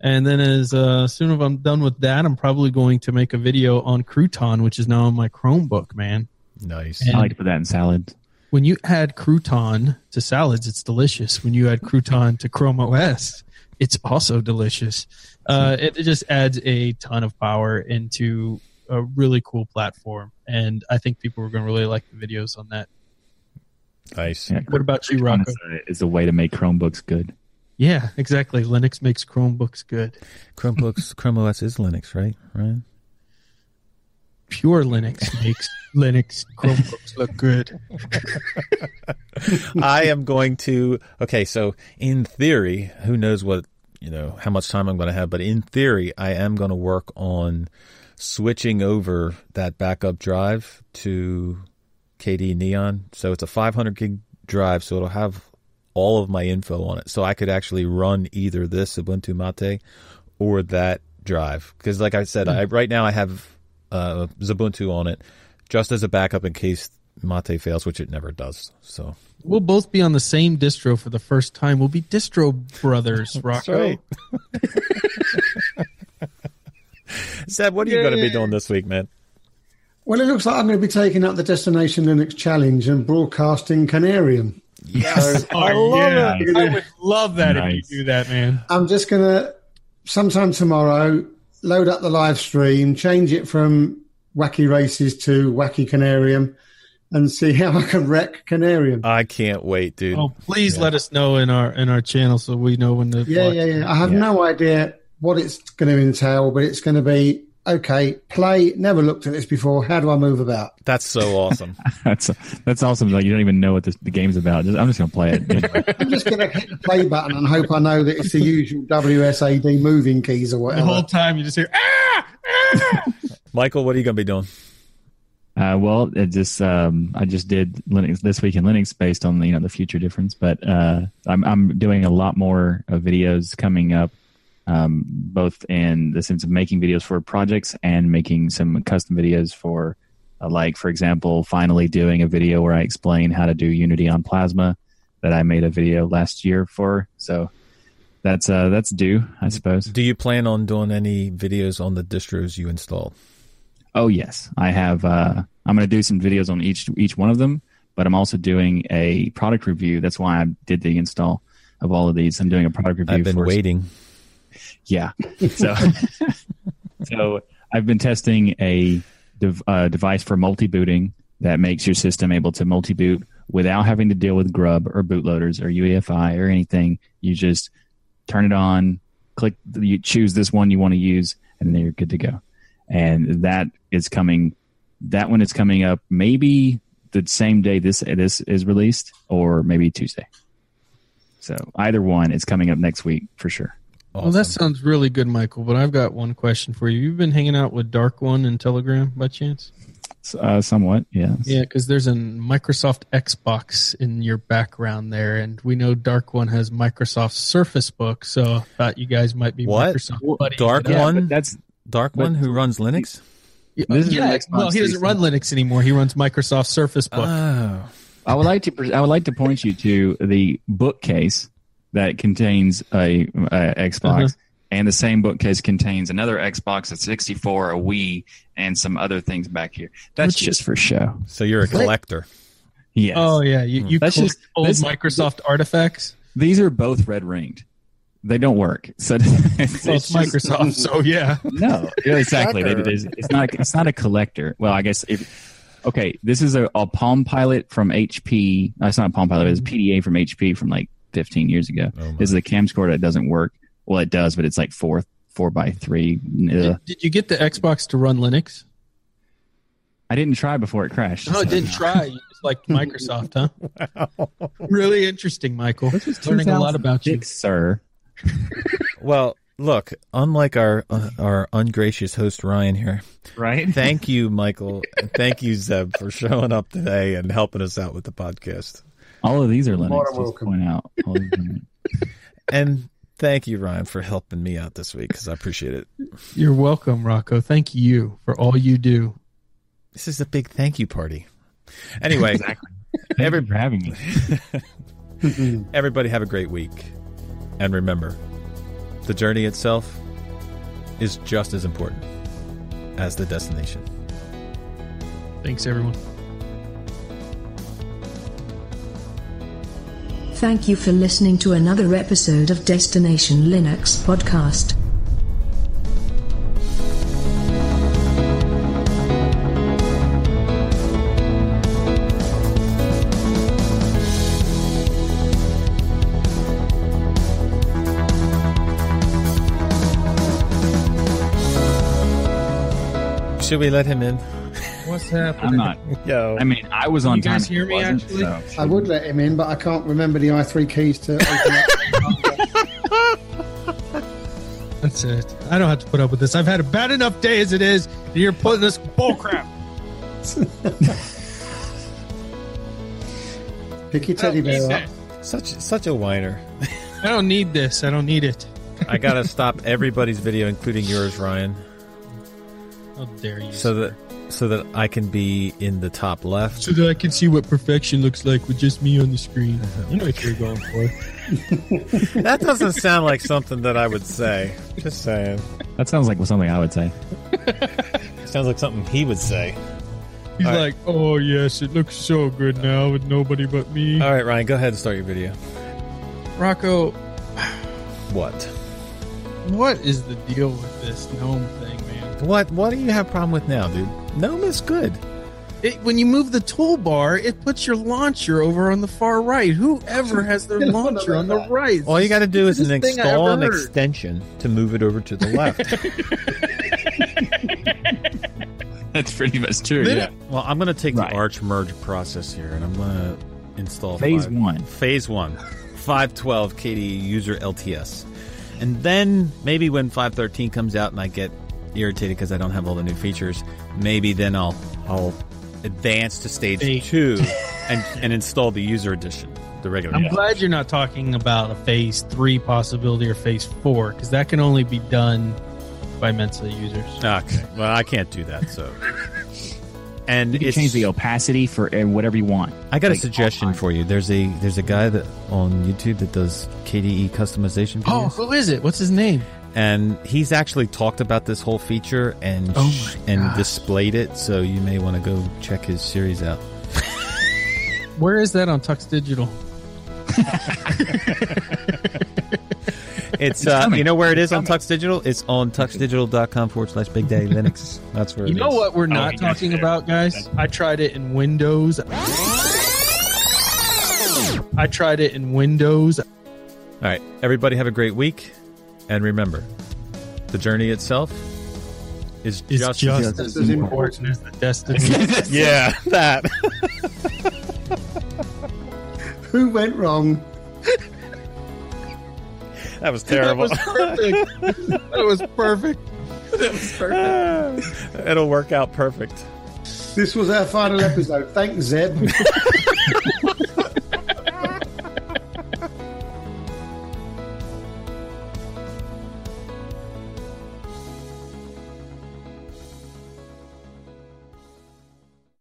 And then, as uh, soon as I'm done with that, I'm probably going to make a video on Crouton, which is now on my Chromebook. Man,
Nice.
And-
I like to put that in salads.
when you add crouton to salads, it's delicious. When you add crouton to Chrome OS, it's also delicious. Uh, it, it just adds a ton of power into a really cool platform, and I think people are going to really like the videos on that.
Nice.
Yeah,
What about you,
Chrome
Rocco?
is a, a way to make Chromebooks good.
Yeah, exactly. Linux makes Chromebooks good.
Chromebooks, Chrome OS is Linux, right? Right.
Pure Linux makes Linux Chromebooks look good.
I am going to. Okay, so in theory, who knows what you know how much time I'm going to have, but in theory, I am going to work on switching over that backup drive to KDE Neon. So it's a 500 gig drive, so it'll have all of my info on it. So I could actually run either this Ubuntu Mate or that drive. Because, like I said, I right now I have uh, Ubuntu on it just as a backup in case Mate fails, which it never does. So
We'll both be on the same distro for the first time. We'll be distro brothers, Rocco.
right. Zeb, what are you going to be doing this week, man?
Well, it looks like I'm going to be taking up the Destination Linux challenge and broadcasting Conarium.
Yes,
So-
I love
yeah.
it.
I would love that
Nice.
if you do that, man.
I'm just going to, sometime tomorrow, load up the live stream, change it from Wacky Races to Wacky Conarium, and see how I can wreck Conarium.
I can't wait, dude.
Oh, please let us know in our in our channel so we know when the
Yeah, yeah, yeah. I have no idea what it's going to entail, but it's going to be okay. Play. Never looked at this before. How do I move about?
That's so awesome.
That's that's awesome. Like you don't even know what this, the game's about. Just, I'm just gonna play it. Anyway.
I'm just going to hit the play button and hope I know that it's the usual WSAD moving keys or whatever.
The whole
whatever.
time you just hear ah, ah!
Michael, what are you going to be doing?
Uh, well, it just um, I just did Linux this week in Linux based on the you know the future difference, but uh, I'm I'm doing a lot more uh, videos coming up, um, both in the sense of making videos for projects and making some custom videos for, uh, like for example, finally doing a video where I explain how to do Unity on Plasma that I made a video last year for. So that's uh that's due, I suppose.
Do you plan on doing any videos on the distros you installed?
Oh yes, I have. Uh, I'm going to do some videos on each each one of them, but I'm also doing a product review. That's why I did the install of all of these. I'm doing a product review.
I've been waiting.
Yeah. So, so I've been testing a dev, uh, device for multi booting that makes your system able to multi boot without having to deal with Grub or bootloaders or UEFI or anything. You just turn it on, click, you choose this one you want to use, and then you're good to go. And that is coming. That one is coming up maybe the same day this this is released, or maybe Tuesday. So either one is coming up next week for sure.
Well, that sounds really good, Michael. But I've got one question for you. You've been hanging out with Dark One and Telegram by chance?
Uh, somewhat, yes.
Yeah, because there's a Microsoft Xbox in your background there, and we know Dark One has Microsoft Surface Book, so I thought you guys might be
What?
Microsoft buddies.
Dark
Yeah,
One?
that's
Dark one who runs Linux?
Yeah,
This is
yeah,
Xbox
well, he doesn't run Linux anymore. He runs Microsoft Surface Book.
Oh.
I would like to. I would like to point you to the bookcase that contains a, a Xbox,
Uh-huh.
and the same bookcase contains another Xbox, a 64, a Wii, and some other things back here. That's
Which-
just for show.
So you're a collector.
Yes.
Oh yeah, you, you
That's
collect
just-
old
this-
Microsoft artifacts.
These are both red ringed. They don't work. So it's,
Well, it's
just-
Microsoft, so yeah.
No, yeah, exactly. It
Sucker.
It's not. It's not a collector. Well, I guess if. Okay, this is a, a Palm Pilot from HP. No, it's not a Palm Pilot. It's a PDA from HP from like 15 years ago.
Oh, my.
this is a camcorder that doesn't work. Well, it does, but it's like four four by three.
Did, did you get the Xbox to run Linux?
I didn't try before it crashed.
No, I
so-
didn't try. You just like Microsoft, huh? Really interesting, Michael. This is Learning a lot about you.
sir.
Well, look, unlike our uh, our ungracious host Ryan here,
Right?
thank you, Michael, thank you, Zeb, for showing up today and helping us out with the podcast.
All of these are Linux.
More
Just to
welcome.
point out. All of them
And thank you, Ryan, for helping me out this week because I appreciate it.
You're welcome, Rocco. Thank you for all you do.
This is a big thank you party. Anyway,
Thank you for having me.
everybody have a great week. And remember, the journey itself is just as important as the destination.
Thanks, everyone.
Thank you for listening to another episode of Destination Linux podcast.
Should we let him in?
What's happening?
I'm not.
Yo.
I mean, I was on
You guys hear me, actually?
so-
I would let him in, but I can't remember the i3 keys to open up.
That's it. I don't have to put up with this. I've had a bad enough day as it is. and You're putting this bull crap.
Pick your teddy bear up.
Such such a whiner.
I don't need this. I don't need it.
I gotta stop everybody's video, including yours, Ryan,
How dare you?
so that so that I can be in the top left.
so that I can see what perfection looks like with just me on the screen. Uh-huh. You know what you're going for.
That doesn't sound like something that I would say. Just saying.
That sounds like something I would say.
Sounds like something he would say.
He's
All right.
like, "Oh yes, it looks so good now with nobody but me."
All right, Ryan, go ahead and start your video.
Rocco,
What?
what is the deal with this gnome thing, man?
What? What do you have a problem with now, dude? Gnome is good.
It, when you move the toolbar, it puts your launcher over on the far right. Whoever has their
You don't know
launcher on the right?
All you got to do is
Stupidest thing I
install an
heard.
extension to move it over to the left.
That's pretty much true.
Then
Yeah.
well, I'm going to take
Right.
the Arch merge process here, and I'm going to install
Phase
five-
one.
Phase one, 512 KDE user LTS, and then maybe when 513 comes out and I get irritated because I don't have all the new features, maybe then I'll I'll advance to stage
Eight.
two and and install the user edition, the regular.
I'm
one.
glad you're not talking about a phase three possibility or phase four because that can only be done by Mensa users.
Ah, okay, well I can't do that. So, and
You can
it's
change the opacity for whatever you want.
I got a suggestion for you. There's a there's a guy that on YouTube that does KDE customization
Oh, who is it? What's his name?
And he's actually talked about this whole feature and
Oh
sh- and displayed it. So you may want to go check his series out.
Where is that on Tux Digital?
It's uh, you know where it is on. Tux Digital. It's on tuxdigital.com forward slash Big Daddy Linux. That's where it is.
You
it
know
is.
what we're
Oh,
not
yes,
talking about, guys? I tried it in Windows. I tried it in Windows.
All right, everybody have a great week, and remember, the journey itself is
It's
just,
just,
as
as
important.
important as the destination.
yeah that.
Who went wrong?
that was
that
terrible.
was perfect. that was perfect. That was perfect.
It'll work out perfect.
This was our final episode. Thanks, Zeb.